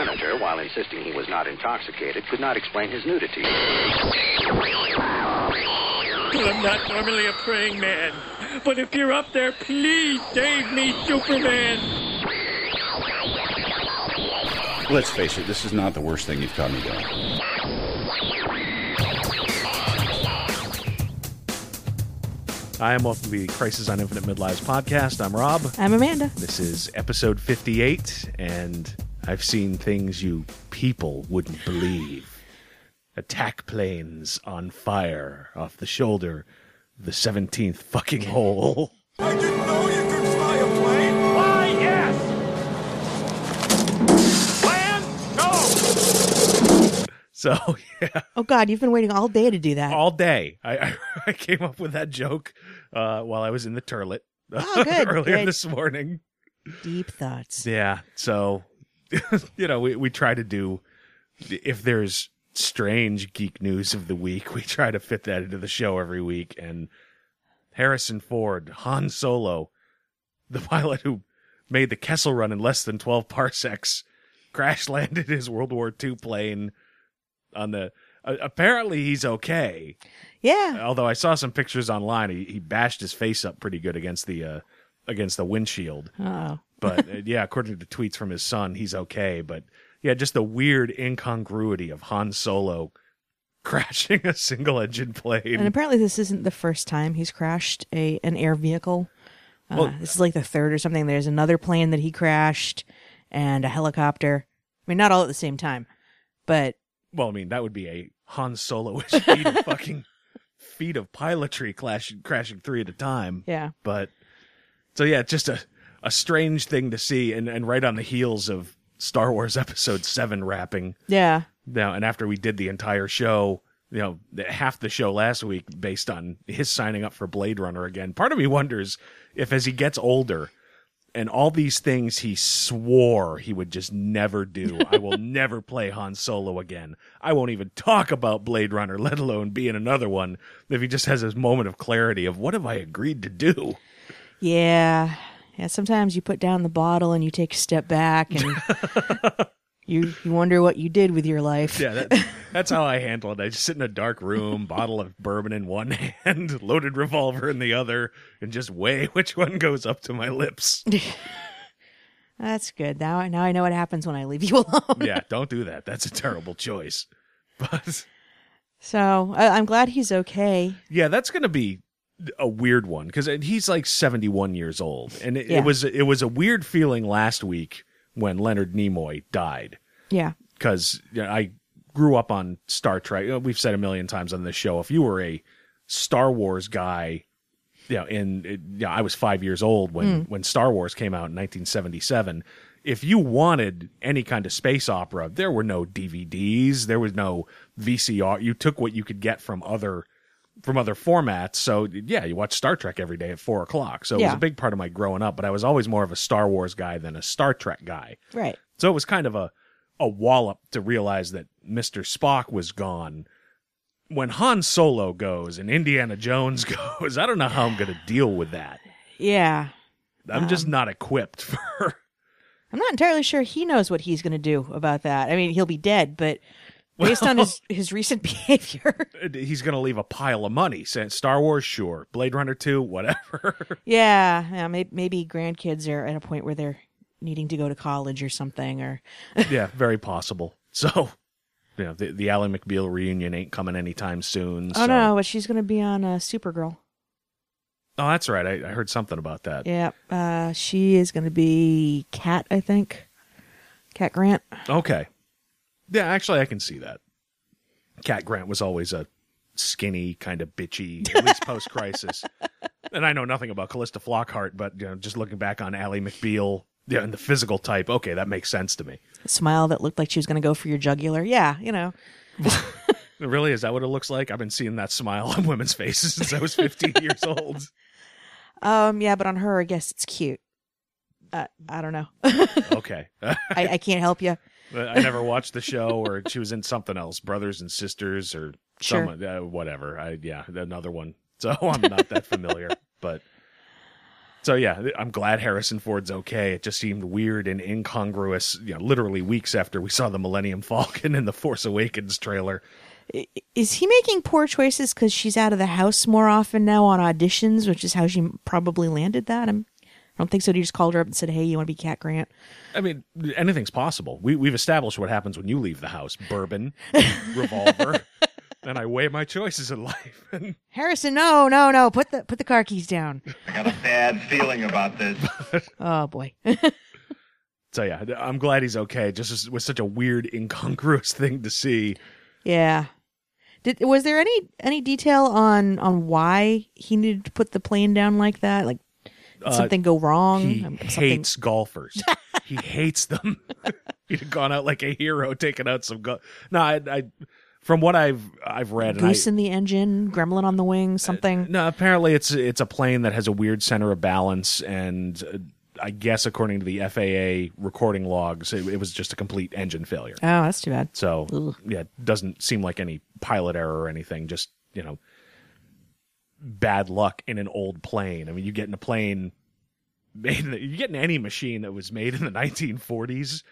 senator, while insisting he was not intoxicated, could not explain his nudity. I'm not normally a praying man, but if you're up there, please save me, Superman. Let's face it, this is not the worst thing you've caught me doing. Hi, and welcome to the Crisis on Infinite Midlives podcast. I'm Rob. I'm Amanda. This is episode 58, and I've seen things you people wouldn't believe. Attack planes on fire off the shoulder of the 17th fucking hole. I didn't know you could fly a plane. Why, yes. Land, go. So, yeah, Oh God, you've been waiting all day to do that. all day I, I, I came up with that joke uh, while I was in the turlet Oh, good, earlier good. this morning. Deep thoughts. Yeah. So, you know, we, we try to do, if there's strange geek news of the week, we try to fit that into the show every week. And Harrison Ford, Han Solo, the pilot who made the Kessel run in less than 12 parsecs, crash landed his World War II plane on the. Uh, apparently, he's okay. Yeah. Although I saw some pictures online, he, he bashed his face up pretty good against the uh, against the windshield Oh. But uh, yeah, according to tweets from his son, he's okay. But yeah, just the weird incongruity of Han Solo crashing a single engine plane. And apparently, this isn't the first time he's crashed a an air vehicle. Uh, Well- this is like the third or something. There's another plane that he crashed, and a helicopter. I mean, not all at the same time, but Well, I mean, that would be a Han Solo-ish feat of fucking feat of pilotry, clashing, crashing three at a time. yeah. But so yeah, just a a strange thing to see, and and right on the heels of Star Wars Episode Seven wrapping. Yeah. Now, and after we did the entire show, you know, half the show last week based on his signing up for Blade Runner again, part of me wonders if as he gets older and all these things he swore he would just never do, I will never play Han Solo again. I won't even talk about Blade Runner, let alone be in another one. If he just has this moment of clarity of what have I agreed to do? Yeah. Yeah. Sometimes you put down the bottle and you take a step back and you you wonder what you did with your life. Yeah, that, that's how I handle it. I just sit in a dark room, bottle of bourbon in one hand, loaded revolver in the other, and just weigh which one goes up to my lips. That's good. Now I now I know what happens when I leave you alone. Yeah, don't do that. That's a terrible choice. But So I, I'm glad he's okay. yeah, that's going to be a weird one because he's like 71 years old, and it, Yeah. it was it was a weird feeling last week when Leonard Nimoy died. Yeah. because you know, I grew up on Star Trek. We've said a million times on this show. If you were a Star Wars guy, you know, in it, you know, I was five years old when hmm. when Star Wars came out in 1977. If you wanted any kind of space opera, there were no DVDs, there was no VCR. You took what you could get from other from other formats. So yeah, you watch Star Trek every day at four o'clock. So it was a big part of my growing up. But I was always more of a Star Wars guy than a Star Trek guy. Right. So it was kind of a a wallop to realize that Mr. Spock was gone. When Han Solo goes and Indiana Jones goes, I don't know how I'm going to deal with that. Yeah. I'm just Um, not equipped for. I'm not entirely sure he knows what he's going to do about that. I mean, he'll be dead, but based on his, his recent behavior. He's going to leave a pile of money. Star Wars, sure. Blade Runner 2, whatever. yeah. yeah maybe, maybe grandkids are at a point where they're needing to go to college or something or yeah, very possible. So, you know, the, the Ally McBeal reunion ain't coming anytime soon. Oh so- no, but she's going to be on uh, Supergirl. Oh, that's right. I, I heard something about that. Yeah. Uh, she is going to be Cat, I think. Cat Grant. Okay. Yeah, actually, I can see that. Cat Grant was always a skinny, kind of bitchy, at least post crisis. and I know nothing about Calista Flockhart, but you know, just looking back on Ally McBeal, yeah, and the physical type, okay, that makes sense to me. A smile that looked like she was going to go for your jugular. Yeah, you know. Really, is that what it looks like? I've been seeing that smile on women's faces since I was 15 years old. Um, yeah, but on her, I guess it's cute. Uh, I don't know. Okay. I, I can't help you. I never watched the show, or she was in something else, Brothers and Sisters, or Sure. some uh, whatever. I yeah, another one. So I'm not that familiar, but So yeah, I'm glad Harrison Ford's okay. It just seemed weird and incongruous, you know, literally weeks after we saw the Millennium Falcon in the Force Awakens trailer. Is he making poor choices because she's out of the house more often now on auditions, which is how she probably landed that? I'm, I don't think so. He just called her up and said, "Hey, you want to be Cat Grant?" I mean, anything's possible. We we've established what happens when you leave the house: bourbon, revolver, and I weigh my choices in life. And Harrison, no, no, no. Put the put the car keys down. I got a bad feeling about this. Oh boy. so yeah, I'm glad he's okay. Just as- was such a weird, incongruous thing to see. yeah. Did was there any any detail on on why he needed to put the plane down like that? Like did something go wrong? He Um, something- hates golfers. he hates them. He'd have gone out like a hero, taking out some. Go- no, I, I, from what I've I've read, and I- goose in the engine, gremlin on the wing, something. No, apparently it's it's a plane that has a weird center of balance, and uh, I guess according to the FAA recording logs, it, it was just a complete engine failure. Oh, that's too bad. So Ugh. yeah, it doesn't seem like any pilot error or anything. Just you know, bad luck in an old plane. I mean, you get in a plane made. In the, you get in any machine that was made in the 1940s.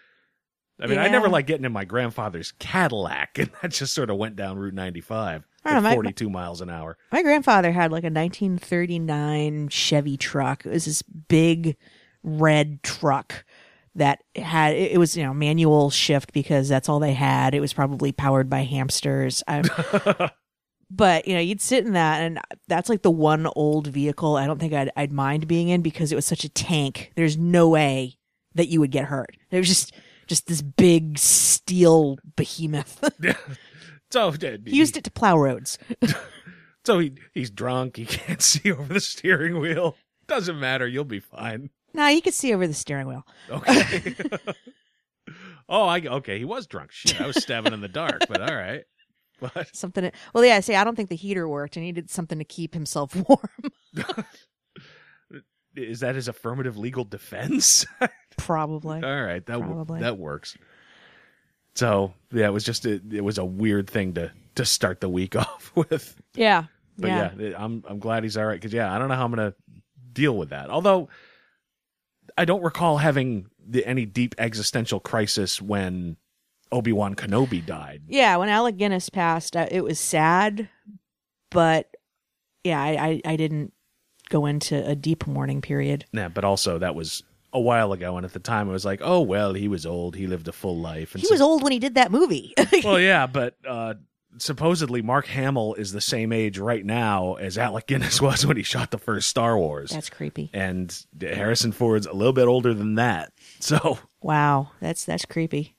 I mean, I never liked getting in my grandfather's Cadillac, and that just sort of went down Route 95 at know, my- 42 miles an hour. My grandfather had like a 1939 Chevy truck. It was this big red truck that had it was you know manual shift because that's all they had. It was probably powered by hamsters. but you know you'd sit in that and that's like the one old vehicle I don't think I'd I'd mind being in because it was such a tank. There's no way that you would get hurt. It was just just this big steel behemoth. So uh, he used it to plow roads. So he he's drunk. He can't see over the steering wheel. Doesn't matter. You'll be fine. nah, you could see over the steering wheel. Okay. oh, I okay. He was drunk. Shit, I was stabbing in the dark. But all right. But something. Well, yeah. See, I don't think the heater worked. He needed something to keep himself warm. is that his affirmative legal defense? Probably. all right, that Probably. that works. So yeah, it was just a, it was a weird thing to to start the week off with. Yeah. But yeah. yeah, I'm I'm glad he's all right because yeah, I don't know how I'm gonna deal with that. Although I don't recall having the, any deep existential crisis when Obi Wan Kenobi died. Yeah, When Alec Guinness passed, uh, it was sad, but yeah, I, I I didn't go into a deep mourning period. Yeah, but also that was a while ago, and at the time it was like, oh well, he was old, he lived a full life. And He so- was old when he did that movie. well, yeah, but uh, supposedly Mark Hamill is the same age right now as Alec Guinness was when he shot the first Star Wars. That's creepy. and Harrison Ford's a little bit older than that. So Wow, that's that's creepy.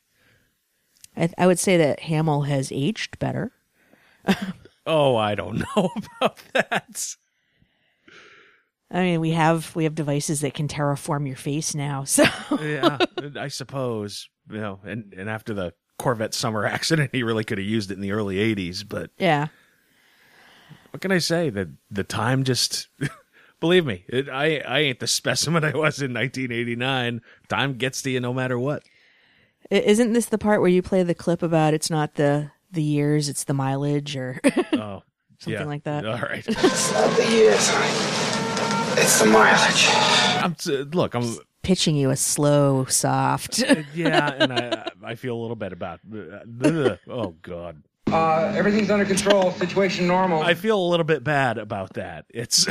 I, I would say that Hamill has aged better. Oh, I don't know about that. I mean, we have we have devices that can terraform your face now. So Yeah, I suppose. You know, and, and after the Corvette summer accident, he really could have used it in the early 80s. But yeah, what can I say? The, the time just. Believe me, it, I, I ain't the specimen I was in 1989. Time gets to you no matter what. I- isn't this the part where you play the clip about it's not the the years, it's the mileage, or Oh, Something yeah. like that. All right. It's not the years. It's the mileage. I'm, t- look, I'm. pitching you a slow, soft? Yeah, and I I feel a little bit about. uh, oh God. Uh, everything's under control. Situation normal. I feel a little bit bad about that. It's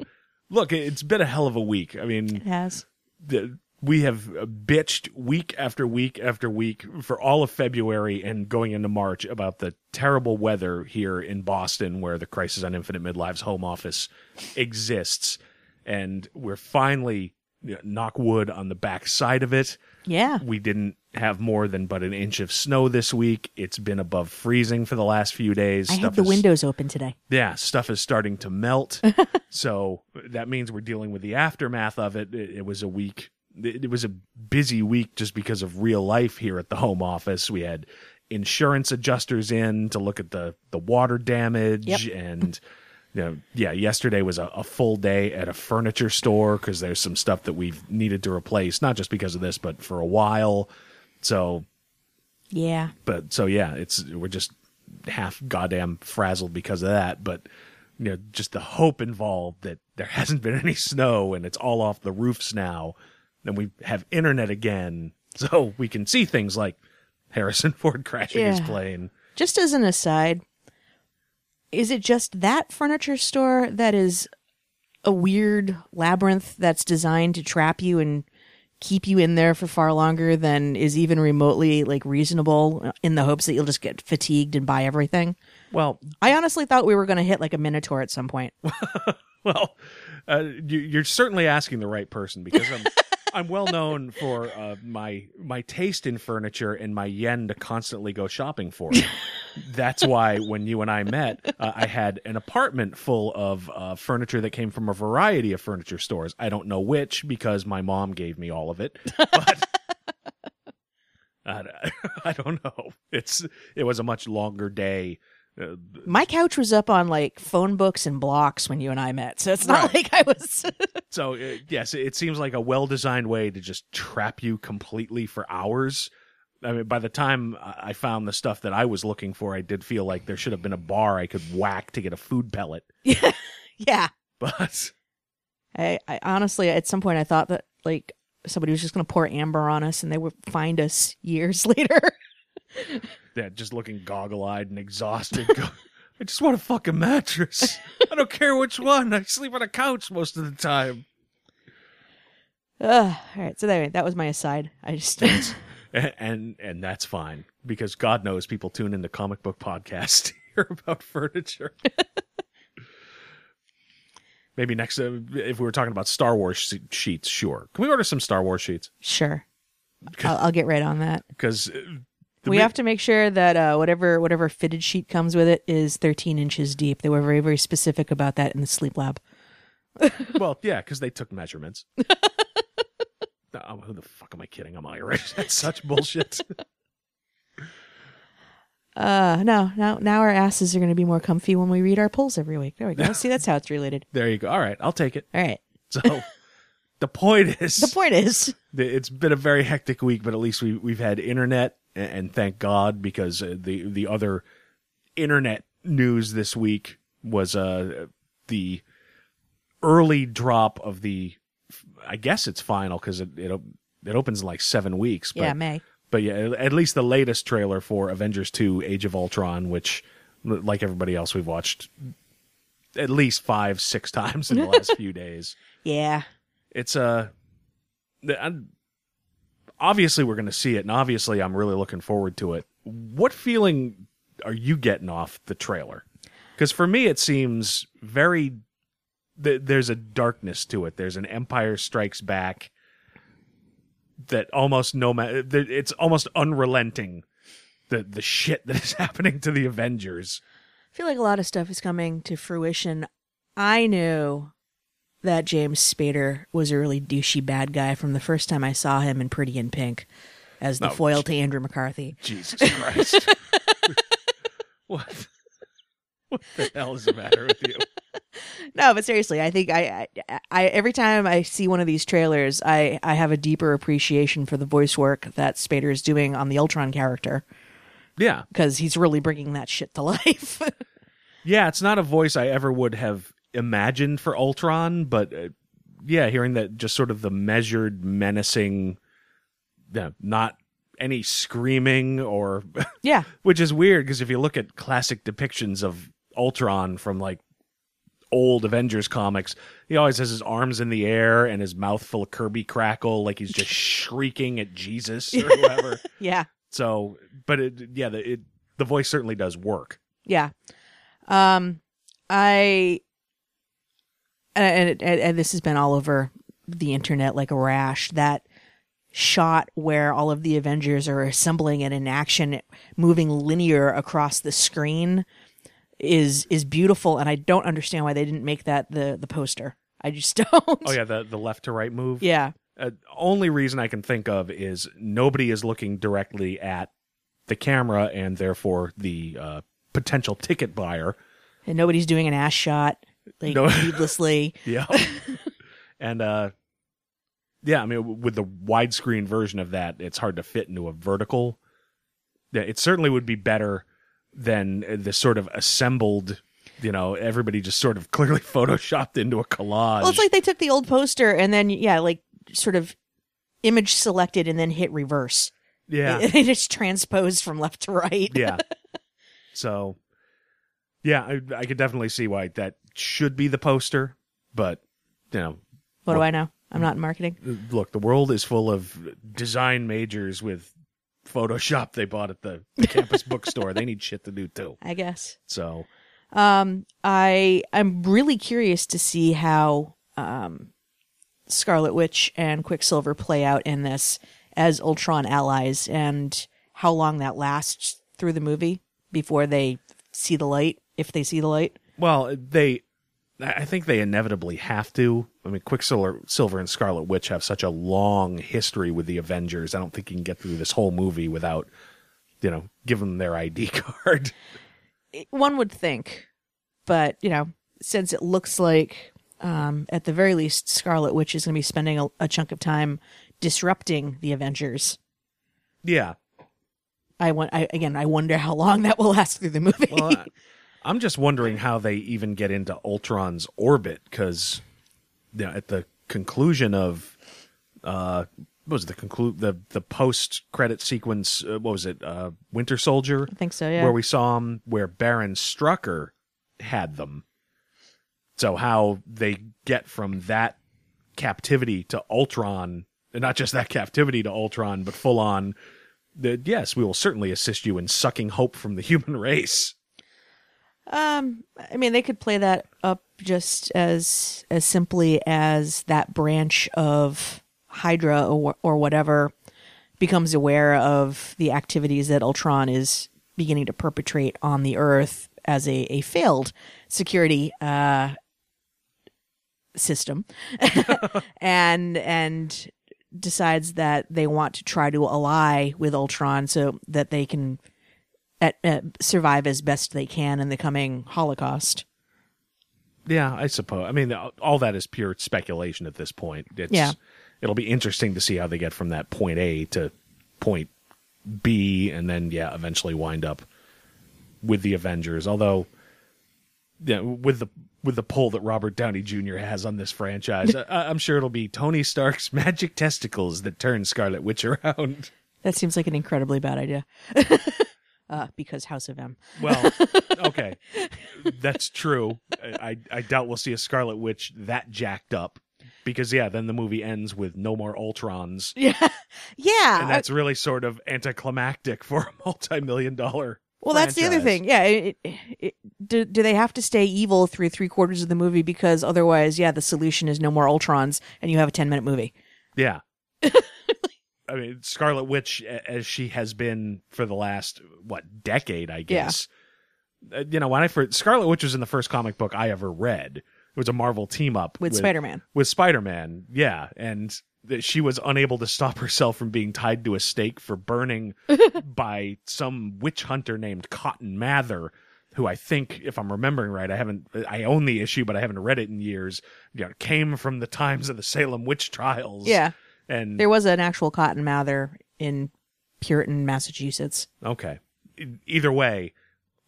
look, it's been a hell of a week. I mean, it has. the, we have uh, bitched week after week after week for all of February and going into March about the terrible weather here in Boston, where the Crisis on Infinite Midlives home office exists, and we're finally you know, knock wood on the back side of it. Yeah. We didn't have more than but an inch of snow this week. It's been above freezing for the last few days. I had the is- windows open today. yeah, stuff is starting to melt. so that means we're dealing with the aftermath of it. It, it was a week. It, was a busy week just because of real life here at the home office. We had insurance adjusters in to look at the the water damage Yep. and. You know, yeah, yesterday was a, a full day at a furniture store because there's some stuff that we've needed to replace, not just because of this, but for a while. So Yeah. but so yeah, it's we're just half goddamn frazzled because of that. But you know, just the hope involved that there hasn't been any snow and it's all off the roofs now. Then we have internet again, so we can see things like Harrison Ford crashing his plane. Just as an aside, is it just that furniture store that is a weird labyrinth that's designed to trap you and keep you in there for far longer than is even remotely like reasonable in the hopes that you'll just get fatigued and buy everything? Well, I honestly thought we were going to hit like a minotaur at some point. Well, uh, you, you're certainly asking the right person because I'm I'm well known for uh, my my taste in furniture and my yen to constantly go shopping for. it. That's why when you and I met, uh, I had an apartment full of uh, furniture that came from a variety of furniture stores. I don't know which because my mom gave me all of it, but. I, I don't know. It's it was a much longer day. Uh, My couch was up on like phone books and blocks when you and I met, so it's not like I was. So uh, yes, it seems like a well-designed way to just trap you completely for hours. I mean, by the time I I found the stuff that I was looking for, I did feel like there should have been a bar I could whack to get a food pellet. yeah, But I, I honestly, at some point, I thought that like somebody was just going to pour amber on us, and they would find us years later. Yeah, just looking goggle-eyed and exhausted. go, I just want a fucking mattress. I don't care which one. I sleep on a couch most of the time. Ugh. all right, so anyway, that was my aside. I just and and, and that's fine because God knows people tune into comic book podcasts to hear about furniture. Maybe next, uh, if we were talking about Star Wars she- sheets, sure. Can we order some Star Wars sheets? sure. I'll, I'll get right on that. Because we have to make sure that uh, whatever whatever fitted sheet comes with it is 13 inches deep. They were very very specific about that in the sleep lab. well, yeah, because they took measurements. oh, who the fuck am I kidding? I'm Irish. That's such bullshit. Uh, no, now now our asses are going to be more comfy when we read our polls every week. There we go. See, that's how it's related. there you go. All right, I'll take it. All right. So the point is, The point is, it's been a very hectic week, but at least we we've had internet, and, thank God because uh, the the other internet news this week was uh the early drop of the, I guess it's final because it, it it opens in like seven weeks. But, yeah, May. but yeah, at least the latest trailer for Avengers Two: Age of Ultron, which like everybody else we've watched at least five six times in the last few days Yeah. it's a I'm- obviously we're going to see it and obviously i'm really looking forward to it. What feeling are you getting off the trailer? Because for me it seems very th- there's a darkness to it. There's an empire strikes back that almost no matter it's almost unrelenting the the shit that is happening to the avengers. I feel like a lot of stuff is coming to fruition. I knew that James Spader was a really douchey bad guy from the first time I saw him in Pretty in Pink as the Oh, foil to Andrew McCarthy. jesus christ. What? What the hell is the matter with you? No, but seriously, I think I, I, I every time I see one of these trailers, I, I have a deeper appreciation for the voice work that Spader is doing on the Ultron character. Yeah. Because he's really bringing that shit to life. Yeah, it's not a voice I ever would have imagined for Ultron, but uh, yeah, hearing that just sort of the measured, menacing, not any screaming or, yeah, which is weird because if you look at classic depictions of Ultron from like old Avengers comics, he always has his arms in the air and his mouth full of Kirby crackle, like he's just shrieking at Jesus or whoever. yeah, so, but it, yeah, the it, the voice certainly does work. yeah. Um, I and, and and this has been all over the internet like a rash. That shot where all of the Avengers are assembling and in action, moving linear across the screen, is is beautiful, and I don't understand why they didn't make that the the poster. I just don't. Oh yeah, the the left to right move. yeah, uh, only reason I can think of is nobody is looking directly at the camera and therefore the uh, potential ticket buyer. and nobody's doing an ass shot like No. needlessly. Yeah. and uh yeah, I mean with the widescreen version of that, it's hard to fit into a vertical. Yeah, it certainly would be better than uh, the sort of assembled you know, everybody just sort of clearly photoshopped into a collage. Well, it's like they took the old poster and then yeah, like sort of image selected and then hit reverse. yeah, It, it just transposed from left to right. yeah. So, yeah, I, I could definitely see why that should be the poster, but you know, What do I know? I'm not in marketing. look, the world is full of design majors with Photoshop they bought at the, the campus bookstore. They need shit to do too. I guess. So, Um, I I'm really curious to see how um, Scarlet Witch and Quicksilver play out in this as Ultron allies, and how long that lasts through the movie before they see the light, if they see the light. Well, they, I think they inevitably have to. I mean, Quicksilver, Silver, and Scarlet Witch have such a long history with the Avengers. I don't think you can get through this whole movie without, you know, giving them their ID card. One would think, but you know, since it looks like um, at the very least Scarlet Witch is going to be spending a, a chunk of time disrupting the Avengers. yeah. I want. I, again, I wonder how long that will last through the movie. Well, I'm just wondering how they even get into Ultron's orbit because, you know, at the conclusion of, uh, what was it, the conclude the the post credit sequence? Uh, what was it? Uh, Winter Soldier. I think so. Yeah. Where we saw him, where Baron Strucker had them. So how they get from that captivity to Ultron, and not just that captivity to Ultron, but full on. The, yes, we will certainly assist you in sucking hope from the human race. Um, I mean, they could play that up just as as simply as that branch of Hydra or, or whatever becomes aware of the activities that Ultron is beginning to perpetrate on the Earth as a, a failed security uh, system, and and decides that they want to try to ally with Ultron so that they can at, uh, survive as best they can in the coming Holocaust. Yeah, I suppose. I mean, all that is pure speculation at this point. It's, Yeah. It'll be interesting to see how they get from that point A to point B, and then yeah, eventually wind up with the Avengers. Although, yeah, with the with the pull that Robert Downey Jr. has on this franchise, I, I'm sure it'll be Tony Stark's magic testicles that turn Scarlet Witch around. That seems like an incredibly bad idea. uh, because House of M. Well, okay, that's true. I, I doubt we'll see a Scarlet Witch that jacked up because yeah, then the movie ends with no more Ultrons, Yeah, yeah. and that's really sort of anticlimactic for a multi-million dollar. well, that's the other thing. Yeah, it, it, it, do do they have to stay evil through three quarters of the movie because otherwise, yeah, the solution is no more Ultrons, and you have a ten minute movie. Yeah. I mean, Scarlet Witch, as she has been for the last what decade, I guess. Uh, you know, when I first Scarlet Witch was in the first comic book I ever read. It was a Marvel team up With Spider-Man. With Spider Man, yeah, and that she was unable to stop herself from being tied to a stake for burning by some witch hunter named Cotton Mather. Who I think, if I'm remembering right, I haven't, I own the issue, but I haven't read it in years. You know, came from the times of the Salem witch trials. Yeah, And there was an actual Cotton Mather in Puritan, Massachusetts. okay. Either way,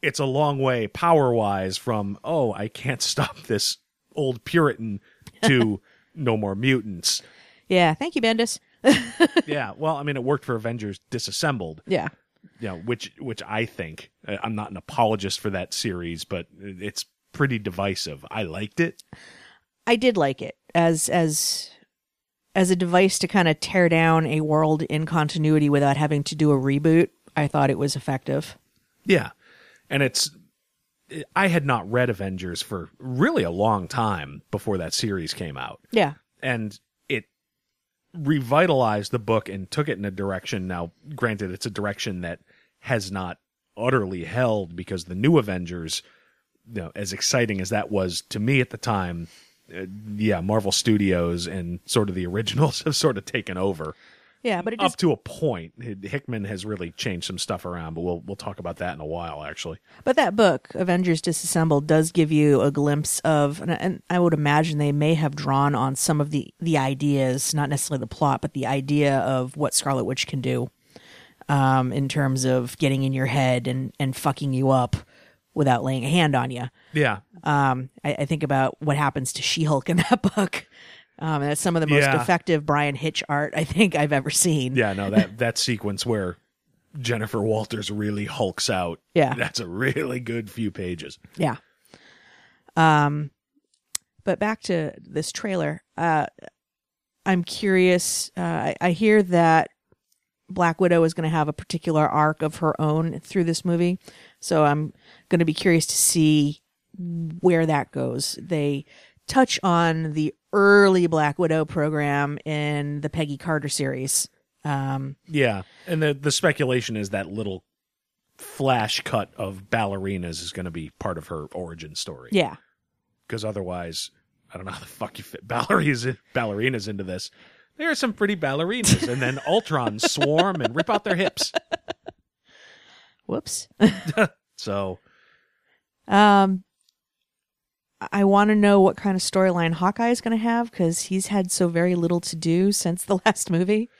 it's a long way power wise from, oh, I can't stop this old Puritan to no more mutants. Yeah, thank you, Bendis. Yeah. Well, I mean, it worked for Avengers Disassembled, Yeah, you know, which, which I think, uh, I'm not an apologist for that series, but it's pretty divisive. I liked it. I did like it as as as a device to kind of tear down a world in continuity without having to do a reboot. I thought it was effective. Yeah. And it's I had not read Avengers for really a long time before that series came out. Yeah, And it revitalized the book and took it in a direction now granted it's a direction that has not utterly held because the new Avengers you know as exciting as that was to me at the time uh, yeah Marvel Studios and sort of the originals have sort of taken over. Yeah, but it up to a point. Hickman has really changed some stuff around but we'll we'll talk about that in a while actually. But that book Avengers Disassembled does give you a glimpse of, and, and I would imagine they may have drawn on some of the the ideas, not necessarily the plot, but the idea of what Scarlet Witch can do, um, in terms of getting in your head and and fucking you up without laying a hand on you. Yeah. Um, I, I think about what happens to She Hulk in that book. Um, and that's some of the most Yeah. effective Bryan Hitch art I think I've ever seen. Yeah, no, that that sequence where Jennifer Walters really hulks out. Yeah. That's a really good few pages. Yeah. Um, but back to this trailer. Uh, I'm curious. Uh, I, I hear that Black Widow is going to have a particular arc of her own through this movie, so I'm going to be curious to see where that goes. They touch on the early Black Widow program in the Peggy Carter series. Um, Yeah. And the the speculation is that little flash cut of ballerinas is going to be part of her origin story. yeah. Because otherwise, I don't know how the fuck you fit ballerinas ballerinas into this. There are some pretty ballerinas, and then Ultron swarm and rip out their hips. Whoops. So Um, I want to know what kind of storyline Hawkeye is going to have because he's had so very little to do since the last movie.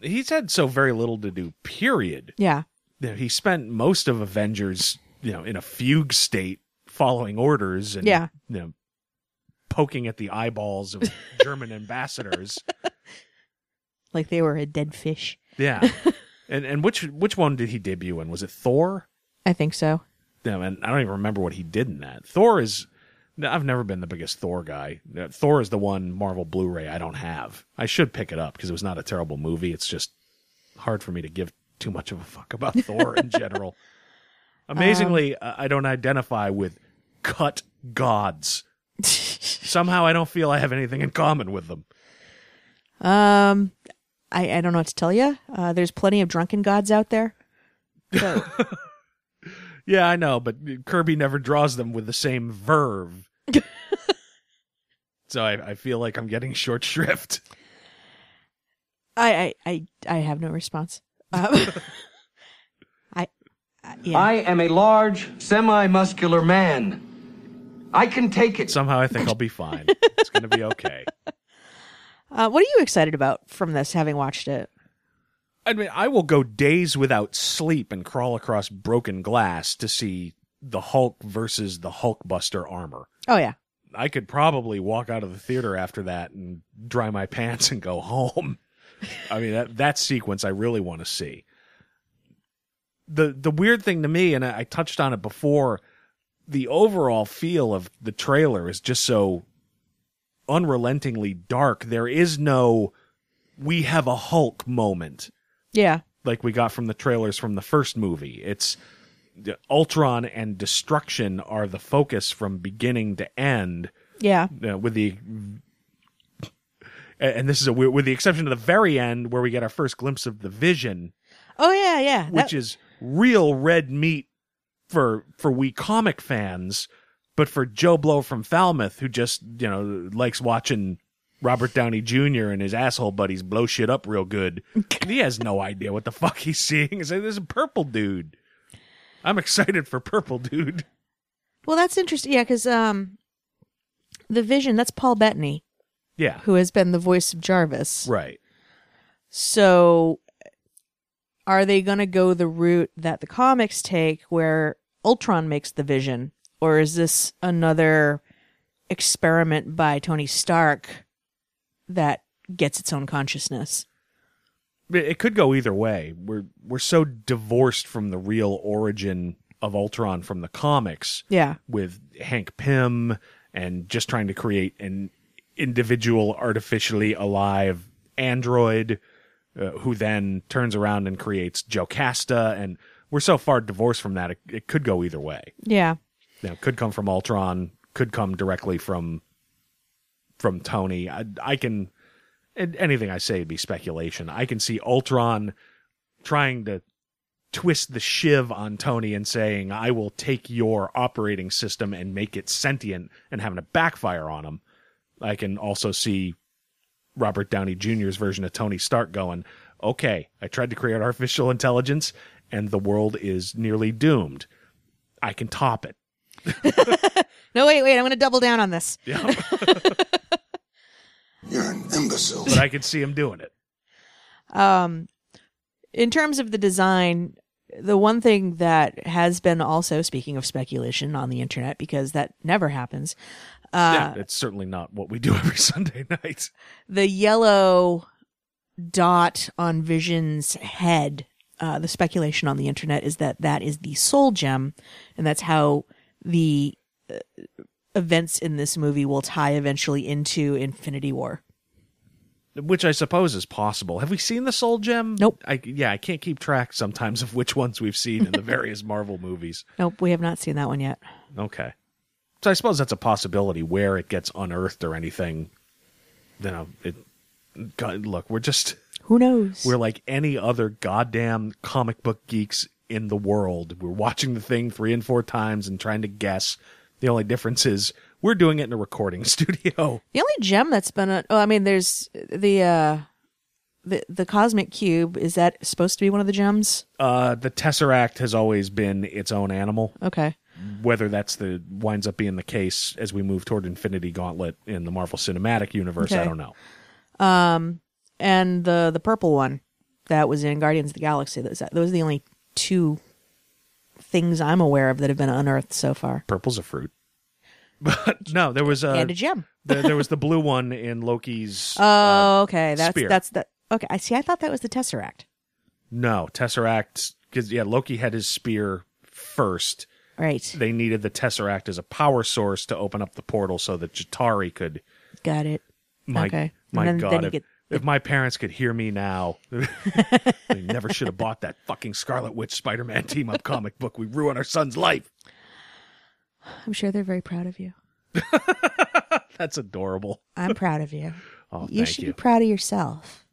he's had so very little to do. Period. Yeah. he spent most of Avengers, you know, in a fugue state, following orders and Yeah. you know, poking at the eyeballs of German ambassadors. Like they were a dead fish. Yeah, and and which which one did he debut in? Was it Thor? I think so. No, and I don't even remember what he did in that. Thor is I've never been the biggest Thor guy. Thor is the one Marvel Blu-ray I don't have. I should pick it up because it was not a terrible movie. It's just hard for me to give too much of a fuck about Thor in general. Amazingly, uh, I don't identify with cut gods. Somehow, I don't feel I have anything in common with them. Um, I, I don't know what to tell you. Uh, there's plenty of drunken gods out there. So, Yeah, I know, but Kirby never draws them with the same verve. so I, I feel like I'm getting short shrift. I, I, I, I have no response. Um, I, I, yeah. I am a large, semi-muscular man. I can take it. Somehow I think I'll be fine. It's going to be okay. uh, what are you excited about from this, having watched it? I mean, I will go days without sleep and crawl across broken glass to see the Hulk versus the Hulkbuster armor. Oh yeah. I could probably walk out of the theater after that and dry my pants and go home. I mean, that that sequence I really want to see. The the weird thing to me, and I, I touched on it before, the overall feel of the trailer is just so unrelentingly dark. There is no we have a Hulk moment Yeah. like we got from the trailers from the first movie. It's the Ultron and destruction are the focus from beginning to end Yeah. uh, with the and this is a with the exception of the very end where we get our first glimpse of the vision Oh yeah, yeah. which That- is real red meat for for we comic fans but for Joe Blow from Falmouth who just you know likes watching Robert Downey Jr. and his asshole buddies blow shit up real good he has no idea what the fuck he's seeing he's like there's a purple dude I'm excited for purple dude well, that's interesting. Yeah, because um, the Vision that's Paul Bettany, yeah who has been the voice of Jarvis. right So, are they going to go the route that the comics take, where Ultron makes the Vision, or is this another experiment by Tony Stark that gets its own consciousness? It- could go either way. We're we're so divorced from the real origin of Ultron from the comics. Yeah. With Hank Pym and just trying to create an individual artificially alive android uh, who then turns around and creates Jocasta and we're so far divorced from that it, it could go either way. Yeah. You know, could come from Ultron, could come directly from from Tony. I, I can anything I say would be speculation. I can see Ultron trying to twist the shiv on Tony and saying, "I will take your operating system and make it sentient," and having a backfire on him. I can also see Robert Downey Jr.'s version of Tony Stark going, "Okay, I tried to create artificial intelligence, and the world is nearly doomed. I can top it." No, wait, wait. I'm going to double down on this. Yeah. You're an imbecile. but I could see him doing it. Um, in terms of the design, the one thing that has been also speaking of speculation on the internet because that never happens. yeah, it's certainly not what we do every Sunday night. The yellow dot on Vision's head. Uh, the speculation on the internet is that that is the soul gem, and that's how the uh, events in this movie will tie eventually into Infinity War. Which I suppose is possible. Have we seen the Soul Gem? Nope. I yeah, I can't keep track sometimes of which ones we've seen in the various Marvel movies. Nope, we have not seen that one yet. Okay. So I suppose that's a possibility where it gets unearthed or anything. You know, it God, look, we're just Who knows? we're like any other goddamn comic book geeks in the world. We're watching the thing three and four times and trying to guess. The only difference is we're doing it in a recording studio. The only gem that's been a, oh, I mean, there's the uh, the the cosmic cube. Is that supposed to be one of the gems? Uh, the Tesseract has always been its own animal. Okay. Whether that's the winds up being the case as we move toward Infinity Gauntlet in the Marvel Cinematic Universe, I don't know. And the the purple one that was in Guardians of the Galaxy. Those those are the only two things I'm aware of that have been unearthed so far. Purple's a fruit, but no, there was a, and a gem. there, there was the blue one in Loki's. Oh, uh, okay. That's spear. that's the okay. I see. I thought that was the Tesseract. no, Tesseract because yeah, Loki had his spear first. Right. They needed the Tesseract as a power source to open up the portal so that Chitauri could. Got it. My Okay. my And then- God, then you if, get- if my parents could hear me now, they never should have bought that fucking Scarlet Witch Spider-Man team up comic book. We ruined our son's life. I'm sure they're very proud of you. That's adorable. I'm proud of you. Oh, you thank should you. be proud of yourself.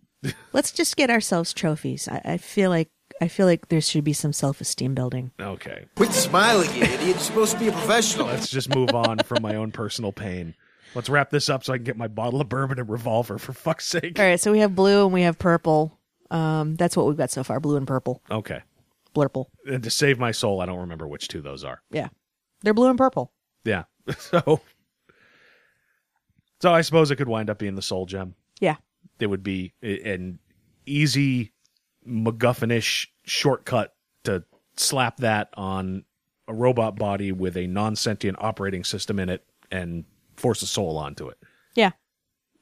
Let's just get ourselves trophies. I, I feel like I feel like there should be some self esteem building. Okay, Quit smiling, you idiot. You're supposed to be a professional. let's just move on from my own personal pain. Let's wrap this up so I can get my bottle of bourbon and revolver for fuck's sake. All right, so we have blue and we have purple. Um, that's what we've got so far: blue and purple. Okay. Blurple. And to save my soul, I don't remember which two those are. Yeah, they're blue and purple. Yeah. So So I suppose it could wind up being the soul gem. Yeah. It would be an easy MacGuffinish shortcut to slap that on a robot body with a non-sentient operating system in it and force a soul onto it. Yeah.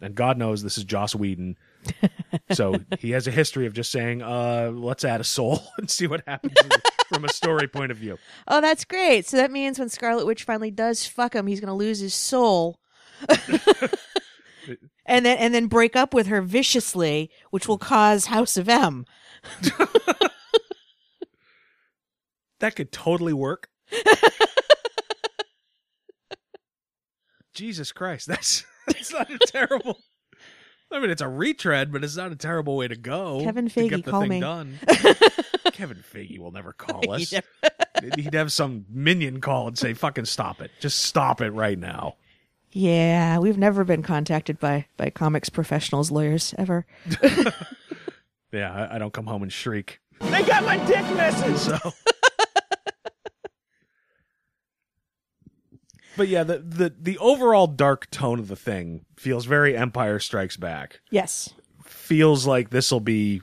And God knows this is Joss Whedon. so he has a history of just saying, uh, let's add a soul and see what happens from a story point of view. Oh, that's great. So that means when Scarlet Witch finally does fuck him, he's going to lose his soul. and then and then break up with her viciously, which will cause House of M. That could totally work. Jesus Christ, that's that's not a terrible. I mean, it's a retread, but it's not a terrible way to go. Kevin to get the call thing me. done. Kevin Feige will never call us. never- He'd have some minion call and say, "Fucking stop it! Just stop it right now." Yeah, we've never been contacted by by comics professionals lawyers ever. Yeah, I, I don't come home and shriek. They got my dick message. So. But yeah, the, the the overall dark tone of the thing feels very Empire Strikes Back. Yes. feels like this will be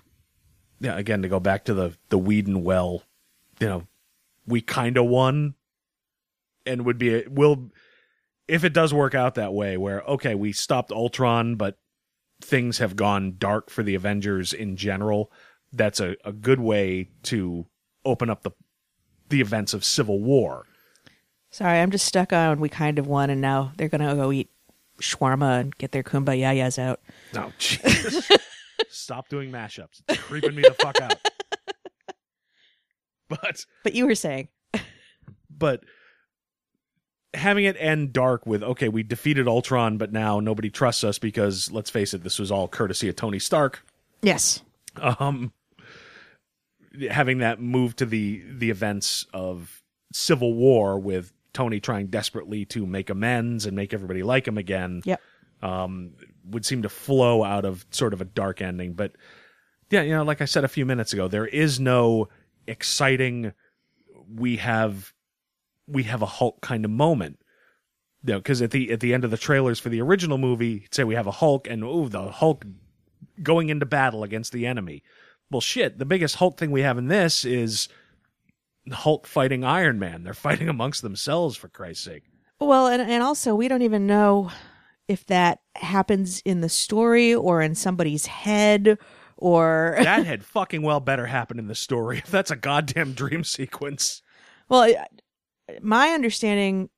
yeah again to go back to the the Whedon well you know we kind of won and would be a, will if it does work out that way where okay we stopped Ultron but things have gone dark for the Avengers in general that's a, a good way to open up the the events of Civil War Sorry, I'm just stuck on we kind of won, and now they're gonna go eat shawarma and get their kumbayayas out. no Jesus stop doing mashups. It's creeping me the fuck out. But But you were saying, but having it end dark with okay we defeated ultron but now nobody trusts us because let's face it this was all courtesy of tony stark. Yes, um having that move to the the events of civil war with tony trying desperately to make amends and make everybody like him again yep, um, would seem to flow out of sort of a dark ending. But yeah, you know, like I said a few minutes ago, there is no exciting. We have we have a Hulk kind of moment. You know, because at the at the end of the trailers for the original movie, say we have a Hulk and oh, the Hulk going into battle against the enemy. Well, shit, the biggest Hulk thing we have in this is Hulk fighting Iron Man. They're fighting amongst themselves for Christ's sake. Well, and and also we don't even know if that happens in the story or in somebody's head or That had fucking well better happen in the story if that's a goddamn dream sequence. well, my understanding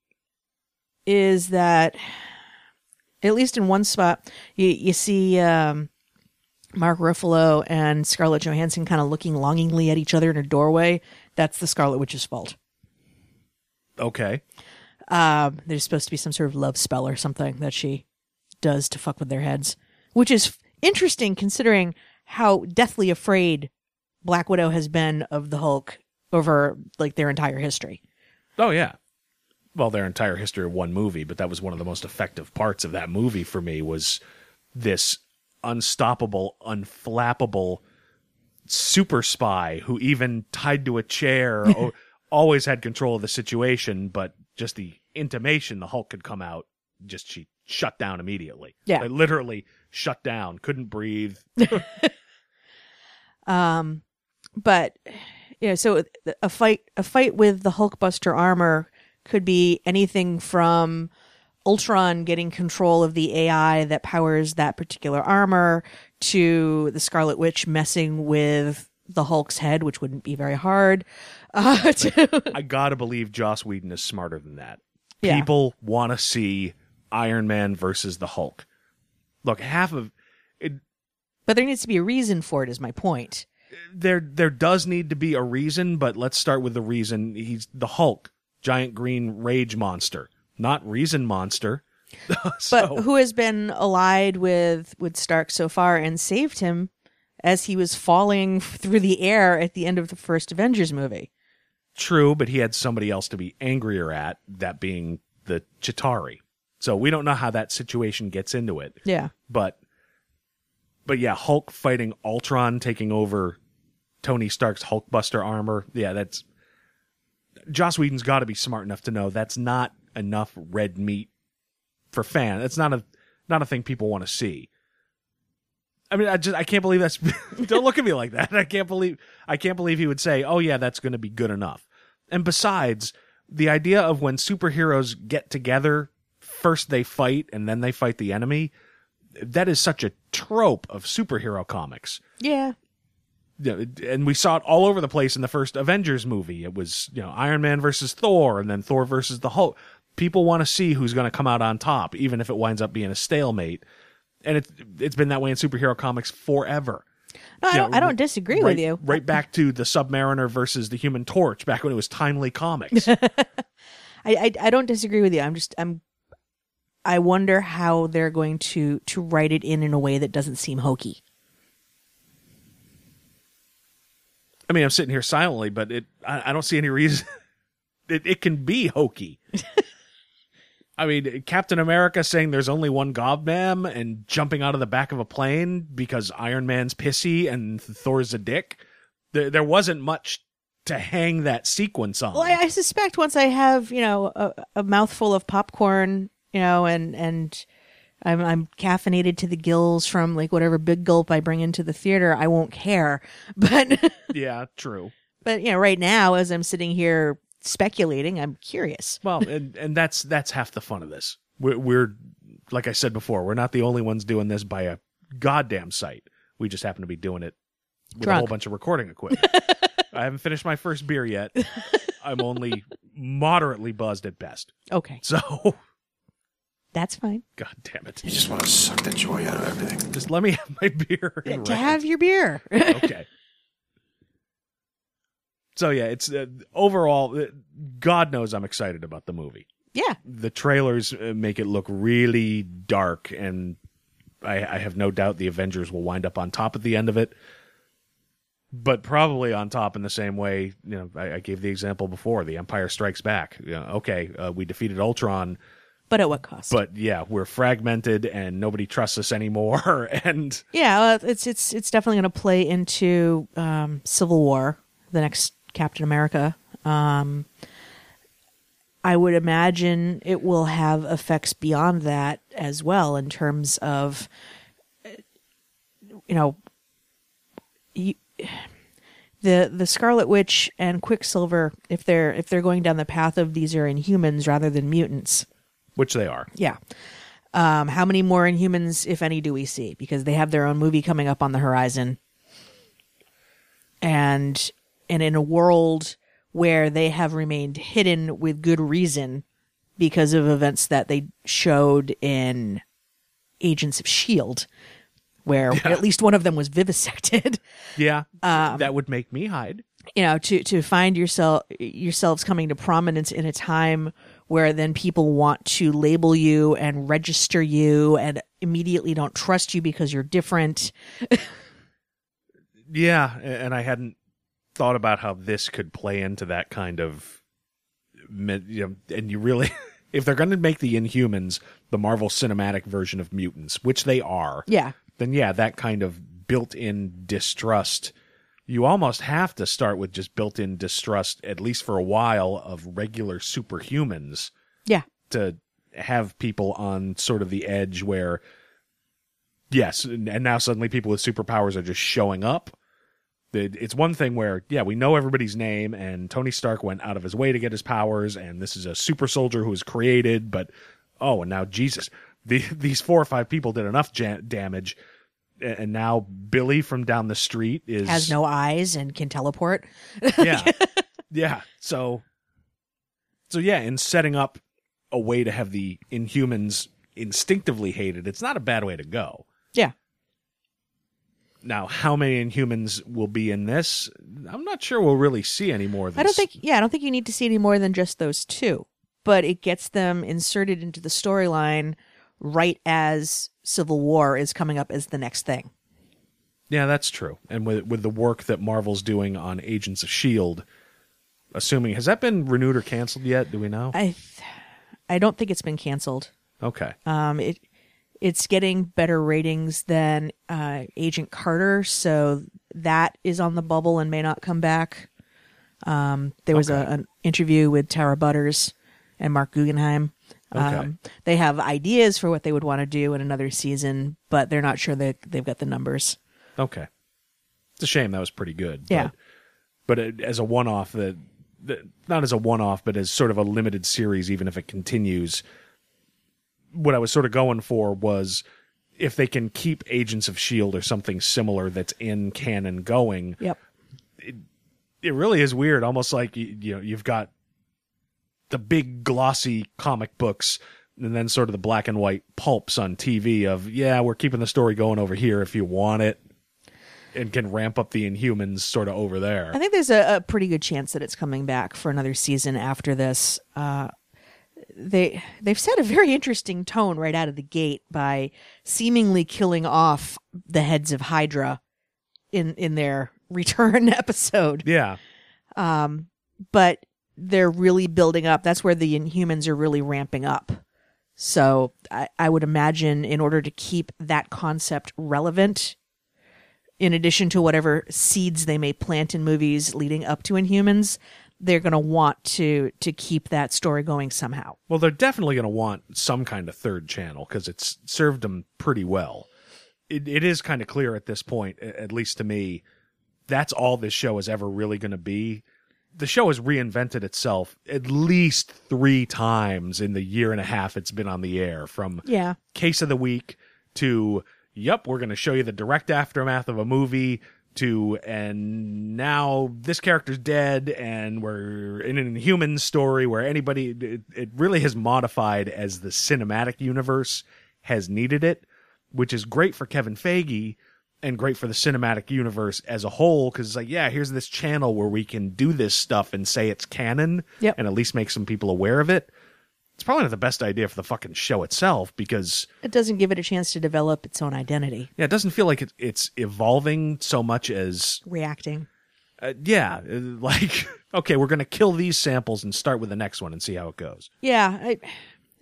is that at least in one spot you you see um Mark Ruffalo and Scarlett Johansson kind of looking longingly at each other in a doorway. That's the Scarlet Witch's fault. Okay. Um, there's supposed to be some sort of love spell or something that she does to fuck with their heads, which is f- interesting considering how deathly afraid Black Widow has been of the Hulk over like their entire history. Oh yeah. Well, their entire history of one movie, but that was one of the most effective parts of that movie for me was this unstoppable, unflappable super spy who even tied to a chair o- always had control of the situation, but just the intimation the Hulk could come out, just she shut down immediately. Yeah. Like, literally shut down, couldn't breathe. Um, but you know, so a fight a fight with the Hulkbuster armor could be anything from Ultron getting control of the AI that powers that particular armor to the Scarlet Witch messing with the Hulk's head, which wouldn't be very hard. Uh, to, I gotta believe Joss Whedon is smarter than that. Yeah. People want to see Iron Man versus the Hulk. Look, half of it, but there needs to be a reason for it. Is my point. there there does need to be a reason, but let's start with the reason. He's the Hulk, giant green rage monster, not reason monster. But who has been allied with with Stark so far and saved him as he was falling through the air at the end of the first Avengers movie? True, but he had somebody else to be angrier at, that being the Chitauri. So we don't know how that situation gets into it. Yeah. But but yeah, Hulk fighting Ultron taking over Tony Stark's Hulkbuster armor. Yeah, that's Joss Whedon's got to be smart enough to know that's not enough red meat for fan. It's not a not a thing people want to see. I mean, I just I can't believe that's. don't look at me like that. I can't believe I can't believe he would say, "Oh yeah, that's going to be good enough." And besides, the idea of when superheroes get together, first they fight and then they fight the enemy, that is such a trope of superhero comics. Yeah. And we saw it all over the place in the first Avengers movie. It was, you know, Iron Man versus Thor and then Thor versus the Hulk. People want to see who's going to come out on top, even if it winds up being a stalemate. And it's it's been that way in superhero comics forever. No, I don't, know, I don't disagree right, with you. Right back to the Submariner versus the Human Torch, back when it was timely comics. I, I I don't disagree with you. I'm just I'm I wonder how they're going to to write it in in a way that doesn't seem hokey. I mean, I'm sitting here silently, but it I, I don't see any reason. it, it can be hokey. I mean, Captain America saying there's only one Gobman and jumping out of the back of a plane because Iron Man's pissy and Thor's a dick. There, there wasn't much to hang that sequence on. Well, I, I suspect once I have you know a, a mouthful of popcorn, you know, and and I'm I'm caffeinated to the gills from like whatever big gulp I bring into the theater, I won't care. But yeah, true. but you know, right now as I'm sitting here speculating, I'm curious. Well, and and that's that's half the fun of this. We're, we're like I said before, we're not the only ones doing this by a goddamn sight. We just happen to be doing it with a whole bunch of recording equipment. I haven't finished my first beer yet. I'm only moderately buzzed at best. Okay, So, that's fine. god damn it. You just want to suck the joy out of everything. Just let me have my beer. and to rant. have your beer. okay. So yeah, it's uh, overall. Uh, God knows I'm excited about the movie. yeah, the trailers uh, make it look really dark, and I, I have no doubt the Avengers will wind up on top at the end of it. But probably on top in the same way, you know, I, I gave the example before: the Empire Strikes Back. You know, okay, uh, we defeated Ultron, but at what cost? but yeah, we're fragmented, and nobody trusts us anymore. and Yeah, well, it's it's it's definitely going to play into um, Civil War, the next Captain America. Um, I would imagine it will have effects beyond that as well in terms of, uh, you know, you the the Scarlet Witch and Quicksilver, if they're if they're going down the path of these are Inhumans rather than mutants, Which they are. yeah. Um, how many more Inhumans, if any, do we see? Because they have their own movie coming up on the horizon, and and in a world where they have remained hidden with good reason because of events that they showed in Agents of Shield, where at least one of them was vivisected. Yeah. Um, that would make me hide. you know to to find yourself yourselves coming to prominence in a time where then people want to label you and register you and immediately don't trust you because you're different Yeah, and I hadn't thought about how this could play into that kind of, you know, and you really, if they're going to make the Inhumans the Marvel Cinematic version of mutants, which they are, yeah then yeah, that kind of built-in distrust. You almost have to start with just built-in distrust, at least for a while, of regular superhumans yeah to have people on sort of the edge where yes and now suddenly people with superpowers are just showing up it's one thing where yeah we know everybody's name and tony stark went out of his way to get his powers and this is a super soldier who was created but oh and now jesus. The, these four or five people did enough ja- damage and now billy from down the street is has no eyes and can teleport. Yeah. Yeah. So so yeah in setting up a way to have the inhumans instinctively hated it's not a bad way to go. Yeah now how many inhumans will be in this? I'm not sure we'll really see any more of this i don't think yeah i don't think you need to see any more than just those two but it gets them inserted into the storyline right as civil war is coming up as the next thing. Yeah that's true. And with with the work that marvel's doing on agents of shield assuming has that been renewed or canceled yet? Do we know? I th- i don't think it's been canceled. Okay. Um, it it's getting better ratings than uh, Agent Carter, so that is on the bubble and may not come back. Um, there was a, an interview with Tara Butters and Mark Guggenheim. Okay. Um, they have ideas for what they would want to do in another season, but they're not sure that they've got the numbers. Okay. It's a shame that was pretty good. Yeah. But, but it, as a one off, that not as a one off, but as sort of a limited series, even if it continues, what I was sort of going for was if they can keep Agents of S.H.I.E.L.D. Or something similar that's in canon going, Yep. it really is weird. Almost like, you, you know, you've got the big glossy comic books and then sort of the black and white pulps on TV of, yeah, we're keeping the story going over here if you want it and can ramp up the Inhumans sort of over there. I think there's a, a pretty good chance that it's coming back for another season after this. Uh, they they've set a very interesting tone right out of the gate by seemingly killing off the heads of Hydra in in their return episode, yeah. Um, but they're really building up. That's where the Inhumans are really ramping up. So I, I would imagine in order to keep that concept relevant, in addition to whatever seeds they may plant in movies leading up to Inhumans, they're going to want to to keep that story going somehow. Well, they're definitely going to want some kind of third channel because it's served them pretty well. It, it is kind of clear at this point, at least to me, that's all this show is ever really going to be. The show has reinvented itself at least three times in the year and a half it's been on the air from Yeah. case of the week to yep we're going to show you the direct aftermath of a movie to and now this character's dead and we're in an inhuman story where anybody it, it really has modified as the cinematic universe has needed it which is great for kevin feige and great for the cinematic universe as a whole because it's like yeah here's this channel where we can do this stuff and say it's canon Yep. and at least make some people aware of it it's probably not the best idea for the fucking show itself because It doesn't give it a chance to develop its own identity. yeah, it doesn't feel like it, it's evolving so much as Reacting. uh, yeah, uh, like okay, we're gonna kill these samples and start with the next one and see how it goes. Yeah. I,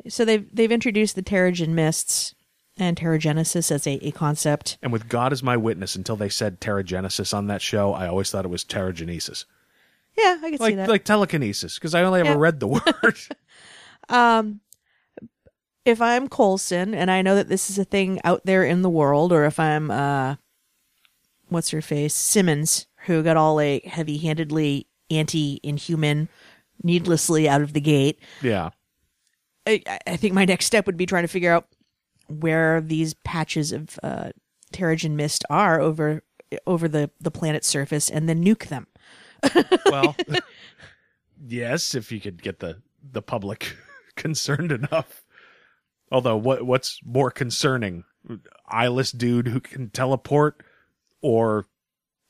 so they've they've introduced the Terrigen mists and Terrigenesis as a, a concept. And with God as my witness, until they said Terrigenesis on that show, I always thought it was Terrigenesis, Yeah, I can see like that. like telekinesis, because I only ever Yeah. read the word. If I'm Coulson and I know that this is a thing out there in the world, or if I'm uh, what's her face Simmons, who got all like heavy handedly anti inhuman needlessly out of the gate. Yeah. I, I think my next step would be trying to figure out where these patches of uh, Terrigen mist are over over the, the planet's surface and then nuke them. Well, yes, if you could get the the public concerned enough. Although, what what's more concerning, eyeless dude who can teleport, or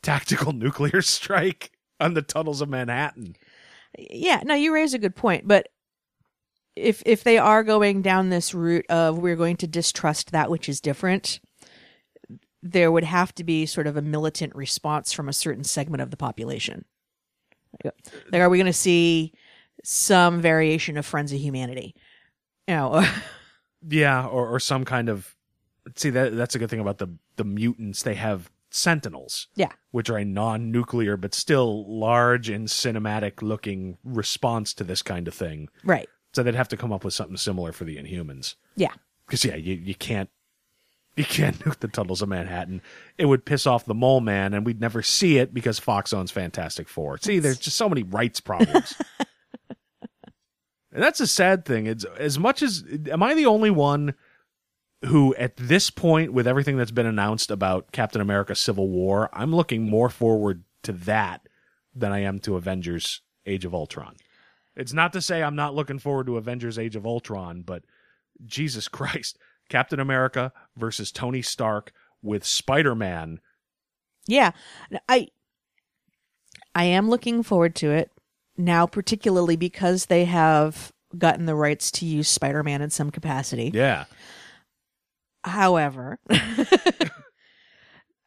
tactical nuclear strike on the tunnels of Manhattan? Yeah, no, you raise a good point, but if if they are going down this route of we're going to distrust that which is different, there would have to be sort of a militant response from a certain segment of the population. Like, are we going to see some variation of Friends of Humanity? You know, Yeah, or or some kind of. See that that's a good thing about the the mutants. They have sentinels. yeah, which are a non-nuclear but still large and cinematic looking response to this kind of thing. right. So they'd have to come up with something similar for the Inhumans. Yeah. Because yeah, you you can't you can't nuke the tunnels of Manhattan. It would piss off the Mole Man, and we'd never see it because Fox owns Fantastic Four. See, there's just so many rights problems. and that's a sad thing. It's as much as am I the only one who, at this point, with everything that's been announced about Captain America: Civil War, I'm looking more forward to that than I am to Avengers: Age of Ultron. It's not to say I'm not looking forward to Avengers: Age of Ultron, but Jesus Christ, Captain America versus Tony Stark with Spider-Man. Yeah. I I am looking forward to it now particularly because they have gotten the rights to use Spider-Man in some capacity. Yeah. However,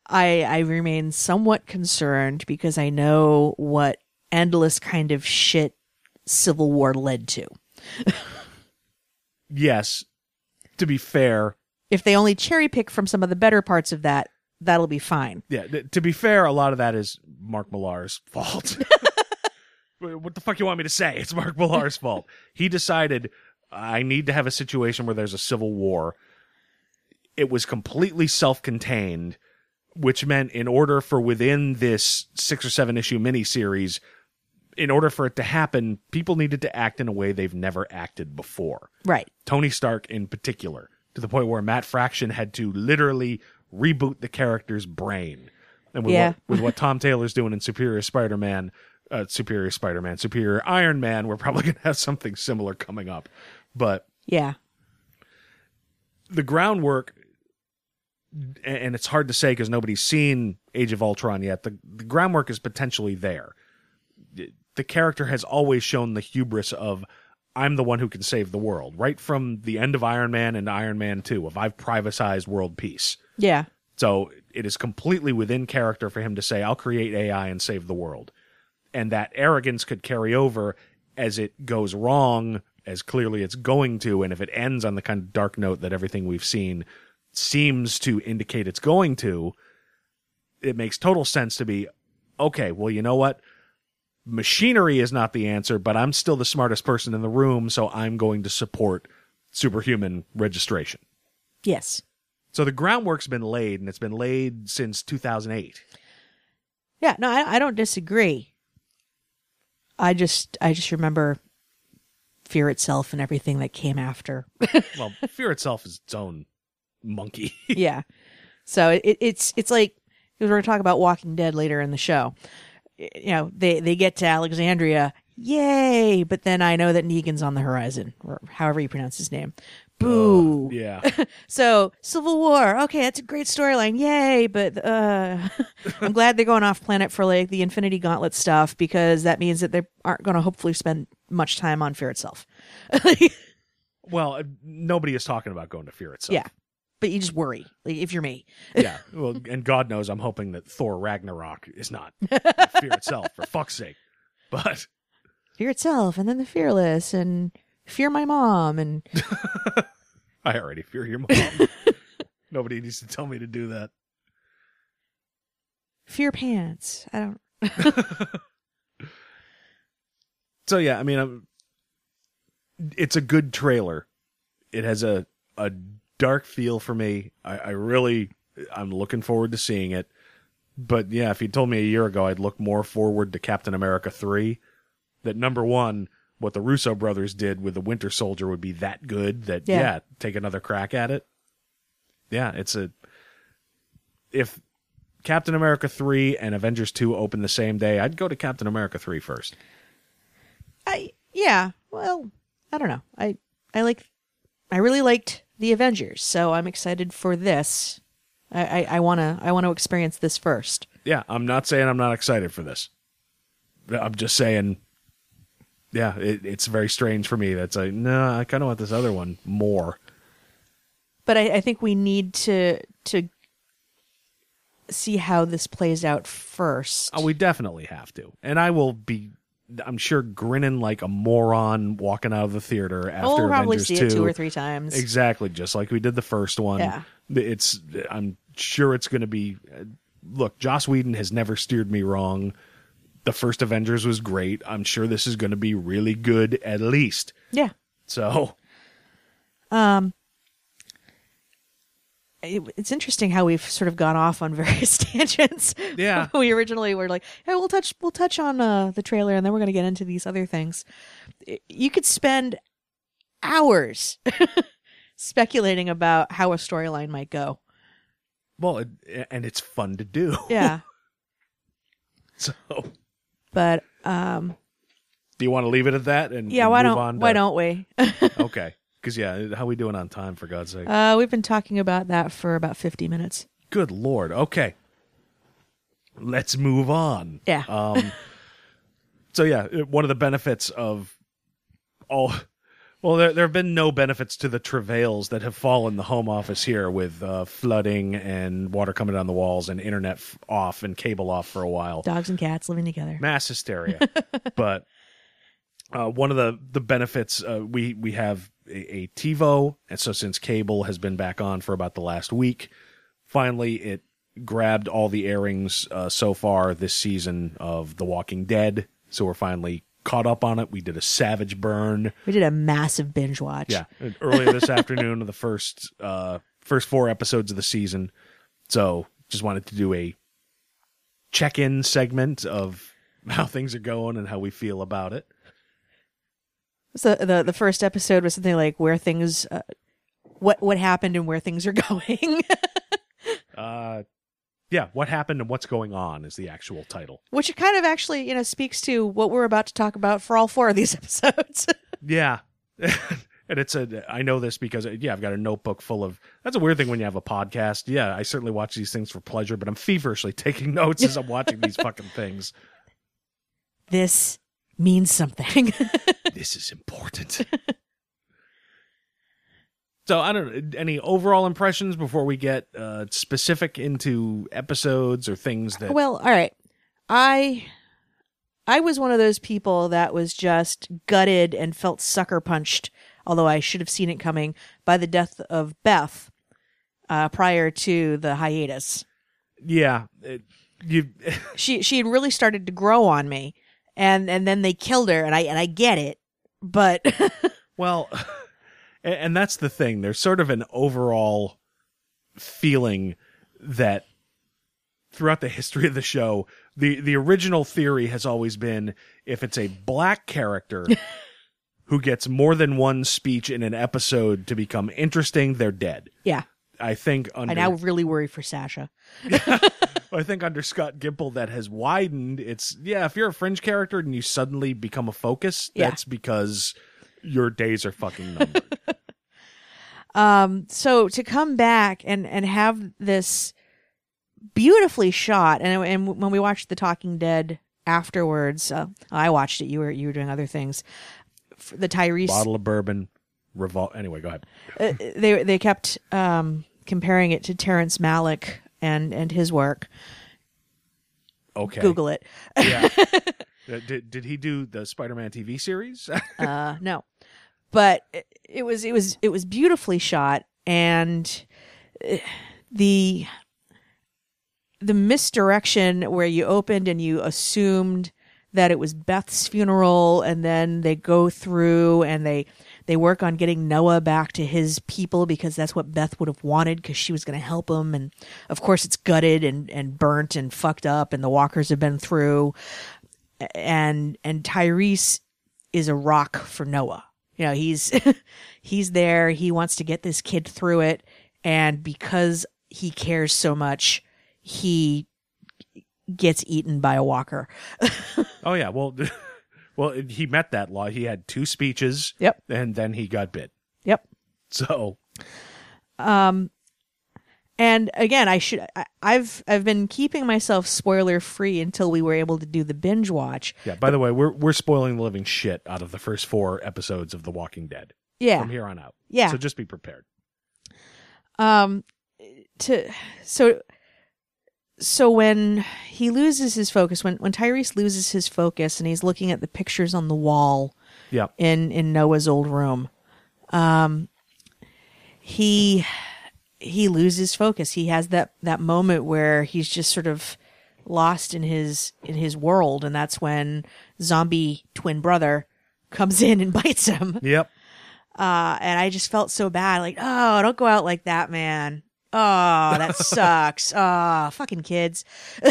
I I remain somewhat concerned because I know what endless kind of shit Civil War led to. Yes. To be fair, If they only cherry pick from some of the better parts of that, that'll be fine. yeah, th- to be fair, a lot of that is Mark Millar's fault. what the fuck you want me to say? It's Mark Millar's fault. He decided I need to have a situation where there's a civil war. It was completely self-contained, which meant in order for within this 6 or 7 issue miniseries in order for it to happen, people needed to act in a way they've never acted before. Right. Tony Stark in particular, to the point where Matt Fraction had to literally reboot the character's brain. And with, Yeah. what, with what Tom Taylor's doing in Superior Spider-Man, uh, Superior Spider-Man, Superior Iron Man, we're probably going to have something similar coming up. But Yeah. the groundwork, and it's hard to say because nobody's seen Age of Ultron yet. The, the groundwork is potentially there. The character has always shown the hubris of, I'm the one who can save the world, right from the end of Iron Man and Iron Man 2, of I've privatized world peace. Yeah. So it is completely within character for him to say, I'll create AI and save the world. And that arrogance could carry over as it goes wrong, as clearly it's going to. And if it ends on the kind of dark note that everything we've seen seems to indicate it's going to, it makes total sense to be, okay, well, you know what? Machinery is not the answer, but I'm still the smartest person in the room, so I'm going to support superhuman registration. Yes. So the groundwork's been laid, and it's been laid since 2008. Yeah, no, I, I don't disagree. I just I just remember fear itself and everything that came after. Well, Fear itself is its own monkey. yeah. So it, it's it's like because we're going to talk about Walking Dead later in the show. You know, they they get to Alexandria, yay! But then I know that Negan's on the horizon, or however you pronounce his name. Boo. yeah. So Civil War, okay, that's a great storyline, yay! But uh, I'm glad they're going off planet for like the Infinity Gauntlet stuff because that means that they aren't going to hopefully spend much time on Fear itself. Well, uh, nobody is talking about going to Fear itself. yeah, but you just worry like, if you're me. yeah. Well, and God knows I'm hoping that Thor Ragnarok is not Fear itself, for fuck's sake. But Fear itself, and then the Fearless, and Fear my mom, and I already fear your mom. nobody needs to tell me to do that. Fear pants. I don't. So yeah, I mean, I'm, it's a good trailer. It has a a dark feel for me. I, I really, I'm looking forward to seeing it. But yeah, if you told me a year ago I'd look more forward to Captain America 3, that number one, what the Russo brothers did with the Winter Soldier would be that good that, Yeah. yeah, take another crack at it. Yeah, it's a. If Captain America 3 and Avengers 2 open the same day, I'd go to Captain America 3 first. I yeah. Well, I don't know. I I like. I really liked the Avengers, so I'm excited for this. I I, I wanna I want to experience this first. Yeah, I'm not saying I'm not excited for this. I'm just saying, yeah, it, it's very strange for me. That's like, no, I kind of want this other one more. But I, I think we need to to see how this plays out first. Oh, we definitely have to. And I will be, I'm sure, grinning like a moron walking out of the theater oh, after we'll probably Avengers see 2. it two or three times. Exactly, just like we did the first one. Yeah. It's, I'm sure it's going to be. Look, Joss Whedon has never steered me wrong. The first Avengers was great. I'm sure this is going to be really good, at least. Yeah. So, It- it's interesting how we've sort of gone off on various tangents. Yeah. we originally were like, "Hey, we'll touch we'll touch on uh, the trailer, and then we're going to get into these other things." You could spend hours speculating about how a storyline might go. well, it, and it's fun to do. Yeah, So, but um, do you want to leave it at that? And yeah, and why move don't on why don't we? Okay, because yeah, how we doing on time? For God's sake. uh, we've been talking about that for about fifty minutes. Good lord. Okay. Let's move on. Yeah. Um so yeah, one of the benefits of all well there there have been no benefits to the travails that have fallen the home office here with uh, flooding and water coming down the walls and internet f- off and cable off for a while Dogs and cats living together. mass hysteria. but uh, one of the the benefits uh, we we have a, a TiVo, and so since cable has been back on for about the last week, finally it grabbed all the airings uh, so far this season of The Walking Dead. So we're finally caught up on it. We did a savage burn. We did a massive binge watch. Yeah, earlier this afternoon of the first uh, first four episodes of the season. So just wanted to do a check in segment of how things are going and how we feel about it. So the the first episode was something like where things, uh, what what happened and where things are going, Uh, yeah, what happened and what's going on is the actual title. which kind of actually you know speaks to what we're about to talk about for all four of these episodes. Yeah. and it's a I know this because yeah, I've got a notebook full of That's a weird thing when you have a podcast. Yeah, I certainly watch these things for pleasure, but I'm feverishly taking notes as I'm watching these fucking things. this means something. This is important. So I don't know any overall impressions before we get uh specific into episodes or things that well, all right, I I was one of those people that was just gutted and felt sucker punched, although I should have seen it coming by the death of Beth uh, prior to the hiatus. yeah, it, you she she had really started to grow on me and and then they killed her and i and i get it but Well, and, and that's the thing. There's sort of an overall feeling that throughout the history of the show, the the original theory has always been if it's a black character who gets more than one speech in an episode to become interesting, they're dead. yeah I think under i now really worry for sasha I think under Scott Gimple that has widened. It's yeah, if you're a fringe character and you suddenly become a focus, Yeah. that's because your days are fucking numbered. um so to come back and and have this beautifully shot and and when we watched the talking dead afterwards uh, i watched it you were you were doing other things the tyrese bottle of bourbon, revol. Anyway, go ahead. uh, they they kept um comparing it to terrence malick and and his work Okay, google it Yeah. Uh, did did he do the Spider-Man TV series? uh no but it, was it was it was beautifully shot and uh, the the misdirection where you opened and you assumed that it was Beth's funeral and then they go through and they They work on getting Noah back to his people because that's what Beth would have wanted because she was going to help him. And of course, it's gutted and, and burnt and fucked up, and the walkers have been through. And and Tyrese is a rock for Noah. You know, he's he's there. He wants to get this kid through it, and because he cares so much, he gets eaten by a walker. Oh yeah, well, well, he met that law. He had two speeches. Yep. And then he got bit. yep. So um, And again, I should I, I've I've been keeping myself spoiler free until we were able to do the binge watch. yeah. By the way, we're we're spoiling the living shit out of the first four episodes of The Walking Dead Yeah. from here on out. Yeah. So just be prepared. um to so so when he loses his focus when when Tyrese loses his focus and he's looking at the pictures on the wall Yeah. in in Noah's old room um he he loses focus he has that that moment where he's just sort of lost in his in his world and that's when zombie twin brother comes in and bites him Yep. uh, and I just felt so bad. Like, oh, don't go out like that, man. Oh, that sucks. Oh, fucking kids.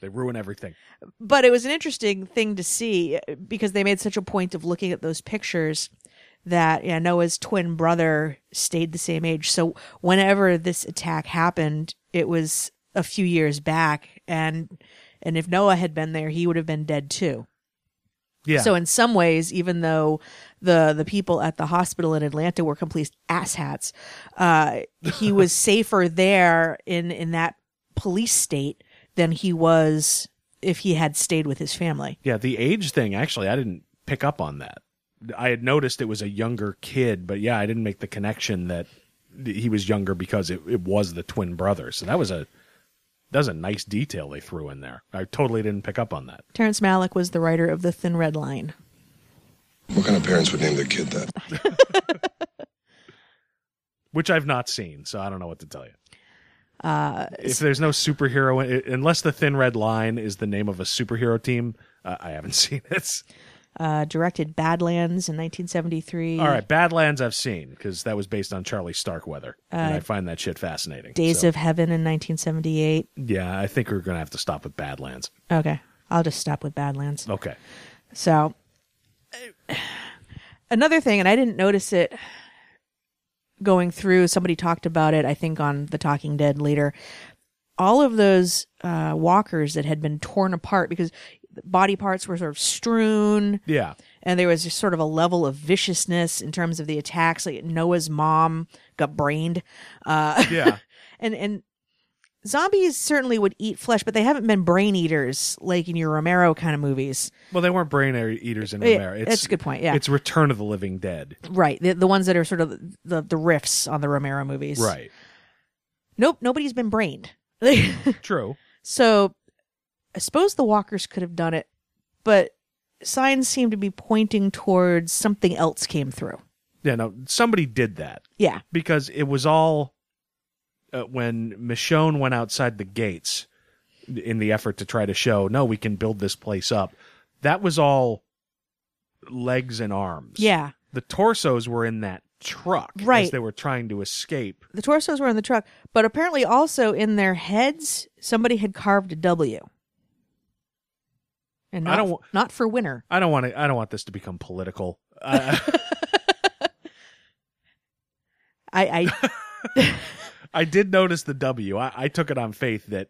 They ruin everything. but it was an interesting thing to see because they made such a point of looking at those pictures that yeah, Noah's twin brother stayed the same age. So whenever this attack happened, it was a few years back, and and if Noah had been there, he would have been dead too. Yeah. So in some ways, even though the the people at the hospital in Atlanta were complete asshats, uh, he was safer there in in that police state than he was if he had stayed with his family. Yeah, the age thing, actually, I didn't pick up on that. I had noticed it was a younger kid, but yeah, I didn't make the connection that he was younger because it, it was the twin brother. So that was a that was a nice detail they threw in there. I totally didn't pick up on that. Terrence Malick was the writer of The Thin Red Line. What kind of parents would name their kid that? Which I've not seen, so I don't know what to tell you. Uh, if there's no superhero, unless the Thin Red Line is the name of a superhero team, uh, I haven't seen it. Uh, directed Badlands in 1973. All right, Badlands I've seen because that was based on Charlie Starkweather, and I find that shit fascinating. Days So- of Heaven in 1978. Yeah, I think we're gonna have to stop with Badlands. Okay, I'll just stop with Badlands. Okay. So, another thing, and I didn't notice it going through, somebody talked about it, I think, on The Talking Dead later. All of those uh, walkers that had been torn apart because body parts were sort of strewn, Yeah. and there was just sort of a level of viciousness in terms of the attacks. Like Noah's mom got brained. Uh, Yeah. and and zombies certainly would eat flesh, but they haven't been brain eaters like in your Romero kind of movies. well, they weren't brain eaters in Romero. It's, that's a good point, yeah. It's Return of the Living Dead. Right. The the ones that are sort of the the riffs on the Romero movies. Right. Nope, nobody's been brained. True. so I suppose the walkers could have done it, but signs seem to be pointing towards something else came through. Yeah. No, somebody did that Yeah. because it was all uh, when Michonne went outside the gates in the effort to try to show no, we can build this place up. That was all legs and arms. Yeah. The torsos were in that truck right. as they were trying to escape. The torsos were in the truck, but apparently also in their heads somebody had carved a W. And I don't not for winner. I don't want to. I don't want this to become political. I, I, I I did notice the W. I, I took it on faith that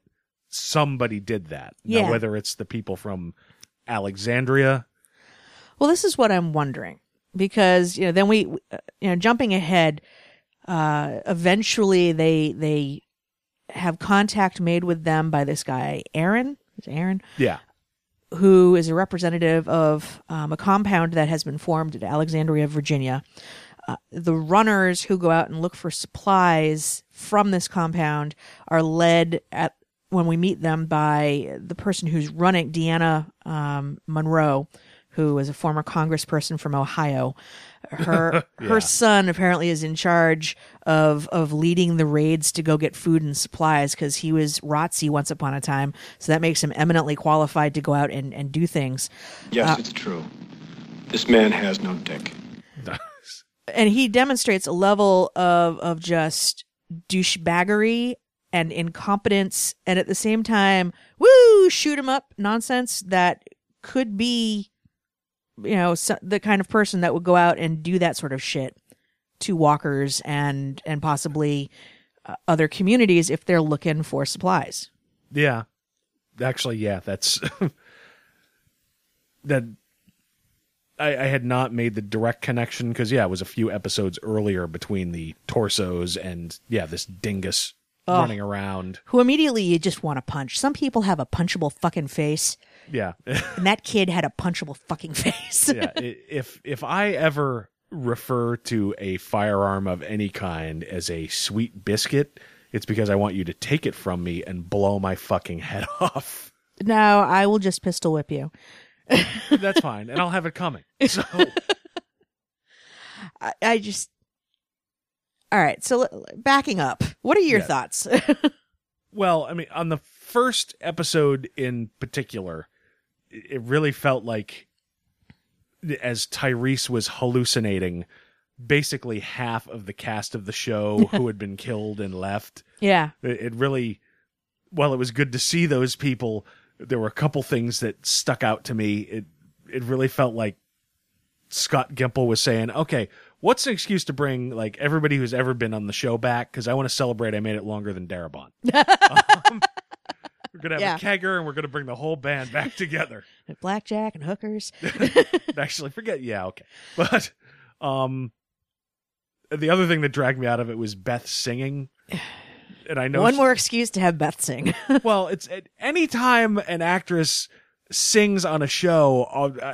somebody did that. Now, Yeah. whether it's the people from Alexandria. Well, this is what I'm wondering because you know then we uh, you know jumping ahead uh eventually they they have contact made with them by this guy Aaron is Aaron Yeah. Who is a representative of um, a compound that has been formed at Alexandria, Virginia. Uh, the runners who go out and look for supplies from this compound are led at when we meet them by the person who's running Deanna um, Monroe, who is a former congressperson from Ohio. Her her son apparently is in charge of of leading the raids to go get food and supplies because he was ROTC once upon a time. So that makes him eminently qualified to go out and, and do things. Yes, uh, it's true. This man has no dick. and he demonstrates a level of of just douchebaggery and incompetence and at the same time woo shoot him up nonsense that could be you know so, the kind of person that would go out and do that sort of shit to walkers and and possibly uh, other communities if they're looking for supplies Yeah. Actually, yeah, that's that I, I had not made the direct connection because yeah, it was a few episodes earlier between the torsos and yeah, this dingus Oh. running around. who immediately you just want to punch some people have a punchable fucking face Yeah. and that kid had a punchable fucking face yeah. If if I ever refer to a firearm of any kind as a sweet biscuit, it's because I want you to take it from me and blow my fucking head off. no i will just pistol whip you That's fine, and I'll have it coming. So I, I just. All right, so backing up, what are your Yeah. thoughts? Well, I mean, on the first episode in particular, it really felt like as Tyrese was hallucinating, basically half of the cast of the show who had been killed and left. yeah, It, it really, while it was good to see those people, there were a couple things that stuck out to me. It it really felt like Scott Gimple was saying, "Okay, what's an excuse to bring like everybody who's ever been on the show back? Because I want to celebrate. I made it longer than Darabont. um, we're gonna have Yeah. a kegger, and we're gonna bring the whole band back together. blackjack and hookers. Actually, forget. Yeah, okay, but um, the other thing that dragged me out of it was Beth singing." And I know One she- more excuse to have Beth sing. well, it's at any time an actress sings on a show,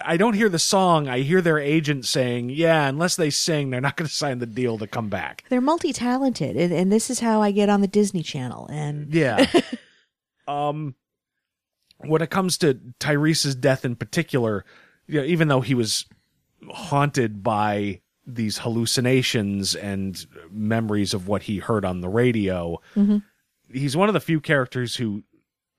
I don't hear the song. I hear their agent saying, "Yeah, unless they sing, they're not going to sign the deal to come back." They're multi-talented, and, and this is how I get on the Disney Channel. And Yeah. Um, when it comes to Tyrese's death in particular, you know, even though he was haunted by these hallucinations and memories of what he heard on the radio, he's one of the few characters who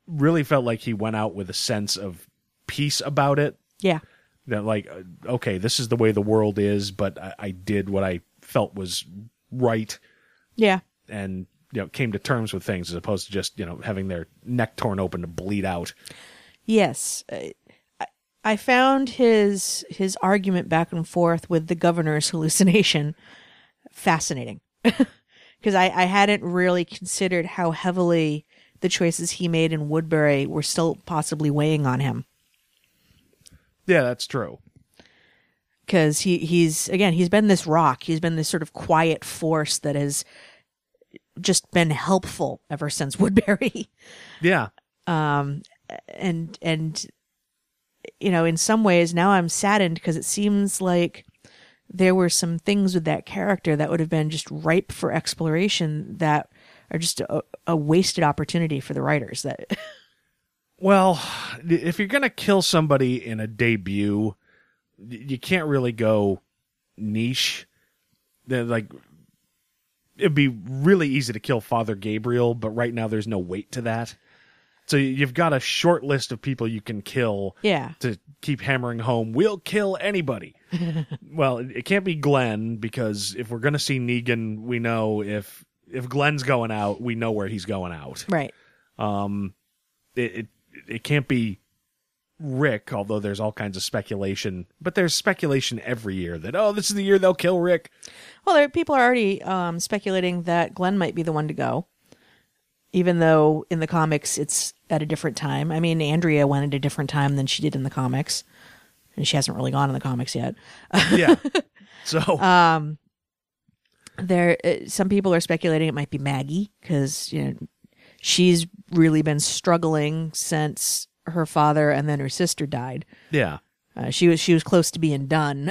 really felt like he went out with a sense of peace about it. yeah, That like, uh, okay, this is the way the world is, but I, I did what I felt was right. Yeah, and you know came to terms with things as opposed to just you know having their neck torn open to bleed out. yes. Uh, I, I found his his argument back and forth with the governor's hallucination fascinating because I, I hadn't really considered how heavily the choices he made in Woodbury were still possibly weighing on him. Yeah, that's true. because he he's again he's been this rock he's been this sort of quiet force that has just been helpful ever since woodbury Yeah, Um, and and you know in some ways now i'm saddened because it seems like there were some things with that character that would have been just ripe for exploration that are just a, a wasted opportunity for the writers that Well, if you're gonna kill somebody in a debut, you can't really go niche. They're Like, it'd be really easy to kill Father Gabriel, but right now there's no weight to that. So you've got a short list of people you can kill. yeah to keep hammering home, we'll kill anybody. well, it, can't be Glenn because if we're going to see Negan, we know if if Glenn's going out, we know where he's going out. right um, It it, it can't be Rick, although there's all kinds of speculation. But there's speculation every year that oh, this is the year they'll kill Rick. Well, there, people are already um, speculating that Glenn might be the one to go, even though in the comics it's at a different time. I mean, Andrea went at a different time than she did in the comics, and she hasn't really gone in the comics yet. Yeah. so There, uh, some people are speculating it might be Maggie because you know she's really been struggling since her father and then her sister died. yeah. Uh, she was she was close to being done.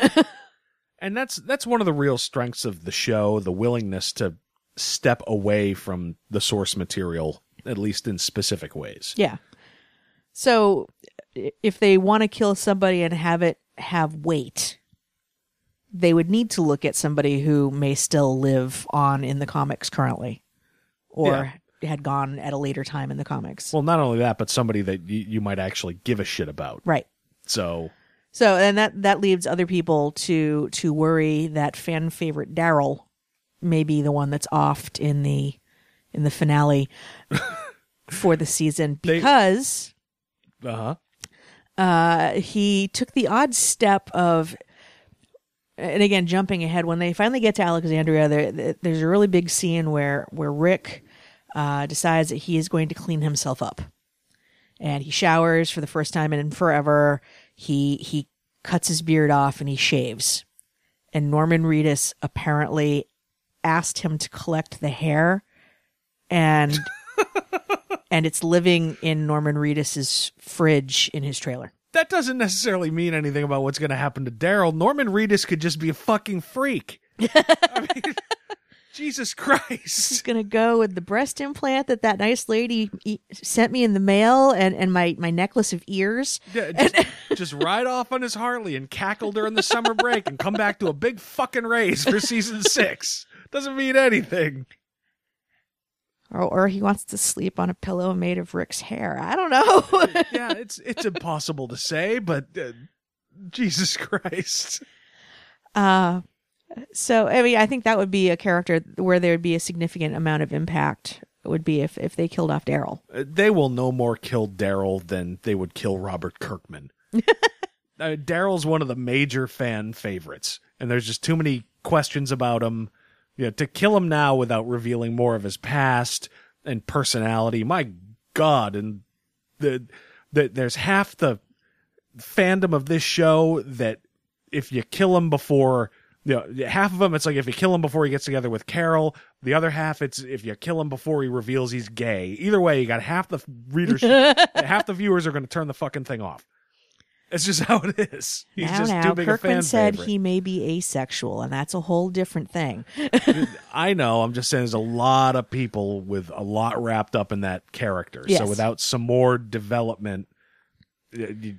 and that's that's one of the real strengths of the show the willingness to step away from the source material at least in specific ways Yeah. So if they want to kill somebody and have it have weight, they would need to look at somebody who may still live on in the comics currently or had gone at a later time in the comics. well not only that but somebody that you, you might actually give a shit about right. so So and that that leaves other people to to worry that fan favorite Daryl may be the one that's offed in the in the finale for the season They- because Uh huh. uh, he took the odd step of, and again, jumping ahead, when they finally get to Alexandria, there, there's a really big scene where where Rick uh, decides that he is going to clean himself up, and he showers for the first time in forever. He he cuts his beard off and he shaves, and Norman Reedus apparently asked him to collect the hair, and. and it's living in Norman Reedus's fridge in his trailer. That doesn't necessarily mean anything about what's going to happen to Daryl. Norman Reedus could just be a fucking freak. I mean, Jesus Christ. He's Christ. gonna go with the breast implant that that nice lady e- sent me in the mail, and and my my necklace of ears. Yeah, just, just ride off on his Harley and cackle during the summer break and come back to a big fucking raise for season six. Doesn't mean anything. Or, or he wants to sleep on a pillow made of Rick's hair. I don't know. Yeah, it's it's impossible to say, but uh, Jesus Christ. uh, so I mean, I think that would be a character where there would be a significant amount of impact. Would be if if they killed off Daryl. Uh, They will no more kill Daryl than they would kill Robert Kirkman. uh, Daryl's one of the major fan favorites, and there's just too many questions about him. You know, to kill him now without revealing more of his past and personality, my God! And the, the there's half the fandom of this show that if you kill him before you know, half of them it's like if you kill him before he gets together with Carol, the other half it's if you kill him before he reveals he's gay. Either way, you got half the readers, half the viewers are going to turn the fucking thing off. It's just how it is. He's now, just now, too big a Kirkman fan said favorite. he may be asexual, and that's a whole different thing. I know. I'm just saying there's a lot of people with a lot wrapped up in that character. Yes. So without some more development, uh, you,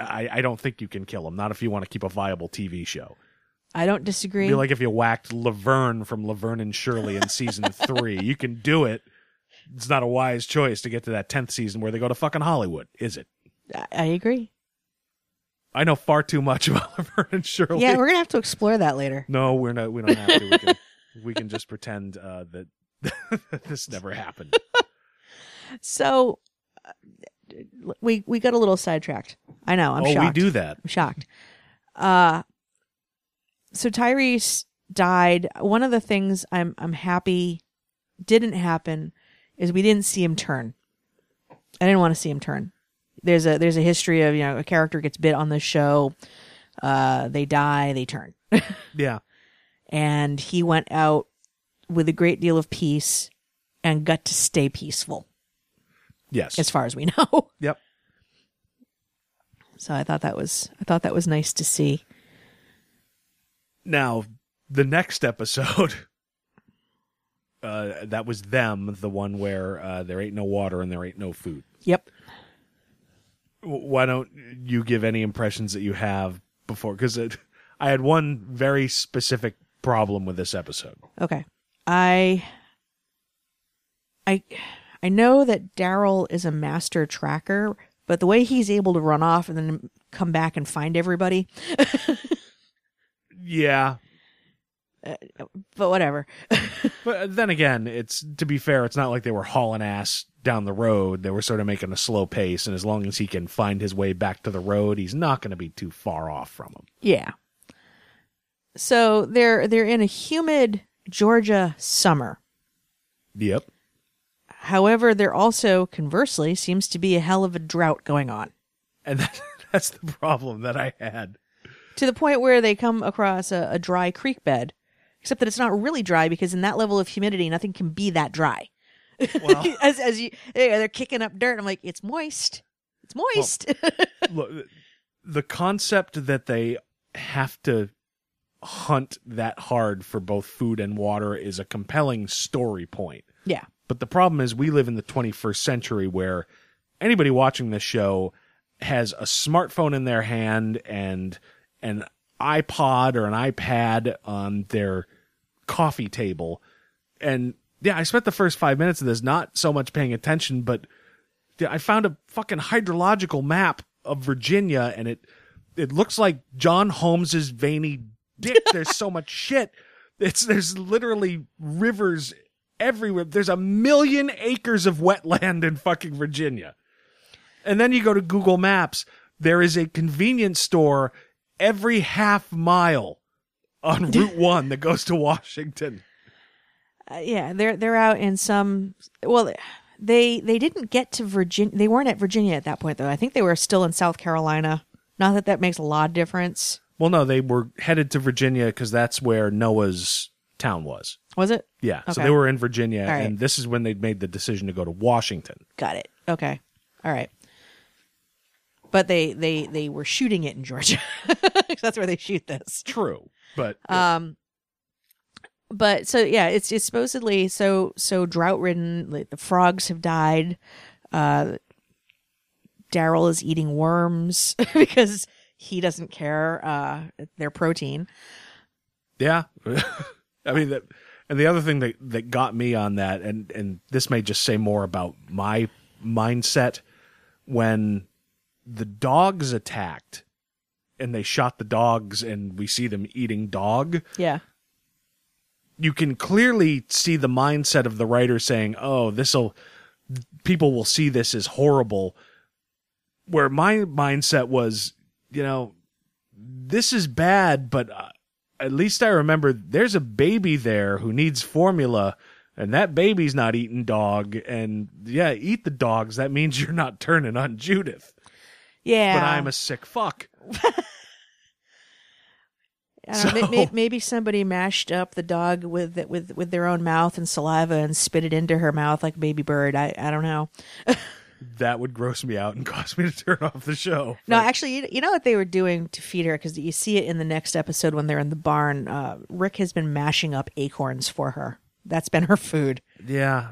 I, I don't think you can kill him. Not if you want to keep a viable TV show. I don't disagree. It'd be like if you whacked Laverne from Laverne and Shirley in season three. You can do it. It's not a wise choice to get to that tenth season where they go to fucking Hollywood, is it? I- I agree. I know far too much about Laverne and Shirley. Yeah, we're gonna have to explore that later. No, we're not. We don't have to. We can, we can just pretend uh, that this never happened. So uh, we we got a little sidetracked. I know. I'm oh, shocked. we do that. I'm shocked. Uh so Tyrese died. One of the things I'm I'm happy didn't happen is we didn't see him turn. I didn't want to see him turn. There's a there's a history of, you know, a character gets bit on the show, uh they die, they turn. Yeah. and he went out with a great deal of peace and got to stay peaceful Yes. as far as we know. yep. So I thought that was I thought that was nice to see. Now, the next episode, uh, that was them, the one where uh, there ain't no water and there ain't no food. Yep. Why don't you give any impressions that you have before? Because I had one very specific problem with this episode. Okay. I I I know that Daryl is a master tracker, but the way he's able to run off and then come back and find everybody, Yeah. Uh, but whatever. But then again, it's to be fair, it's not like they were hauling ass down the road. They were sort of making a slow pace, and as long as he can find his way back to the road, he's not going to be too far off from him. Yeah. So they're they're in a humid Georgia summer. Yep. However, there also conversely seems to be a hell of a drought going on. And that, that's the problem that I had. To the point where they come across a, a dry creek bed, except that it's not really dry because in that level of humidity, nothing can be that dry. Well, as as you they're kicking up dirt, I'm like, it's moist. It's moist. look, the concept that they have to hunt that hard for both food and water is a compelling story point. yeah. But the problem is, we live in the 21st century where anybody watching this show has a smartphone in their hand and an iPod or an iPad on their coffee table. And yeah, I spent the first five minutes of this not so much paying attention, but yeah, I found a fucking hydrological map of Virginia and it it looks like John Holmes's veiny dick. There's so much shit. It's there's literally rivers everywhere. There's a million acres of wetland in fucking Virginia. And then you go to Google Maps. There is a convenience store every half mile on Route One that goes to Washington. Uh, yeah, they're they're out in some. Well, they they didn't get to Virginia. They weren't at Virginia at that point, though. I think they were still in South Carolina. Not that that makes a lot of difference. Well, no, they were headed to Virginia because that's where Noah's town was. Was it? Yeah, so they were in Virginia, right. and this is when they made the decision to go to Washington. Got it. Okay. All right. But they they they were shooting it in Georgia. That's where they shoot this. True, but Um but so yeah, it's it's supposedly so so drought ridden. Like the frogs have died. Uh Daryl is eating worms because he doesn't care. Uh their protein. Yeah. I mean that and the other thing that that got me on that and and this may just say more about my mindset when the dogs attacked and they shot the dogs and we see them eating dog Yeah. you can clearly see the mindset of the writer saying oh this'll people will see this as horrible. Where my mindset was you know this is bad but uh, at least i remember there's a baby there who needs formula and that baby's not eating dog and yeah eat the dogs. That means you're not turning on judith Yeah. but i'm a sick fuck I don't know, may- may- maybe somebody mashed up the dog with with with their own mouth and saliva and spit it into her mouth like a baby bird. I I don't know. that would gross me out and cause me to turn off the show No, actually, you, you know what they were doing to feed her because you see it in the next episode when they're in the barn. Uh, Rick has been mashing up acorns for her. That's been her food. yeah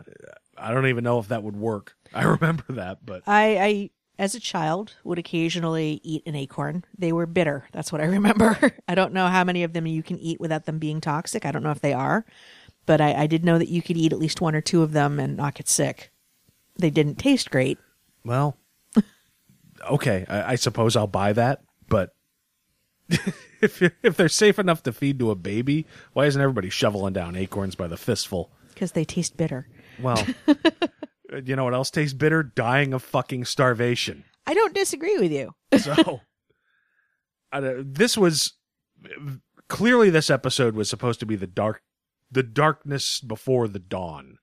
i don't even know if that would work i remember that but I, I as a child would occasionally eat an acorn. They were bitter. That's what I remember. I don't know how many of them you can eat without them being toxic. I don't know if they are, but I, I did know that you could eat at least one or two of them and not get sick. They didn't taste great. Well, okay, I, I suppose I'll buy that, but if if they're safe enough to feed to a baby, why isn't everybody shoveling down acorns by the fistful? because they taste bitter. Well, you know what else tastes bitter? Dying of fucking starvation. I don't disagree with you. So, I don't- this was clearly this episode was supposed to be the dark, the darkness before the dawn.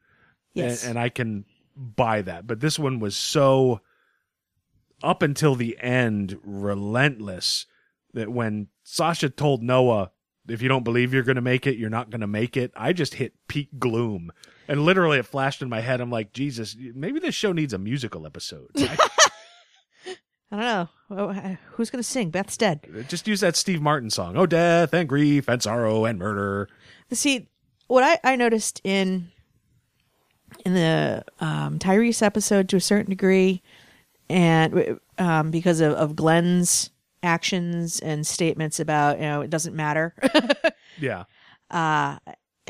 Yes. and, and I can buy that. But this one was so up until the end relentless that when Sasha told Noah, "If you don't believe you're going to make it, you're not going to make it," I just hit peak gloom, and literally it flashed in my head. I'm like, Jesus, maybe this show needs a musical episode. I- I don't know. Oh, uh, Who's going to sing? Beth's dead. just use that Steve Martin song. Oh, death and grief and sorrow and murder. See, what I, I noticed in in the um, Tyrese episode to a certain degree, and um, because of, of Glenn's actions and statements about you know it doesn't matter, Yeah, and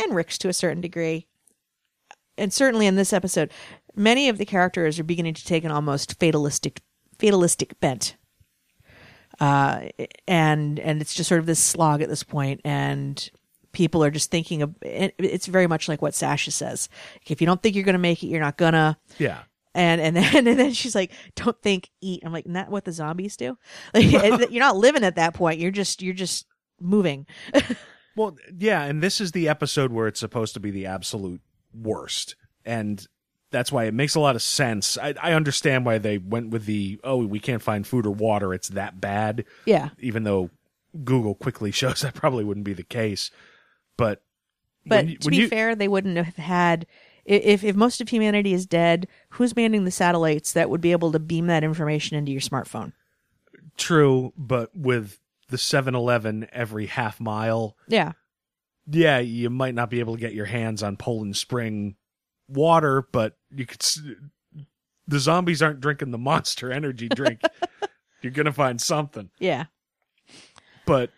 Rick's to a certain degree, and certainly in this episode, many of the characters are beginning to take an almost fatalistic fatalistic bent. Uh, and and it's just sort of this slog at this point, and people are just thinking of it's very much like what Sasha says. If you don't think you're gonna make it, you're not gonna. yeah. And and then and then she's like, "Don't think, eat." I'm like, "Isn't that what the zombies do? Like, you're not living at that point. You're just you're just moving." Well, yeah, and this is the episode where it's supposed to be the absolute worst. And that's why it makes a lot of sense. I, I understand why they went with the, oh, we can't find food or water. It's that bad. Yeah. Even though Google quickly shows that probably wouldn't be the case. But, But when to be you- fair, they wouldn't have had if if most of humanity is dead. Who's manning the satellites that would be able to beam that information into your smartphone? true, but with the 7 Eleven every half mile, Yeah, yeah, you might not be able to get your hands on Poland Spring water, but you could. The zombies aren't drinking the Monster Energy drink. you're gonna find something, yeah. but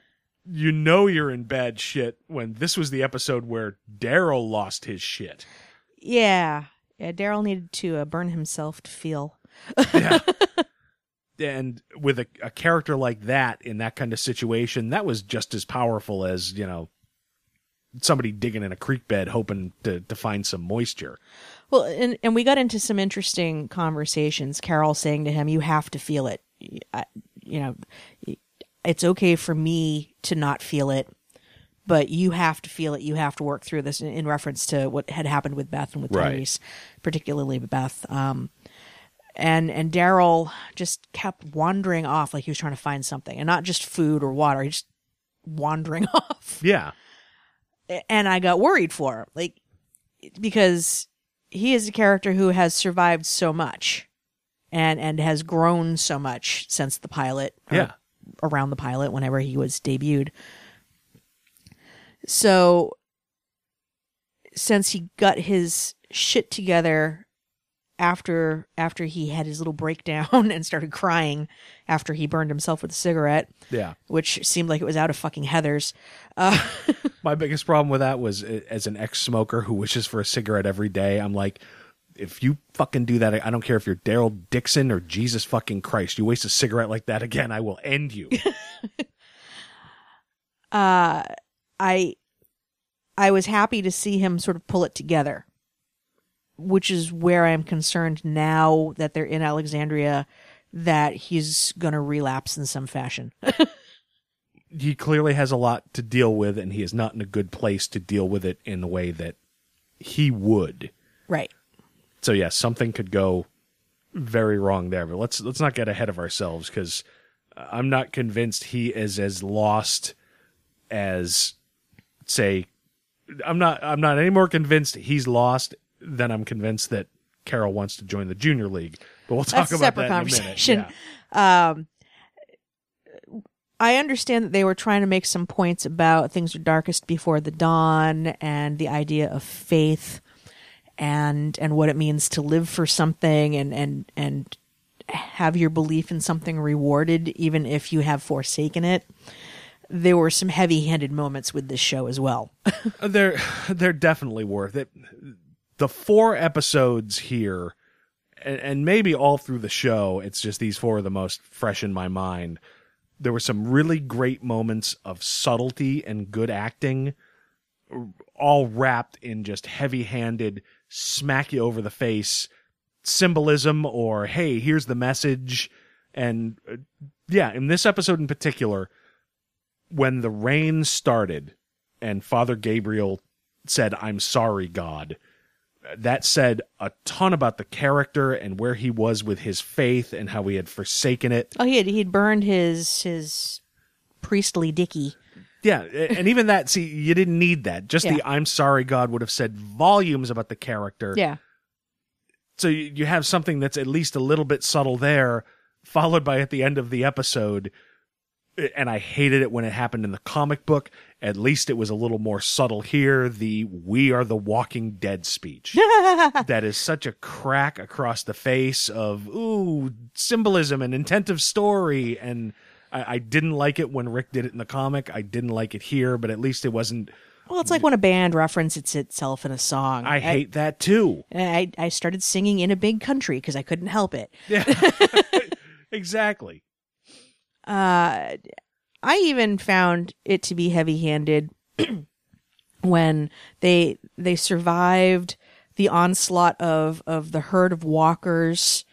you know you're in bad shit when this was the episode where Daryl lost his shit. Yeah. Yeah, Daryl needed to uh, burn himself to feel. Yeah. and with a, a character like that in that kind of situation, that was just as powerful as you know somebody digging in a creek bed hoping to to find some moisture. Well, and and we got into some interesting conversations. Carol saying to him, "You have to feel it. I, you know, it's okay for me to not feel it, but you have to feel it. You have to work through this." In, in reference to what had happened with Beth and with Right. Tyrese, particularly with Beth. Um, and and Daryl just kept wandering off like he was trying to find something, and not just food or water. He just wandering off Yeah, and I got worried for him, like because he is a character who has survived so much, and and has grown so much since the pilot, Yeah. around the pilot, whenever he was debuted. So, since he got his shit together after after he had his little breakdown and started crying after he burned himself with a cigarette, yeah. which seemed like it was out of fucking Heathers. Uh, My biggest problem with that was uh, as an ex-smoker who wishes for a cigarette every day. I'm like, if you fucking do that, I don't care if you're Daryl Dixon or Jesus fucking Christ. You waste a cigarette like that again, I will end you. uh I I was happy to see him sort of pull it together. Which is where I'm concerned now that they're in Alexandria that he's going to relapse in some fashion. he clearly has a lot to deal with, and he is not in a good place to deal with it in the way that he would. right. So yeah, something could go very wrong there. But let's let's not get ahead of ourselves because I'm not convinced he is as lost as say. I'm not. I'm not any more convinced he's lost than I'm convinced that Carol wants to join the junior league. But we'll talk That's about that conversation. in a minute. Yeah. Um I understand that they were trying to make some points about things are darkest before the dawn and the idea of faith and and what it means to live for something and and and have your belief in something rewarded even if you have forsaken it. There were some heavy-handed moments with this show as well. Uh, they're they're definitely worth it. The four episodes here, and, and maybe all through the show, it's just these four are the most fresh in my mind. There were some really great moments of subtlety and good acting, all wrapped in just heavy-handed, smack you over the face symbolism or hey, here's the message. And uh, yeah, in this episode in particular, when the rain started and Father Gabriel said, I'm sorry, God, that said a ton about the character and where he was with his faith and how he had forsaken it. Oh, he had he'd burned his his priestly dicky. Yeah, and even that, see, you didn't need that. Just the I'm sorry, God would have said volumes about the character. Yeah. So you have something that's at least a little bit subtle there, followed by at the end of the episode. And I hated it when it happened in the comic book. At least it was a little more subtle here. The "We are the Walking Dead" speech that is such a crack across the face of ooh symbolism and intent of story. And I, I didn't like it when Rick did it in the comic. I didn't like it here, but at least it wasn't. Well, it's like when a band references itself in a song. I hate that too. I, I started singing in a big country because I couldn't help it. Yeah. Exactly. Uh, I even found it to be heavy-handed when they they survived the onslaught of of the herd of walkers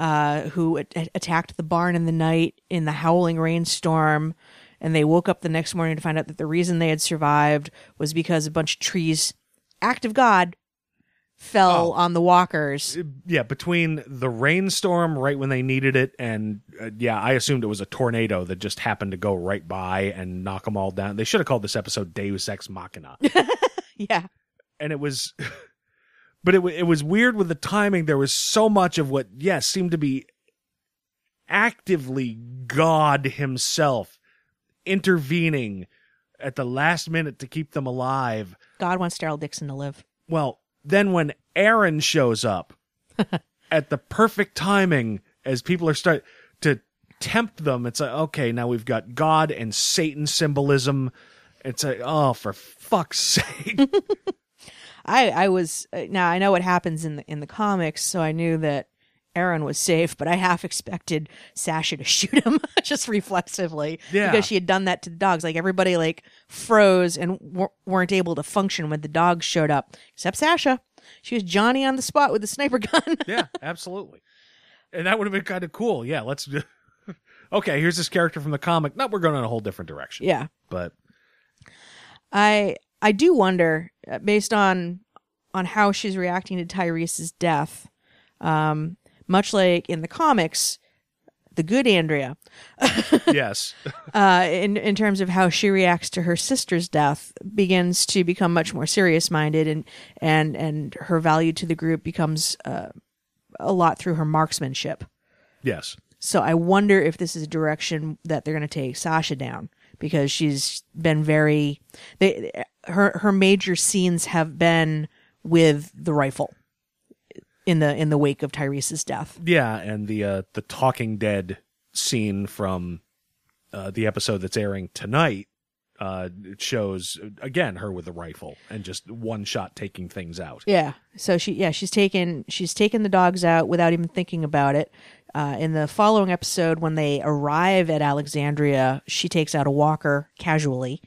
uh, who a- attacked the barn in the night in the howling rainstorm, and they woke up the next morning to find out that the reason they had survived was because a bunch of trees, act of God, fell on the walkers. yeah, between the rainstorm right when they needed it, and uh, yeah, I assumed it was a tornado that just happened to go right by and knock them all down. They should have called this episode Deus Ex Machina, Yeah. and it was, but it it was weird with the timing. There was so much of what yes seemed to be actively God Himself intervening at the last minute to keep them alive. God wants Daryl Dixon to live. Well, then when Aaron shows up at the perfect timing as people are start to tempt them, it's like, okay, now we've got God and Satan symbolism. It's like, oh, for fuck's sake. I I was uh, now I know what happens in the in the comics, so I knew that Aaron was safe, but I half expected Sasha to shoot him just reflexively Yeah. because she had done that to the dogs. Like everybody like froze and w- weren't able to function when the dogs showed up, except Sasha. She was Johnny on the spot with the sniper gun. yeah, absolutely. And that would have been kind of cool. Yeah, let's. okay, here's this character from the comic. No, we're going in a whole different direction. yeah. But I I do wonder, uh, based on on how she's reacting to Tyrese's death, um, much like in the comics, the good Andrea, yes, uh, in in terms of how she reacts to her sister's death, begins to become much more serious minded, and and and her value to the group becomes uh, a lot through her marksmanship. yes, So I wonder if this is a direction that they're going to take Sasha down because she's been very they her her major scenes have been with the rifle in the in the wake of Tyrese's death. yeah. And the uh, the Talking Dead scene from uh, the episode that's airing tonight uh, shows again her with a rifle and just one shot taking things out. Yeah. So she yeah, she's taken she's taken the dogs out without even thinking about it. Uh, in the following episode, when they arrive at Alexandria, she takes out a walker casually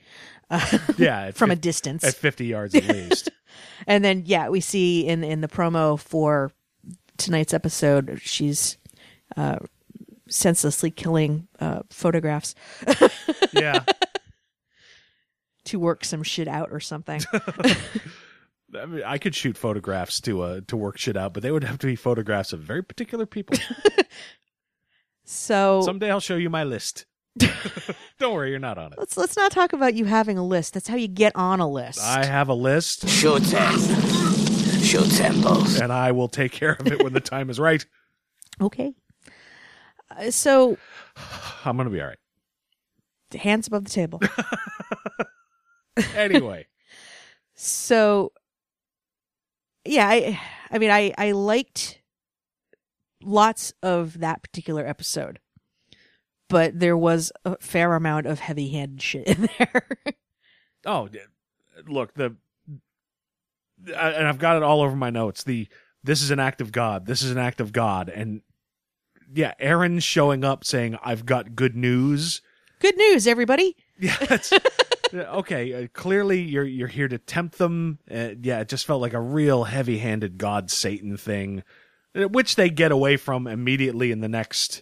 Yeah, from a distance. at fifty yards at least. And then yeah, we see in in the promo for tonight's episode, she's uh, senselessly killing uh, photographs yeah. to work some shit out or something. I, mean, I could shoot photographs to uh to work shit out, but they would have to be photographs of very particular people. So Someday I'll show you my list. Don't worry, you're not on it. let's let's not talk about you having a list. That's how you get on a list. I have a list, Show them. Show them both. and I will take care of it when the time is right. okay. Uh, so I'm gonna be all right. hands above the table. Anyway, so yeah i i mean i i liked lots of that particular episode but there was a fair amount of heavy-handed shit in there oh, look the, and I've got it all over my notes. The this is an act of God. This is an act of God, and yeah, Aaron showing up saying, "I've got good news." good news everybody Yeah, that's okay. Uh, clearly, you're you're here to tempt them. Uh, yeah, it just felt like a real heavy-handed God Satan thing, uh, which they get away from immediately in the next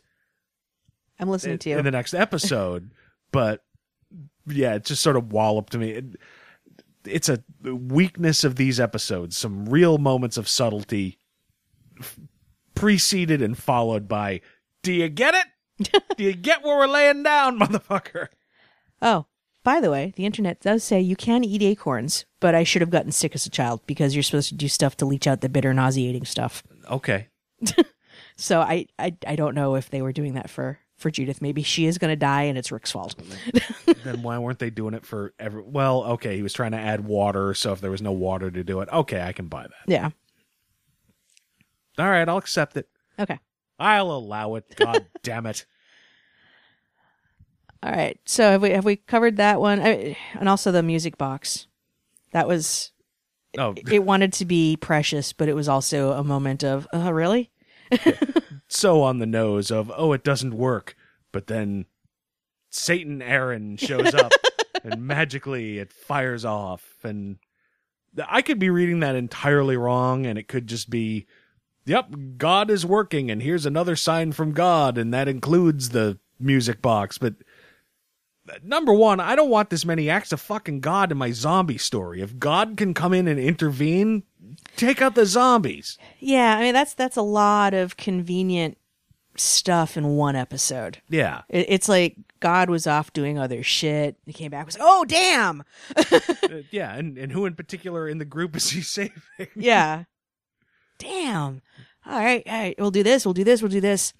i'm listening to you in the next episode. but yeah, it just sort of walloped me. It, it's a weakness of these episodes. Some real moments of subtlety, f- preceded and followed by, "Do you get it? Do you get where we're laying down, motherfucker?" oh by the way the internet does say you can eat acorns but i should have gotten sick as a child because you're supposed to do stuff to leach out the bitter nauseating stuff Okay. so i i, I don't know if they were doing that for for judith maybe she is going to die and it's rick's fault then why weren't they doing it for every? Well, okay, he was trying to add water, so if there was no water to do it, okay, I can buy that. yeah All right, I'll accept it. okay I'll allow it. God damn it. All right. So have we have we covered that one? I, and also the music box. That was Oh, it wanted to be precious, but it was also a moment of, uh, really? So on the nose of oh, it doesn't work, but then Satan Aaron shows up and magically it fires off, and I could be reading that entirely wrong, and it could just be. Yep, God is working, and here's another sign from God, and that includes the music box. But number one, I don't want this many acts of fucking God in my zombie story. If God can come in and intervene, take out the zombies. Yeah, I mean that's that's a lot of convenient stuff in one episode. Yeah. It, it's like God was off doing other shit. He came back was like, oh damn, Uh, yeah, and, and who in particular in the group is he saving? yeah, damn. All right, all right, we'll do this. We'll do this. We'll do this.